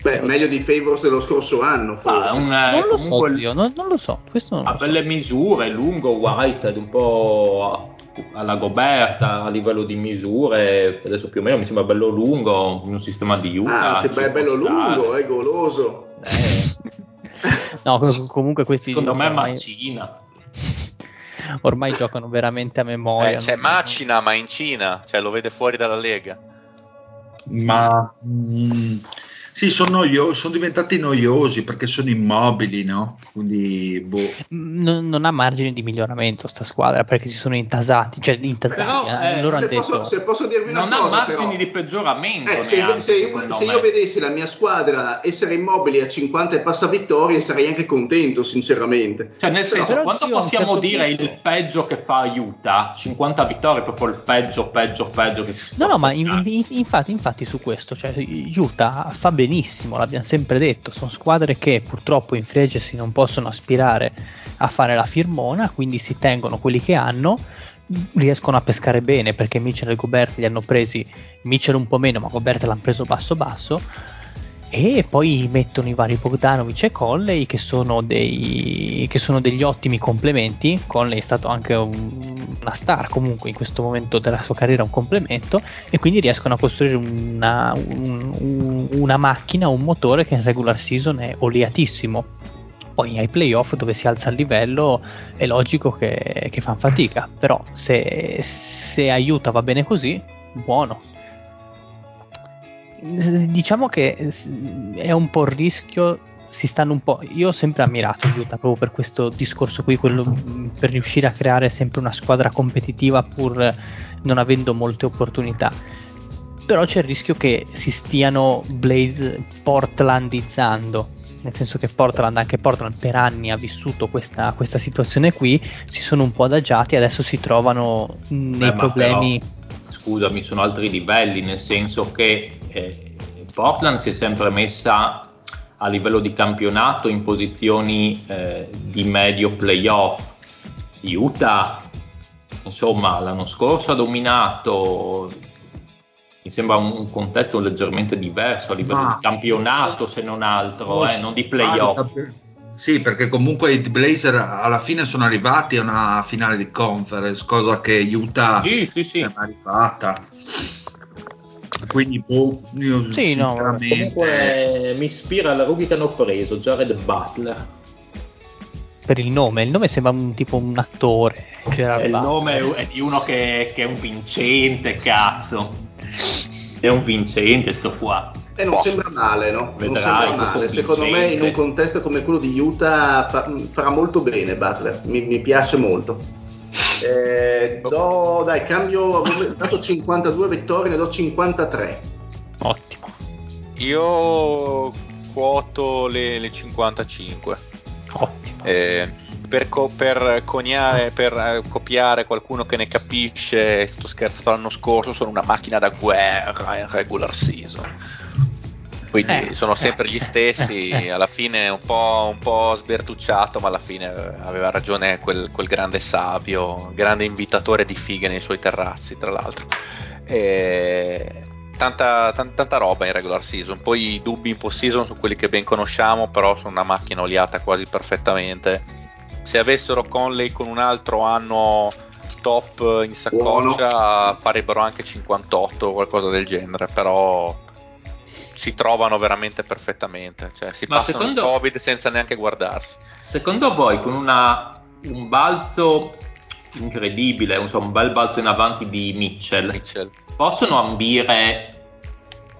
Beh, meglio di Favors dello scorso anno, forse. Ah, un, non lo so, zio, non, non, lo so. Questo non ha belle so. misure, lungo, Whiteside, un po' alla Goberta a livello di misure, adesso più o meno mi sembra bello lungo, in un sistema di Utah. Ah, che beh, bello lungo, è goloso. Eh. no, comunque questi... Secondo me è macina. Ormai giocano veramente a memoria. Eh, c'è macina, ma in Cina, cioè lo vede fuori dalla Lega. Ma... Mm, sì, sono, noio- sono diventati noiosi perché sono immobili, no? Quindi, boh. non, non, ha margine di miglioramento sta squadra perché si sono intasati, cioè intasati. Però, eh, loro se, hanno posso, detto... se posso dirvi una non cosa, ha margini però, di peggioramento. Eh, se, neanche, se, io, se io, vedessi la mia squadra essere immobili a 50 e passa vittorie, sarei anche contento, sinceramente. Cioè, nel senso, però, quanto possiamo certo dire punto... il peggio che fa aiuta? 50 vittorie, proprio il peggio, peggio, peggio che No, no, ma in, in, infatti, infatti su questo, cioè, Utah fa benissimo, l'abbiamo sempre detto, sono squadre che purtroppo in free agency non possono aspirare a fare la firmona, quindi si tengono quelli che hanno, riescono a pescare bene perché Mitchell e Gobert li hanno presi, Mitchell un po' meno, ma Gobert l'hanno preso basso basso e poi mettono i vari Bogdanovic e Conley che sono, dei, che sono degli ottimi complementi. Conley è stato anche un, una star comunque in questo momento della sua carriera un complemento. E quindi riescono a costruire una, un, una macchina un motore che in regular season è oliatissimo. Poi ai playoff dove si alza il livello è logico che, che fanno fatica. Però se, se aiuta va bene così buono diciamo che è un po' il rischio si stanno un po'. Io ho sempre ammirato Utah proprio per questo discorso qui, quello per riuscire a creare sempre una squadra competitiva pur non avendo molte opportunità. Però c'è il rischio che si stiano Blaze portlandizzando. Nel senso che Portland, anche Portland per anni ha vissuto questa, questa situazione qui, si sono un po' adagiati e adesso si trovano nei Beh, problemi. Però scusami, sono altri livelli, nel senso che eh, Portland si è sempre messa a livello di campionato in posizioni eh, di medio playoff. Utah, insomma, l'anno scorso ha dominato, mi sembra un contesto leggermente diverso a livello Ma, di campionato, se non altro, eh, non di playoff. Sì, perché comunque i Blazer alla fine sono arrivati a una finale di conference, cosa che Utah sì, sì, sì. è mai fatta. Quindi, boh, io sì, sinceramente... no, comunque mi ispira alla rookie che hanno preso, Jared Butler. Per il nome, il nome sembra un tipo un attore. Gerard il nome è di uno che, che è un vincente, cazzo. È un vincente sto qua. E non sembra male, no? Vedrai, non sembra male. Secondo me in un contesto come quello di Utah fa, farà molto bene Butler, mi, mi piace molto. Eh, do, dai, cambio, avevo dato 52 vittorie, ne do 53. Ottimo. Io quoto le, le 55. Ottimo. Eh, per, co- per, coniare, per eh, copiare qualcuno che ne capisce, sto scherzando l'anno scorso, sono una macchina da guerra in regular season quindi eh, sono sempre eh, gli stessi. Alla fine un po', un po', sbertucciato, ma alla fine aveva ragione quel, quel, grande savio, grande invitatore di fighe nei suoi terrazzi, tra l'altro. E tanta, tanta, tanta, roba in regular season. Poi i dubbi in post season sono quelli che ben conosciamo, però sono una macchina oliata quasi perfettamente. Se avessero Conley con un altro anno top in saccoccia, Buono. farebbero anche 58 o qualcosa del genere, però si trovano veramente perfettamente, cioè si Ma passano secondo, il Covid senza neanche guardarsi. Secondo voi con una, un balzo incredibile, insomma, un bel balzo in avanti di Mitchell, Mitchell, possono ambire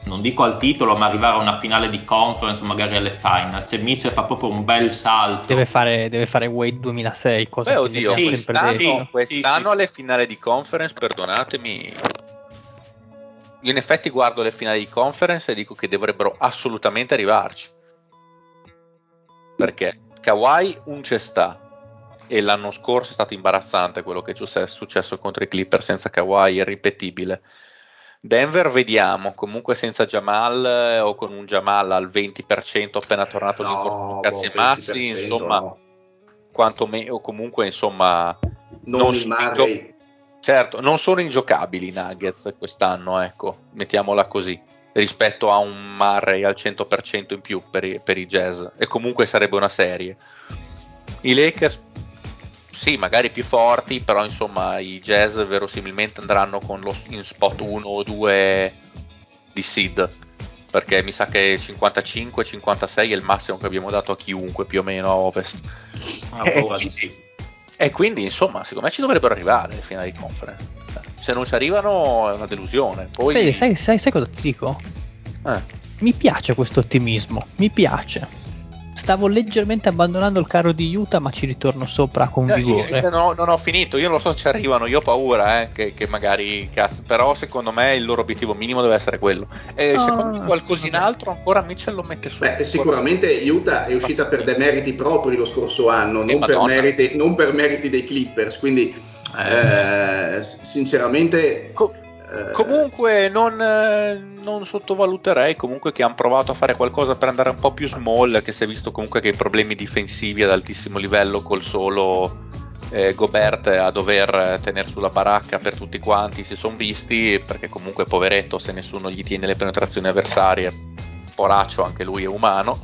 non dico al titolo, ma arrivare a una finale di conference, magari alle finals. Se Mitchell fa proprio un bel salto, deve fare, deve fare Wade 2006. Cosa Beh, oddio, sì, quest'anno, quest'anno sì, alle finali di conference, perdonatemi, in effetti guardo le finali di conference e dico che dovrebbero assolutamente arrivarci. Perché Kawhi un c'è sta. E l'anno scorso è stato imbarazzante quello che è successo contro i Clipper senza Kawhi, irripetibile. Denver vediamo, comunque senza Jamal eh, o con un Jamal al 20% appena tornato no, di cazzi e mazzi, insomma, no. quanto me- o comunque insomma non, non Murray Certo, non sono ingiocabili i Nuggets quest'anno, ecco, mettiamola così. rispetto a un Murray al 100% in più per i, per i Jazz e comunque sarebbe una serie. I Lakers sì, magari più forti, però insomma i Jazz verosimilmente andranno con lo, in spot 1 o 2 di seed perché mi sa che 55-56 è il massimo che abbiamo dato a chiunque più o meno a Ovest. Ah, quindi, e quindi insomma secondo me ci dovrebbero arrivare le finali di conference. Se non ci arrivano è una delusione. Poi... Sai, sai, sai cosa ti dico? Eh. Mi piace questo ottimismo, mi piace stavo leggermente abbandonando il carro di Utah, ma ci ritorno sopra con vigore. No, no, non ho finito, io non so se ci arrivano, io ho paura eh, che, che, magari cazzo, però secondo me il loro obiettivo minimo deve essere quello. E no, secondo me qualcosina altro ancora Mitchell lo mette su. Beh, sicuramente Utah è uscita per demeriti propri lo scorso anno, non per, meriti, non per, meriti, dei Clippers, quindi eh. Eh, sinceramente... Co- eh, comunque non, eh, non, sottovaluterei comunque che hanno provato a fare qualcosa per andare un po' più small, che si è visto comunque che i problemi difensivi ad altissimo livello col solo eh, Gobert a dover tenere sulla baracca per tutti quanti si sono visti, perché comunque poveretto se nessuno gli tiene le penetrazioni avversarie, poraccio anche lui è umano.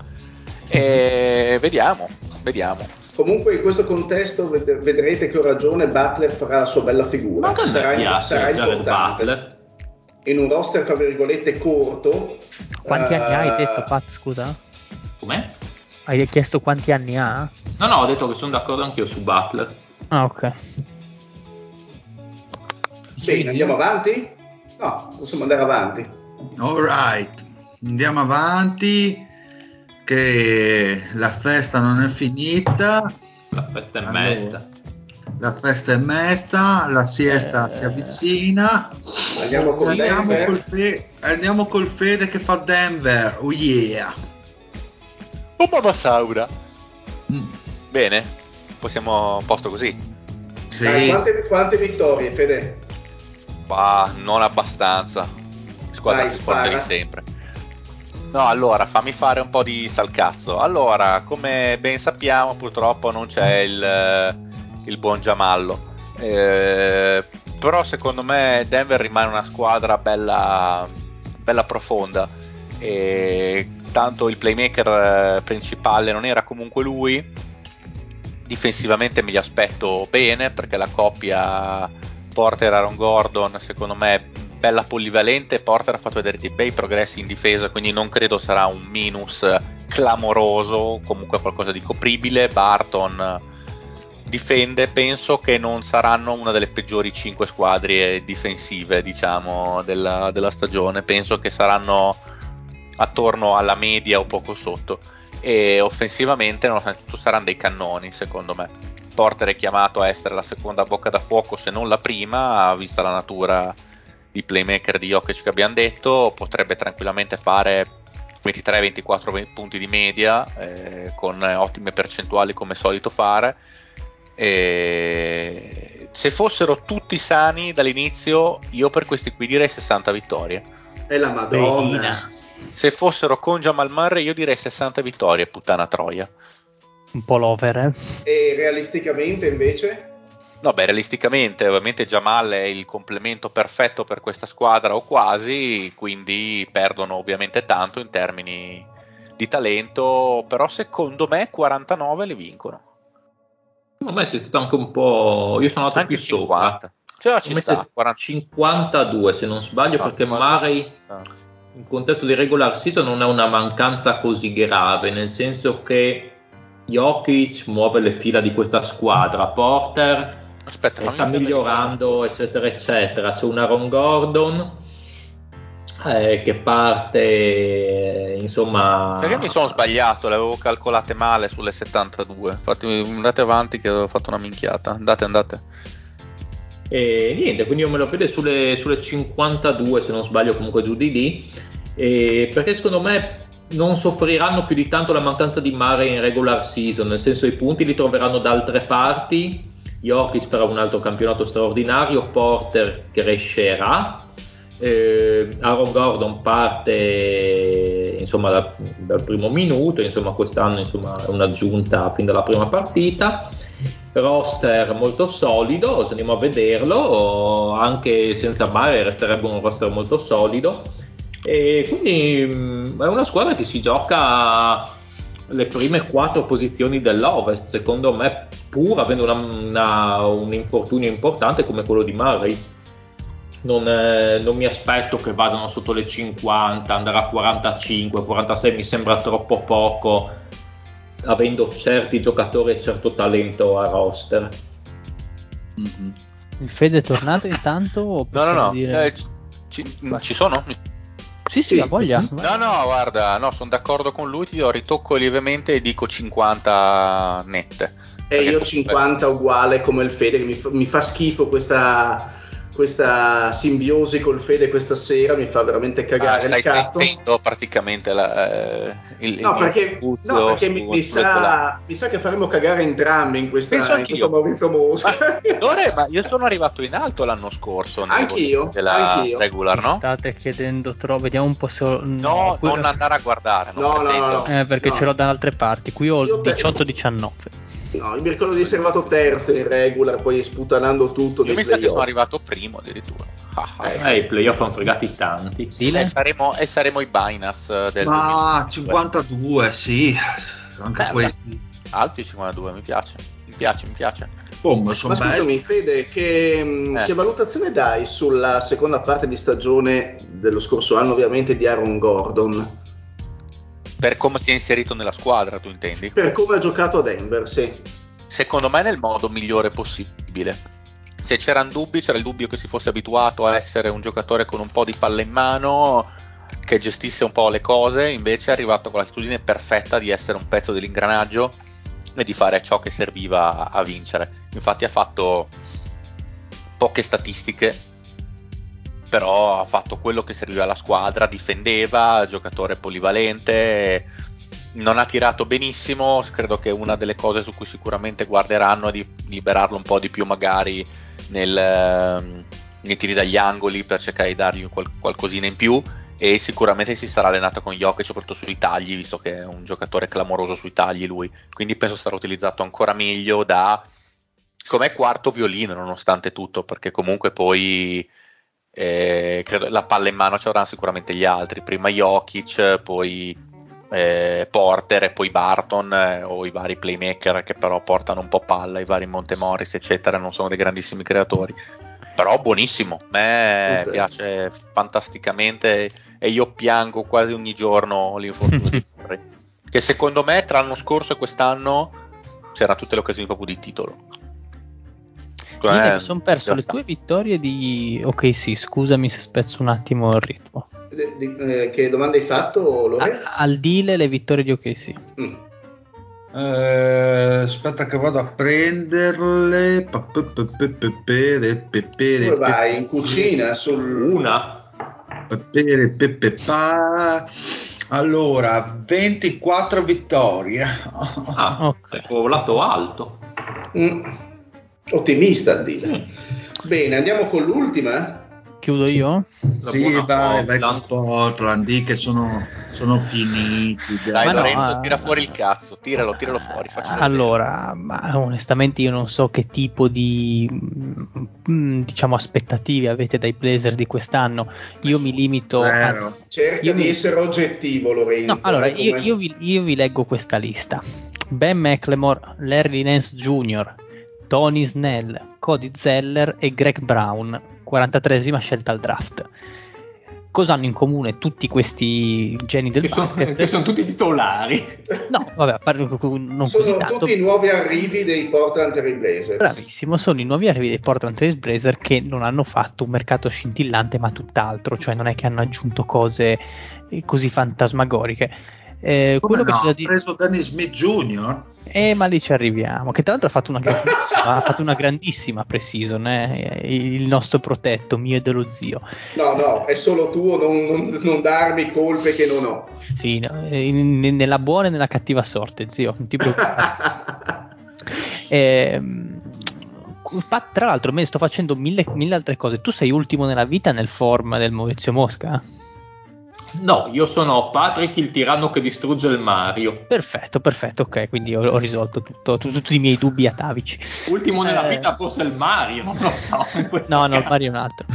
E vediamo, vediamo. Comunque in questo contesto vedrete che ho ragione, Butler farà la sua bella figura. Ma sarà, piace, sarà importante. Butler. In un roster, tra virgolette, corto. Quanti uh, anni hai eh, detto, Pat, scusa? Com'è? Hai chiesto quanti anni ha? No, no, ho detto che sono d'accordo anch'io su Butler. Ah, ok. Bene, andiamo avanti? No, possiamo andare avanti. Alright, andiamo avanti che la festa non è finita. La festa è allora, mesta. La festa è mesta, la siesta eh, si avvicina. Andiamo, con andiamo, col fe- andiamo col Fede che fa Denver. Oh yeah. Oh mamma Saura. Mm. Bene, possiamo posto così. Sì. Dai, quante, quante, vittorie, Fede? Bah, non abbastanza. Squadra Dai, più forte di sempre. No, allora fammi fare un po' di salcazzo. Allora, come ben sappiamo, purtroppo non c'è il, eh, il buon Giamallo. Eh, però secondo me Denver rimane una squadra bella, bella profonda. E tanto il playmaker eh, principale non era comunque lui. Difensivamente me li aspetto bene perché la coppia Porter-Aaron Gordon secondo me bella polivalente. Porter ha fatto vedere dei bei progressi in difesa, quindi non credo sarà un minus clamoroso, comunque qualcosa di copribile. Barton difende, penso che non saranno una delle peggiori 5 squadre difensive, diciamo, della, della stagione. Penso che saranno attorno alla media o poco sotto. E offensivamente, nonostante tutto, saranno dei cannoni, secondo me. Porter è chiamato a essere la seconda bocca da fuoco, se non la prima, vista la natura di playmaker di Jokic che abbiamo detto, potrebbe tranquillamente fare 23-24 punti di media eh, con ottime percentuali come solito fare. E se fossero tutti sani dall'inizio, io per questi qui direi 60 vittorie. E la Madonna. Bellina. Se fossero con Jamal Murray, io direi 60 vittorie, puttana troia. Un po' l'over, eh? E realisticamente invece? No, beh, realisticamente, ovviamente Jamal è il complemento perfetto per questa squadra o quasi, quindi perdono ovviamente tanto in termini di talento, però secondo me 49 le vincono. A me sei stato anche un po'... Io sono andato anche più 50. sopra. Cioè, ci sta, 52 se non sbaglio, no, perché Murray no. in contesto di regular season non è una mancanza così grave, nel senso che Jokic muove le fila di questa squadra, Porter Aspetta, sta migliorando, eccetera, eccetera. C'è un Aaron Gordon eh, che parte, insomma. Sai che mi sono sbagliato, le avevo calcolate male sulle 72. Infatti, andate avanti, che avevo fatto una minchiata. Andate, andate. E niente, quindi io me lo vedo sulle, sulle 52, se non sbaglio, comunque giù di lì. E perché secondo me non soffriranno più di tanto la mancanza di mare in regular season, nel senso i punti li troveranno da altre parti Jokic farà un altro campionato straordinario, Porter crescerà, eh, Aaron Gordon parte insomma, da, dal primo minuto, insomma, quest'anno insomma, è un'aggiunta fin dalla prima partita. Roster molto solido, se andiamo a vederlo, anche senza Mare resterebbe un roster molto solido. E quindi mh, mm, è una squadra che si gioca le prime quattro posizioni dell'Ovest, secondo me, pur avendo una, una, un infortunio importante come quello di Murray. Non, eh, non, mi aspetto che vadano sotto le 50, andare a 45, 46 mi sembra troppo poco, avendo certi giocatori e certo talento a roster. Mm-hmm. Il Fede è tornato intanto? no, no, no, dire... eh, ci, ci, sono? Sì, sì, la voglia. No, no, guarda, no, sono d'accordo con lui, ti ritocco lievemente e dico 50 nette. E io 50 uguale come il Fede, che mi fa, mi fa schifo questa questa simbiosi col Fede questa sera mi fa veramente cagare ah, stai il cazzo. sentendo praticamente la, eh, il, no, il perché, no, perché mi, mi, sa, mi, sa, che faremo cagare entrambi in, questa, in questo Maurizio Mosca. Ma, ma, io sono arrivato in alto l'anno scorso anch'io, della anch'io. regular, no? State chiedendo troppo, vediamo un po' se... No, no non andare a guardare, no, no, no, eh, perché ce l'ho da altre parti, qui ho 18-19. No, mi ricordo di essere arrivato terzo in regular, poi sputanando tutto. Io mi sa che sono arrivato primo addirittura. Ah, ah, eh, i playoff hanno fregati tanti. Sì, e, saremo, e saremo i Binance del Ma 52, sì, anche Beh, questi. Alti 52, mi piace. Mi piace, mi piace. Oh, ma, ma scusami, Fede, che, mm, eh. che, valutazione dai sulla seconda parte di stagione dello scorso anno, ovviamente, di Aaron Gordon? Per come si è inserito nella squadra, tu intendi? Per come ha giocato a Denver, sì. Secondo me nel modo migliore possibile. Se c'erano dubbi, c'era il dubbio che si fosse abituato a essere un giocatore con un po' di palla in mano, che gestisse un po' le cose, invece è arrivato con l'attitudine perfetta di essere un pezzo dell'ingranaggio e di fare ciò che serviva a vincere. Infatti ha fatto poche statistiche però ha fatto quello che serviva alla squadra, difendeva, giocatore polivalente, non ha tirato benissimo, credo che una delle cose su cui sicuramente guarderanno è di liberarlo un po' di più magari nel, ehm, nei tiri dagli angoli per cercare di dargli qual- qualcosina in più e sicuramente si sarà allenato con Jokic soprattutto sui tagli visto che è un giocatore clamoroso sui tagli lui. Quindi penso sarà utilizzato ancora meglio da come quarto violino nonostante tutto perché comunque poi eh, credo, la palla in mano ci avranno sicuramente gli altri, prima Jokic, poi eh, Porter e poi Barton eh, o i vari playmaker che però portano un po' palla, i vari Montemoris eccetera, non sono dei grandissimi creatori. Però buonissimo, a me okay. piace fantasticamente e io piango quasi ogni giorno l'infortunio di Curry, che secondo me tra l'anno scorso e quest'anno c'erano tutte le occasioni proprio di titolo. Io mi sono perso le tue vittorie di Ok, sì, scusami se spezzo un attimo il ritmo. De, de, eh, che domanda hai fatto, Lore? al Dile le vittorie di Ok, sì. Mm. Eh, aspetta che vado a prenderle. Dove vai? In cucina? Sul... Una? Allora, 24 vittorie. Ah, ok. Ho lato alto. Mm. Ottimista, dire. Sì. Bene, andiamo con l'ultima. Chiudo io? La sì, vai, vai con Portland, di che sono, sono finiti. Dai, dai Lorenzo, no, tira fuori il cazzo, tiralo, tiralo fuori. Allora, ma onestamente io non so che tipo di mm, diciamo aspettative avete dai Blazer di quest'anno. Io mi limito Zero. a... Cerca io di mi... essere oggettivo, Lorenzo. No, allora, io, io, vi, io vi leggo questa lista. Ben McLemore, Larry Nance Jr., Tony Snell, Cody Zeller e Greg Brown, 43esima scelta al draft. Cosa hanno in comune tutti questi geni del che basket? Sono, che sono tutti titolari. No, vabbè, parlo, non sono così tanto. tutti i nuovi arrivi dei Portland Trail Blazers. Bravissimo, sono i nuovi arrivi dei Portland Trail Blazers che non hanno fatto un mercato scintillante, ma tutt'altro, cioè non è che hanno aggiunto cose così fantasmagoriche eh, quello no? che c'è da dire... Ha preso Danny Smith Jr. Eh, ma lì ci arriviamo. Che tra l'altro ha fatto una grandissima, ha fatto una grandissima pre-season, eh? il nostro protetto, mio e dello zio. No, no, è solo tuo, non, non, non darmi colpe che non ho. Sì, no, in, nella buona e nella cattiva sorte, zio, non ti preoccupare. eh, tra l'altro, me sto facendo mille, mille, altre cose. Tu sei ultimo nella vita nel form del Maurizio Mosca? No, io sono Patrick il tiranno che distrugge il Mario. Perfetto, perfetto, ok, quindi ho, ho risolto tutto, tu, tutti i miei dubbi atavici. Ultimo nella eh... vita forse il Mario, non lo so. no, no, il Mario è un altro.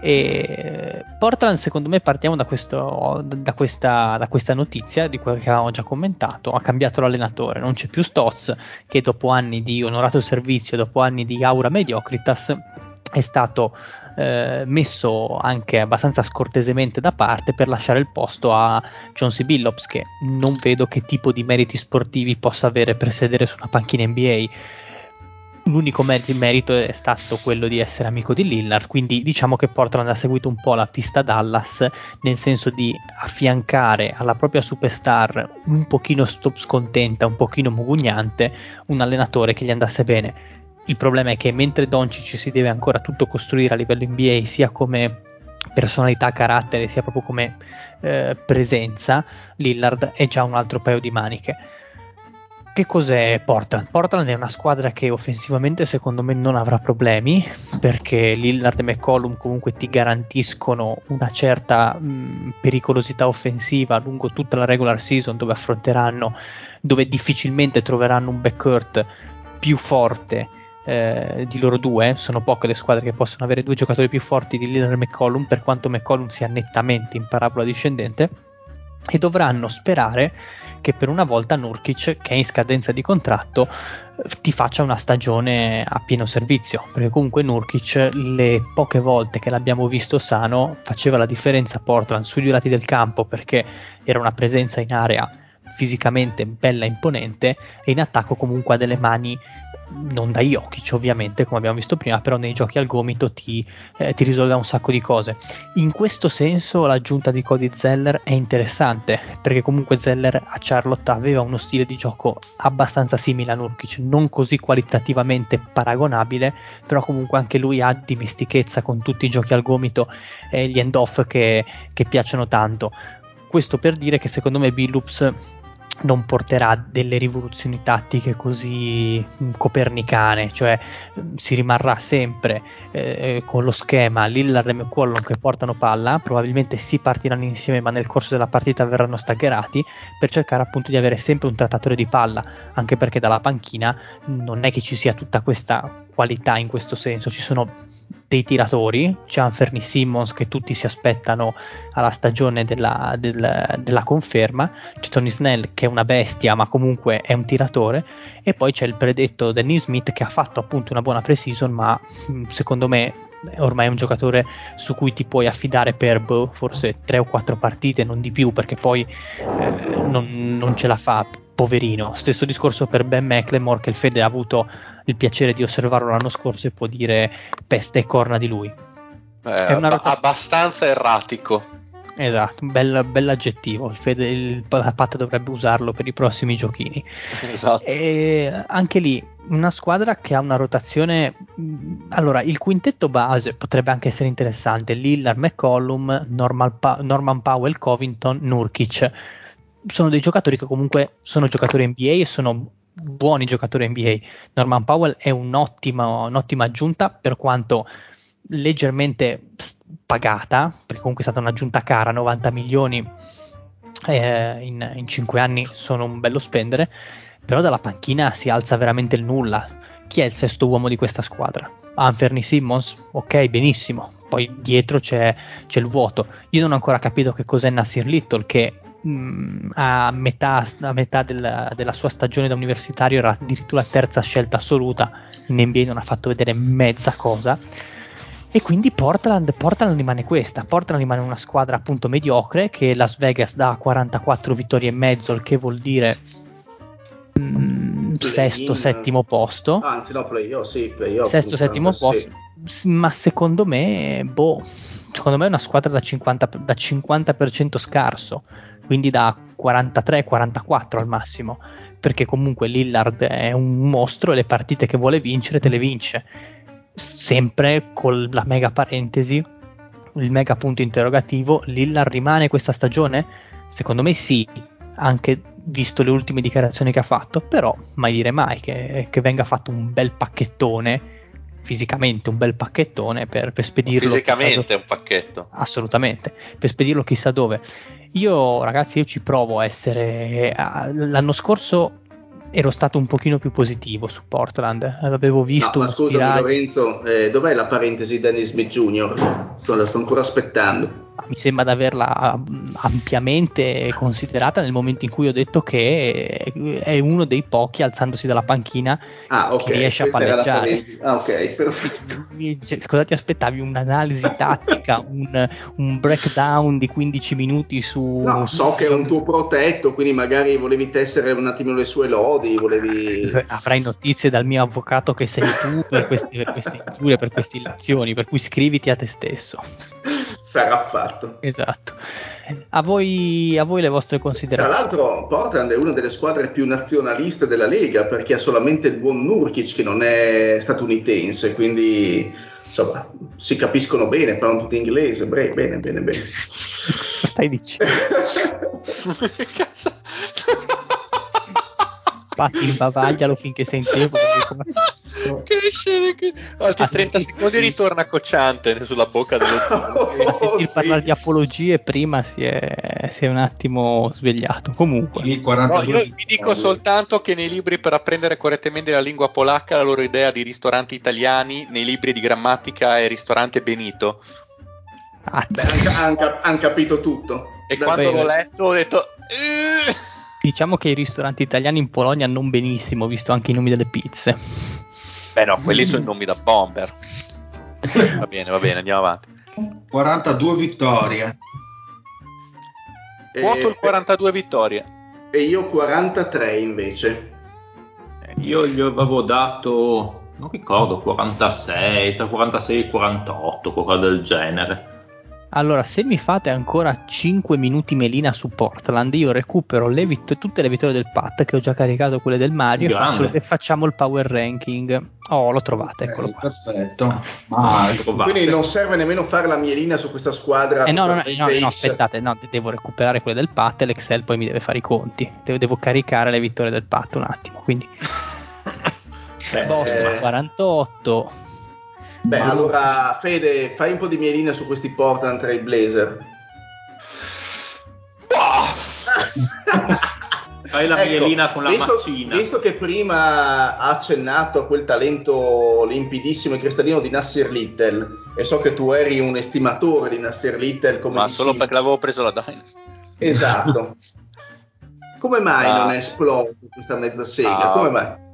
E Portland, secondo me, partiamo da, questo, da, questa, da, questa, notizia di quello che avevamo già commentato. Ha cambiato l'allenatore, non c'è più Stotz, che dopo anni di onorato servizio, dopo anni di aura mediocritas, è stato eh, messo anche abbastanza scortesemente da parte per lasciare il posto a John C. Billups, che non vedo che tipo di meriti sportivi possa avere per sedere su una panchina NBA l'unico merito è stato quello di essere amico di Lillard, quindi diciamo che Portland ha seguito un po' la pista Dallas nel senso di affiancare alla propria superstar un pochino scontenta, un pochino mugugnante, un allenatore che gli andasse bene. Il problema è che mentre Doncic si deve ancora tutto costruire a livello NBA, sia come personalità, carattere, sia proprio come eh, presenza, Lillard è già un altro paio di maniche che cos'è Portland? Portland è una squadra che offensivamente secondo me non avrà problemi perché Lillard e McCollum comunque ti garantiscono una certa mh, pericolosità offensiva lungo tutta la regular season dove affronteranno, dove difficilmente troveranno un backcourt più forte eh, di loro due. Sono poche le squadre che possono avere due giocatori più forti di Lillard e McCollum per quanto McCollum sia nettamente in parabola discendente e dovranno sperare che per una volta Nurkic, che è in scadenza di contratto, ti faccia una stagione a pieno servizio, perché comunque Nurkic le poche volte che l'abbiamo visto sano faceva la differenza a Portland sui due lati del campo perché era una presenza in area fisicamente bella e imponente e in attacco comunque ha delle mani non da Jokic ovviamente come abbiamo visto prima però nei giochi al gomito ti, eh, ti risolve un sacco di cose. In questo senso l'aggiunta di Cody Zeller è interessante perché comunque Zeller a Charlotte aveva uno stile di gioco abbastanza simile a Nurkic non così qualitativamente paragonabile però comunque anche lui ha dimestichezza con tutti i giochi al gomito e gli end off che, che piacciono tanto. Questo per dire che secondo me Billups non porterà delle rivoluzioni tattiche così mm, copernicane, cioè mm, si rimarrà sempre eh, con lo schema Lillard e McCollum che portano palla, probabilmente si partiranno insieme ma nel corso della partita verranno staggerati per cercare appunto di avere sempre un trattatore di palla, anche perché dalla panchina non è che ci sia tutta questa qualità in questo senso, ci sono dei tiratori, c'è Anferni Simmons che tutti si aspettano alla stagione della, del, della, conferma, c'è Tony Snell che è una bestia ma comunque è un tiratore e poi c'è il predetto Dennis Smith che ha fatto appunto una buona pre-season ma mm, secondo me ormai è un giocatore su cui ti puoi affidare per boh, forse 3 o 4 partite, non di più perché poi eh, non, non ce la fa poverino. Stesso discorso per Ben McLemore che il Fede ha avuto il piacere di osservarlo l'anno scorso e può dire peste e corna di lui. Eh, è una rotaz- abbastanza erratico. Esatto, bel, bell'aggettivo. Il, Fede, il Pat dovrebbe usarlo per i prossimi giochini. Esatto. E anche lì una squadra che ha una rotazione. Allora, il quintetto base potrebbe anche essere interessante: Lillard, McCollum, pa- Norman Powell, Covington, Nurkic sono dei giocatori che comunque sono giocatori NBA e sono buoni giocatori NBA. Norman Powell è un'ottima, un'ottima aggiunta per quanto leggermente pagata, perché comunque è stata un'aggiunta cara, 90 milioni eh, in, in 5 anni sono un bello spendere, però dalla panchina si alza veramente il nulla. Chi è il sesto uomo di questa squadra? Anferni Simmons? Ok, benissimo. Poi dietro c'è, c'è il vuoto. Io non ho ancora capito che cos'è Nasir Little, che mh, a metà, a metà della, della, sua stagione da universitario era addirittura terza scelta assoluta. In NBA non ha fatto vedere mezza cosa. E quindi Portland, Portland rimane questa. Portland rimane una squadra appunto mediocre che Las Vegas dà 44 vittorie e mezzo il che vuol dire mh, sesto, settimo posto. Anzi no playoff sì playoff sesto, settimo posto. Sì. ma secondo me boh secondo me è una squadra da 50%, da 50% scarso quindi da 43-44 al massimo, perché comunque Lillard è un mostro e le partite che vuole vincere te le vince, sempre con la mega parentesi, il mega punto interrogativo, Lillard rimane questa stagione? Secondo me sì, anche visto le ultime dichiarazioni che ha fatto, però mai dire mai che, che venga fatto un bel pacchettone fisicamente un bel pacchettone per, per spedirlo. Fisicamente un pacchetto. Assolutamente, per spedirlo chissà dove. Io ragazzi, io ci provo a essere... L'anno scorso ero stato un pochino più positivo su Portland. L'avevo visto. No, ma scusami, Lorenzo, eh, dov'è la parentesi Dennis Smith Jr.? La sto ancora aspettando mi sembra di averla ampiamente considerata nel momento in cui ho detto che è uno dei pochi alzandosi dalla panchina ah, okay. che riesce a palleggiare. Ah, ok, perfetto. Cioè, cosa ti aspettavi? Un'analisi tattica, un, un, breakdown di 15 minuti su... No, so che è un tuo protetto, quindi magari volevi tessere un attimo le sue lodi, volevi... Avrai notizie dal mio avvocato che sei tu per queste, per queste ingiurie, per queste illazioni, per cui scriviti a te stesso sarà fatto. Esatto. A voi, a voi, le vostre considerazioni. Tra l'altro, Portland è una delle squadre più nazionaliste della Lega perché ha solamente il buon Nurkic che non è statunitense, quindi insomma si capiscono bene, parlano tutti inglese. Bene, bene, bene. bene. Stai dicendo. Batti, bavaglialo finché sei in tempo. che scene che... altri a 30 sentir... secondi ritorna cocciante sulla bocca dello a sentir sì. parlare di apologie prima si è, si è, un attimo svegliato. Comunque. No, io vi dico soltanto che nei libri per apprendere correttamente la lingua polacca la loro idea di ristoranti italiani nei libri di grammatica è ristorante Benito. Ah, hanno han capito tutto. E da quando l'ho letto ho detto eh. Diciamo che i ristoranti italiani in Polonia non benissimo, visto anche i nomi delle pizze. Beh no, quelli sono i nomi da bomber. va bene, va bene, andiamo avanti. 42 vittorie. Quoto il 42 vittorie. E io 43 invece. Io gli avevo dato, non ricordo, 46, tra 46 e 48, qualcosa del genere. Allora, se mi fate ancora 5 minuti melina su Portland, io recupero le vitt- tutte le vittorie del Pat che ho già caricato quelle del Mario e, faccio, e, facciamo il power ranking. Oh, l'ho trovato, okay, eccolo qua. Perfetto. Ah, Quindi non serve nemmeno fare la mielina su questa squadra. Eh no, no, no, no, no aspettate, no, devo recuperare quelle del Pat e l'Excel poi mi deve fare i conti. Devo, devo caricare le vittorie del Pat un attimo, quindi... Boston eh. 48 Beh, Ma... allora Fede, fai un po' di mielina su questi Portland Trail Blazer. fai la ecco, mielina con la visto, macina. Visto che prima ha accennato a quel talento limpidissimo e cristallino di Nasser Little, e so che tu eri un estimatore di Nasser Little come Ma solo perché l'avevo preso la Dynasty. Esatto. come mai ah. non è esploso questa mezza sega? Ah. Come mai?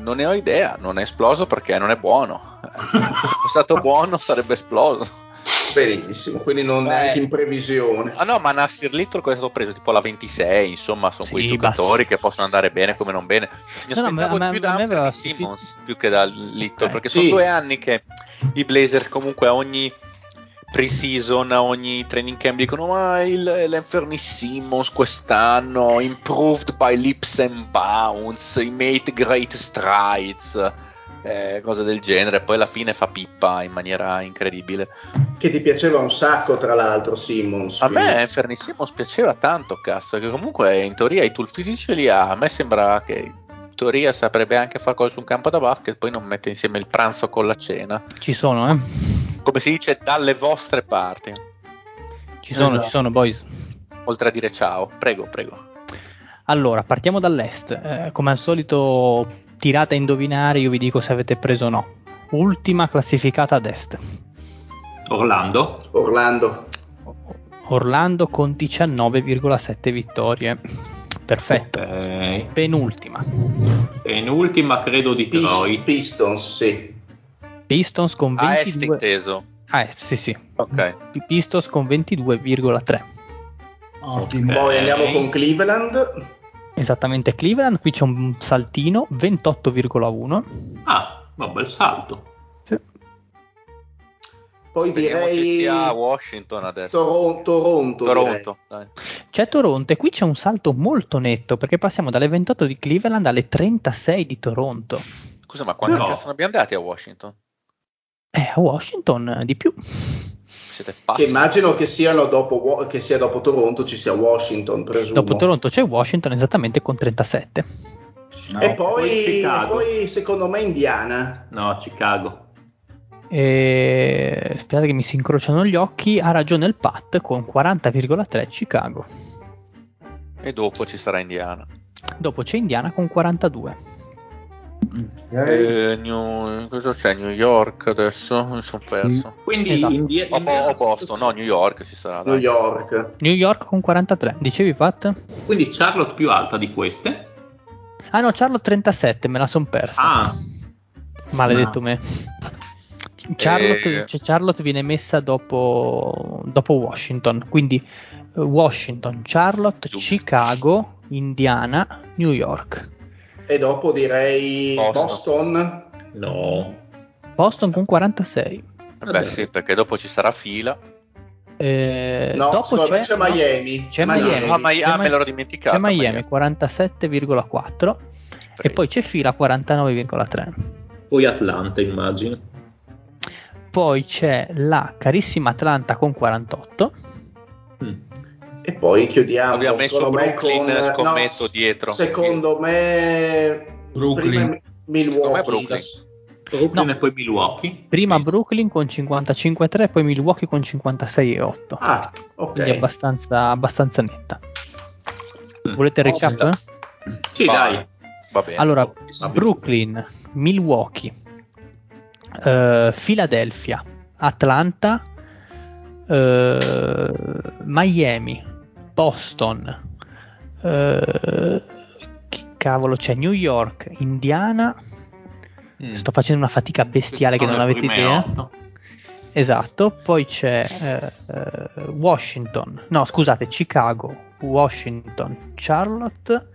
non ne ho idea, non è esploso perché non è buono. Se fosse stato buono sarebbe esploso. Benissimo, quindi non Beh. neanche in previsione. Ah no, ma Nasir Little cosa è stato preso? Tipo la 26, insomma, sono sì, quei giocatori che possono andare bene come non bene. Mi no, aspettavo no, più da Anthony Simmons più che da Little, eh, perché sì. sono due anni che i Blazers comunque a ogni pre-season, a ogni training camp dicono ma il, l'Anthony Simmons quest'anno improved by leaps and bounds, he made great strides, eh, cose del genere, poi alla fine fa pippa in maniera incredibile. Che ti piaceva un sacco tra l'altro Simmons. A quindi. me Anthony Simmons piaceva tanto, cazzo, che comunque in teoria i tool fisici li ha, a me sembra che in teoria saprebbe anche fare cose su un campo da basket, poi non mette insieme il pranzo con la cena. Ci sono, eh? come si dice, dalle vostre parti. Ci sono, esatto. ci sono, boys. Oltre a dire ciao, prego, prego. Allora, partiamo dall'est. Eh, come al solito, tirate a indovinare, io vi dico se avete preso o no. Ultima classificata ad est. Orlando. Orlando. Orlando con 19,7 vittorie. Perfetto. Okay. Penultima. Penultima credo di Detroit. Pistons, sì. Pistons con 22... A est inteso. A est, sì sì. Ok. Pistons con 22,3. Ottimo. Poi andiamo con Cleveland. Esattamente Cleveland, qui c'è un saltino, 28,1. Ah, un bel salto. Sì. Poi direi ci sia Washington adesso. Toron- Toronto. Toronto c'è Toronto e qui c'è un salto molto netto perché passiamo dalle 28 di Cleveland alle 36 di Toronto. Scusa, ma quanti no. cazzo abbiamo dati a Washington? Eh, a Washington di più. Siete pazzi. Che immagino che, siano dopo, che sia dopo Toronto ci sia Washington, presumo. Dopo Toronto c'è Washington esattamente con 37. No. E, poi, e poi secondo me Indiana. No, Chicago. E... Aspettate che mi si incrociano gli occhi. Ha ragione il Pat con 40,3 Chicago. E dopo ci sarà Indiana. Dopo c'è Indiana con 42. Okay. Eh, New, cosa c'è? New York adesso? Mi sono perso. Quindi esatto. Indi- o, o Boston, no, New York ci sarà. New York. New York con 43. Dicevi Pat? Quindi Charlotte più alta di queste? Ah no, Charlotte 37, me la son persa. Ah. Maledetto no. me. Charlotte, e... cioè Charlotte, viene messa dopo, dopo Washington, quindi eh, Washington, Charlotte, Giusto. Chicago, Indiana, New York. E dopo direi Boston. Boston. No. Boston con 46. Beh sì, perché dopo ci sarà fila. Eh, no, dopo c'è, c'è, Miami. C'è Miami. Miami. Ah, Miami. Ah, me l'ero dimenticato. C'è Miami, 47,4 e poi c'è fila 49,3. Poi Atlanta, immagino. Poi c'è la carissima Atlanta con 48. E poi chiudiamo. Abbiamo messo Brooklyn, con, scommetto no, dietro. Secondo me Brooklyn. Milwaukee. Brooklyn. Brooklyn no. e poi Milwaukee. Prima sì. Brooklyn con 55,3 poi Milwaukee con 56,8. Ah, ok. Quindi abbastanza, abbastanza netta. Mm. Volete il recap? Sì, Va. dai. Va bene. Allora, Brooklyn, Milwaukee, uh, Philadelphia, Atlanta, uh, Miami, Boston, uh, che cavolo c'è? New York, Indiana. Mm. Sto facendo una fatica bestiale che non avete idea. 8. Esatto, poi c'è uh, Washington, no scusate, Chicago, Washington, Charlotte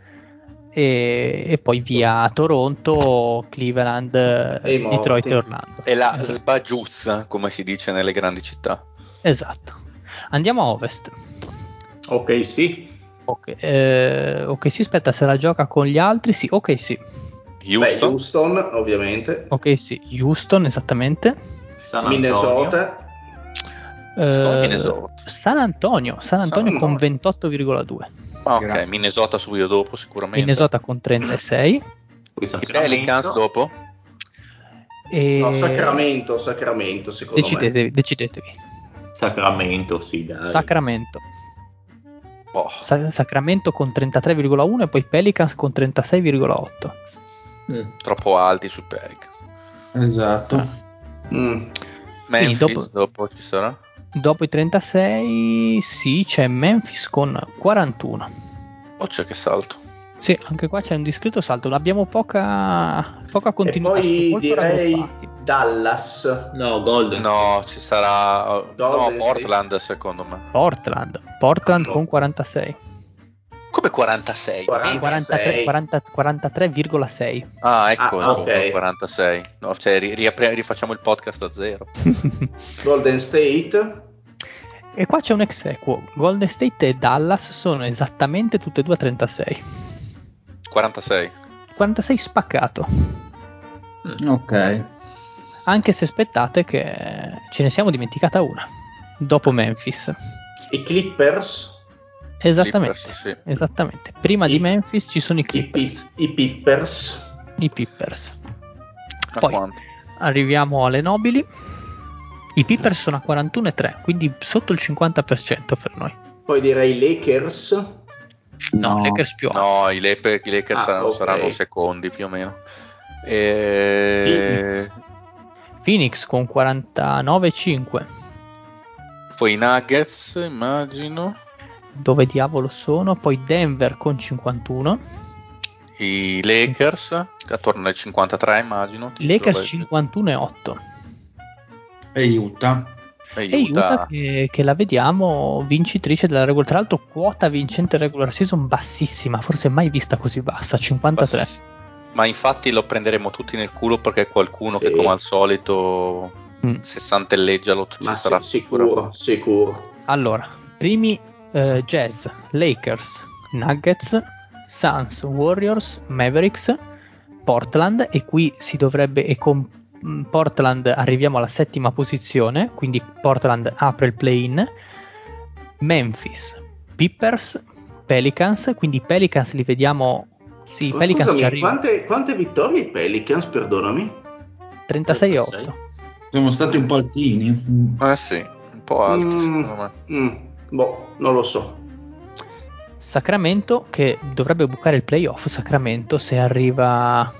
e, e poi via Toronto, Cleveland, e Detroit e Orlando. E la esatto. sbagiuzza, come si dice nelle grandi città. Esatto. Andiamo a ovest. Ok, sì. Ok, eh, ok, si aspetta se la gioca con gli altri. Sì, ok, sì. Houston. Beh, Houston, ovviamente. Ok, sì, Houston, esattamente. San Minnesota. Uh, Minnesota. San Antonio, San Antonio San con 28,2. Ah, ok, Grazie. Minnesota subito dopo sicuramente. Minnesota con 36. I Pelicans dopo? E... No, Sacramento, Sacramento secondo decidetevi, me. Decidetevi. Sacramento, sì, dai. Sacramento. Oh. Sa- Sacramento con 33,1 e poi Pelicans con 36,8. Mm. Troppo alti su Pelicans. Esatto. Mm. Memphis dopo, dopo ci sarà? Dopo i 36 sì, c'è Memphis con 41. Oh, c'è che salto. Sì, anche qua c'è un discreto salto. Abbiamo poca, poca continuità. E poi direi Dallas. No, Golden. No, ci sarà. Golden no, Portland State. secondo me. Portland. Portland no. con 46. Come 46? 46. 43, 43,6. Ah, ecco, ah, okay. 46. No, cioè, riapri- rifacciamo il podcast da zero. Golden State. E qua c'è un ex equo. Golden State e Dallas sono esattamente tutte e due a 36. 46. 46 spaccato. Mm. Ok. Anche se aspettate che ce ne siamo dimenticata una. Dopo Memphis. I Clippers? Esattamente. Clippers, sì. esattamente. Prima I, di Memphis ci sono i Clippers. I, i, i Pippers. I Pippers. Poi arriviamo alle nobili. I Pippers sono a 41,3, quindi sotto il 50% per noi. Poi direi Lakers. No, no. Lakers più alto. No, i, Lakers, i Lakers ah, saranno, okay. saranno, secondi più o meno. E... Phoenix. Phoenix con 49,5. Poi i Nuggets, immagino. Dove diavolo sono? Poi Denver con 51. I Lakers, che attorno ai 53 immagino. I Lakers 51,8 e Utah. E Utah, e Utah che, che, la vediamo vincitrice della regular. Tra l'altro, quota vincente regular season bassissima, forse mai vista così bassa, 53. Bassissima. Ma infatti lo prenderemo tutti nel culo perché qualcuno sì. che, come al solito, mm. sessantelleggia lo Ma sarà sì, sicuro, sicuro. Allora, primi uh, Jazz, Lakers, Nuggets, Suns, Warriors, Mavericks, Portland e qui si dovrebbe e con Portland arriviamo alla settima posizione, quindi Portland apre il play-in. Memphis, Pippers, Pelicans, quindi Pelicans li vediamo Sì, i Pelicans scusami, ci arrivano. Quante, quante vittorie i Pelicans, perdonami? 36-8. Siamo stati un po' altini. Eh sì, un po' alti Mm, secondo me. mm, boh, non lo so. Sacramento che dovrebbe bucare il playoff. Sacramento se arriva.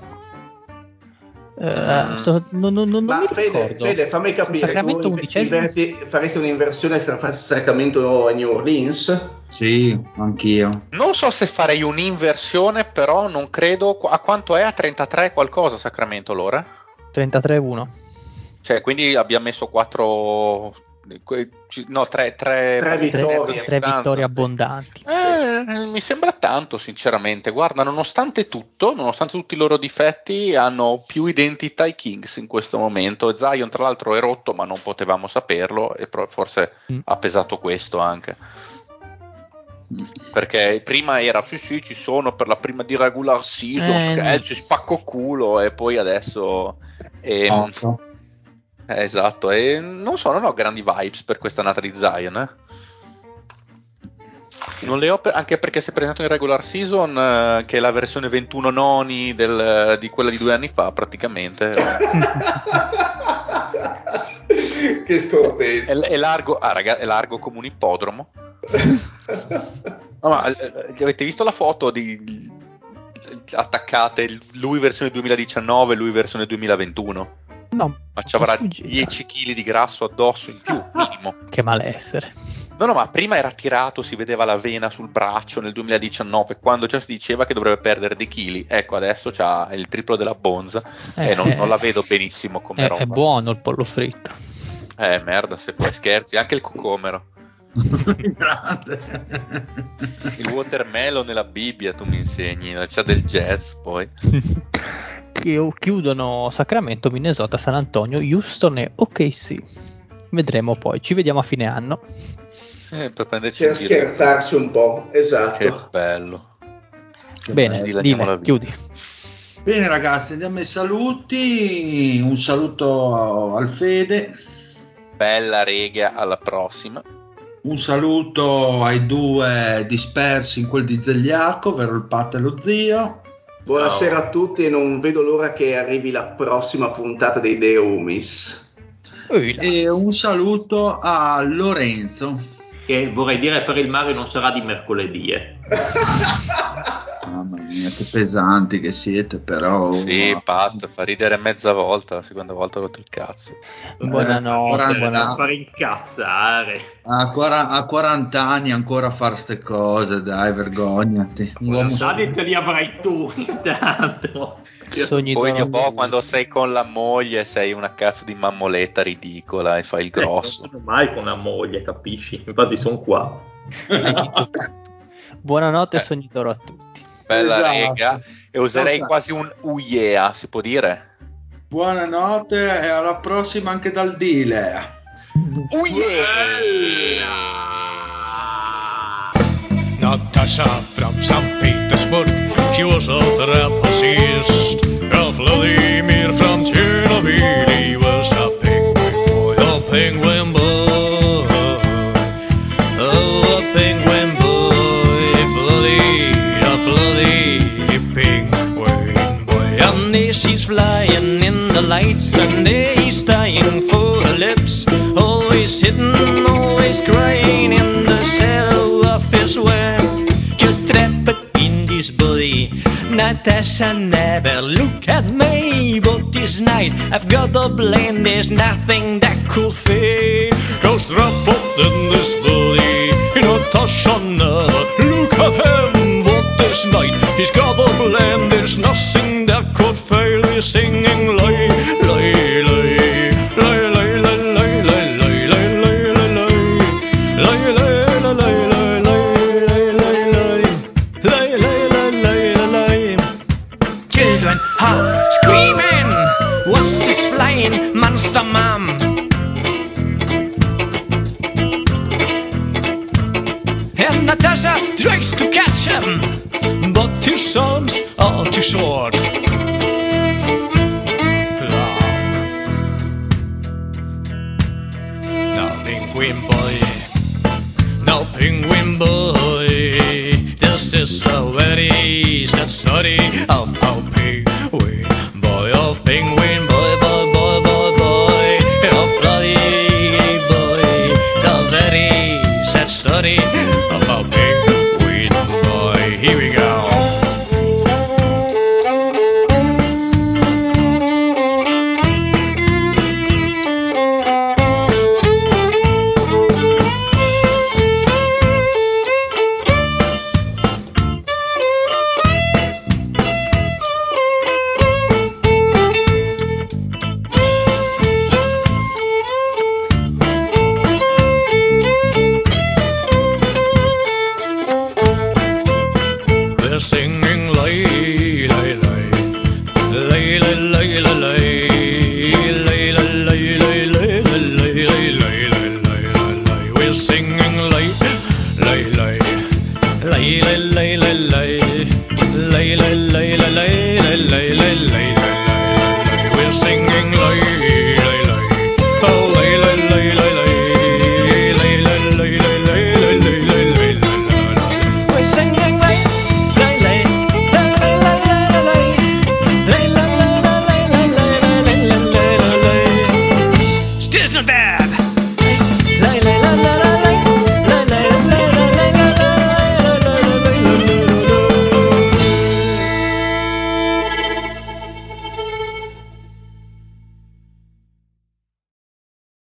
Eh, sto- non, non- non Ma mi Fede. Fede, fammi capire, Sacramento inverti- faresti un'inversione tra Sacramento e New Orleans? Sì, anch'io. Non so se farei un'inversione, però non credo. A quanto è? A 33 qualcosa Sacramento l'ora? 33-1. Cioè, quindi abbiamo messo 4. No, 3 Tre Tre, vittorie. tre vittorie abbondanti. Eh, mi sembra tanto, sinceramente. Guarda, nonostante tutto, nonostante tutti i loro difetti, hanno più identità i Kings in questo momento. E Zion, tra l'altro, è rotto, ma non potevamo saperlo. E forse Mm. ha pesato questo anche. Perché prima era sì, sì, ci sono per la prima di regular season, Eh, schedule, no. ci spacco culo. E poi adesso. ehm. Eh, esatto, e non so, non ho grandi vibes per questa annata di Zion. eh. Non le ho per- anche perché si è presentato in regular season, eh, che è la versione 21 noni del- di quella di due anni fa, praticamente. che scortese. è, è largo, ah, raga, è largo come un ippodromo. No, ma, eh, avete visto la foto di attaccate lui versione 2019 lui versione 2021? No, Ma ci avrà sfuggita. 10 kg di grasso addosso in più, minimo. che malessere. No, no, ma prima era tirato, si vedeva la vena sul braccio nel 2019, quando già si diceva che dovrebbe perdere dei chili. Ecco, adesso c'ha il triplo della Bonza Eh, e non, eh, non la vedo benissimo come È, roba. è buono il pollo fritto. Eh, merda, se poi scherzi. Anche il cocomero. Grande. Il watermelon nella Bibbia, tu mi insegni. C'è del jazz, poi. Chi- Chiudono Sacramento, Minnesota, San Antonio, Houston e OKC. Vedremo poi, ci vediamo a fine anno. Eh, per prenderci Per scherzarci un po', Che esatto. bello. Bene, dile, chiudi. Bene ragazzi, andiamo ai saluti. Un saluto al Fede. Bella rega, alla prossima. Un saluto ai due dispersi in quel di Zegliaco, ovvero il Pat e lo zio. Buonasera a tutti e non vedo l'ora che arrivi la prossima puntata dei The Homies. E un saluto a Lorenzo. Che vorrei dire per il Mario non sarà di mercoledì. eh. Mia, che pesanti che siete, però. Sì, Pat, fa ridere mezza volta, la seconda volta ho rotto il cazzo. Buonanotte, Eh, buona- non fare incazzare. A, quara- a 40 anni ancora a fare ste cose, dai, vergognati. Uomo- Sadi ce li avrai tu intanto. Sogni Poi dopo quando sei con la moglie sei una cazzo di mammoletta ridicola e fai il Non grosso. sono mai con una moglie, capisci? Infatti sono qua. Buonanotte e Eh. sogni d'oro a tutti. Bella Esatto. rega. E userei Esatto. quasi un uiea, si può dire? Buonanotte e alla prossima anche dal dealer. Natasha from St. Petersburg, she was a trapezist. Ja, Vladimir from Chernobyl, the he's dying for lips. Always hidden, always crying in the shadow of his web. Just trapped in this body. Natasha never look at me, but this night I've got a blame. There's nothing that could fade. Cause trapped in this body. Natasha never look at him, but this night he's got a blame. There's nothing that could fail. He's singing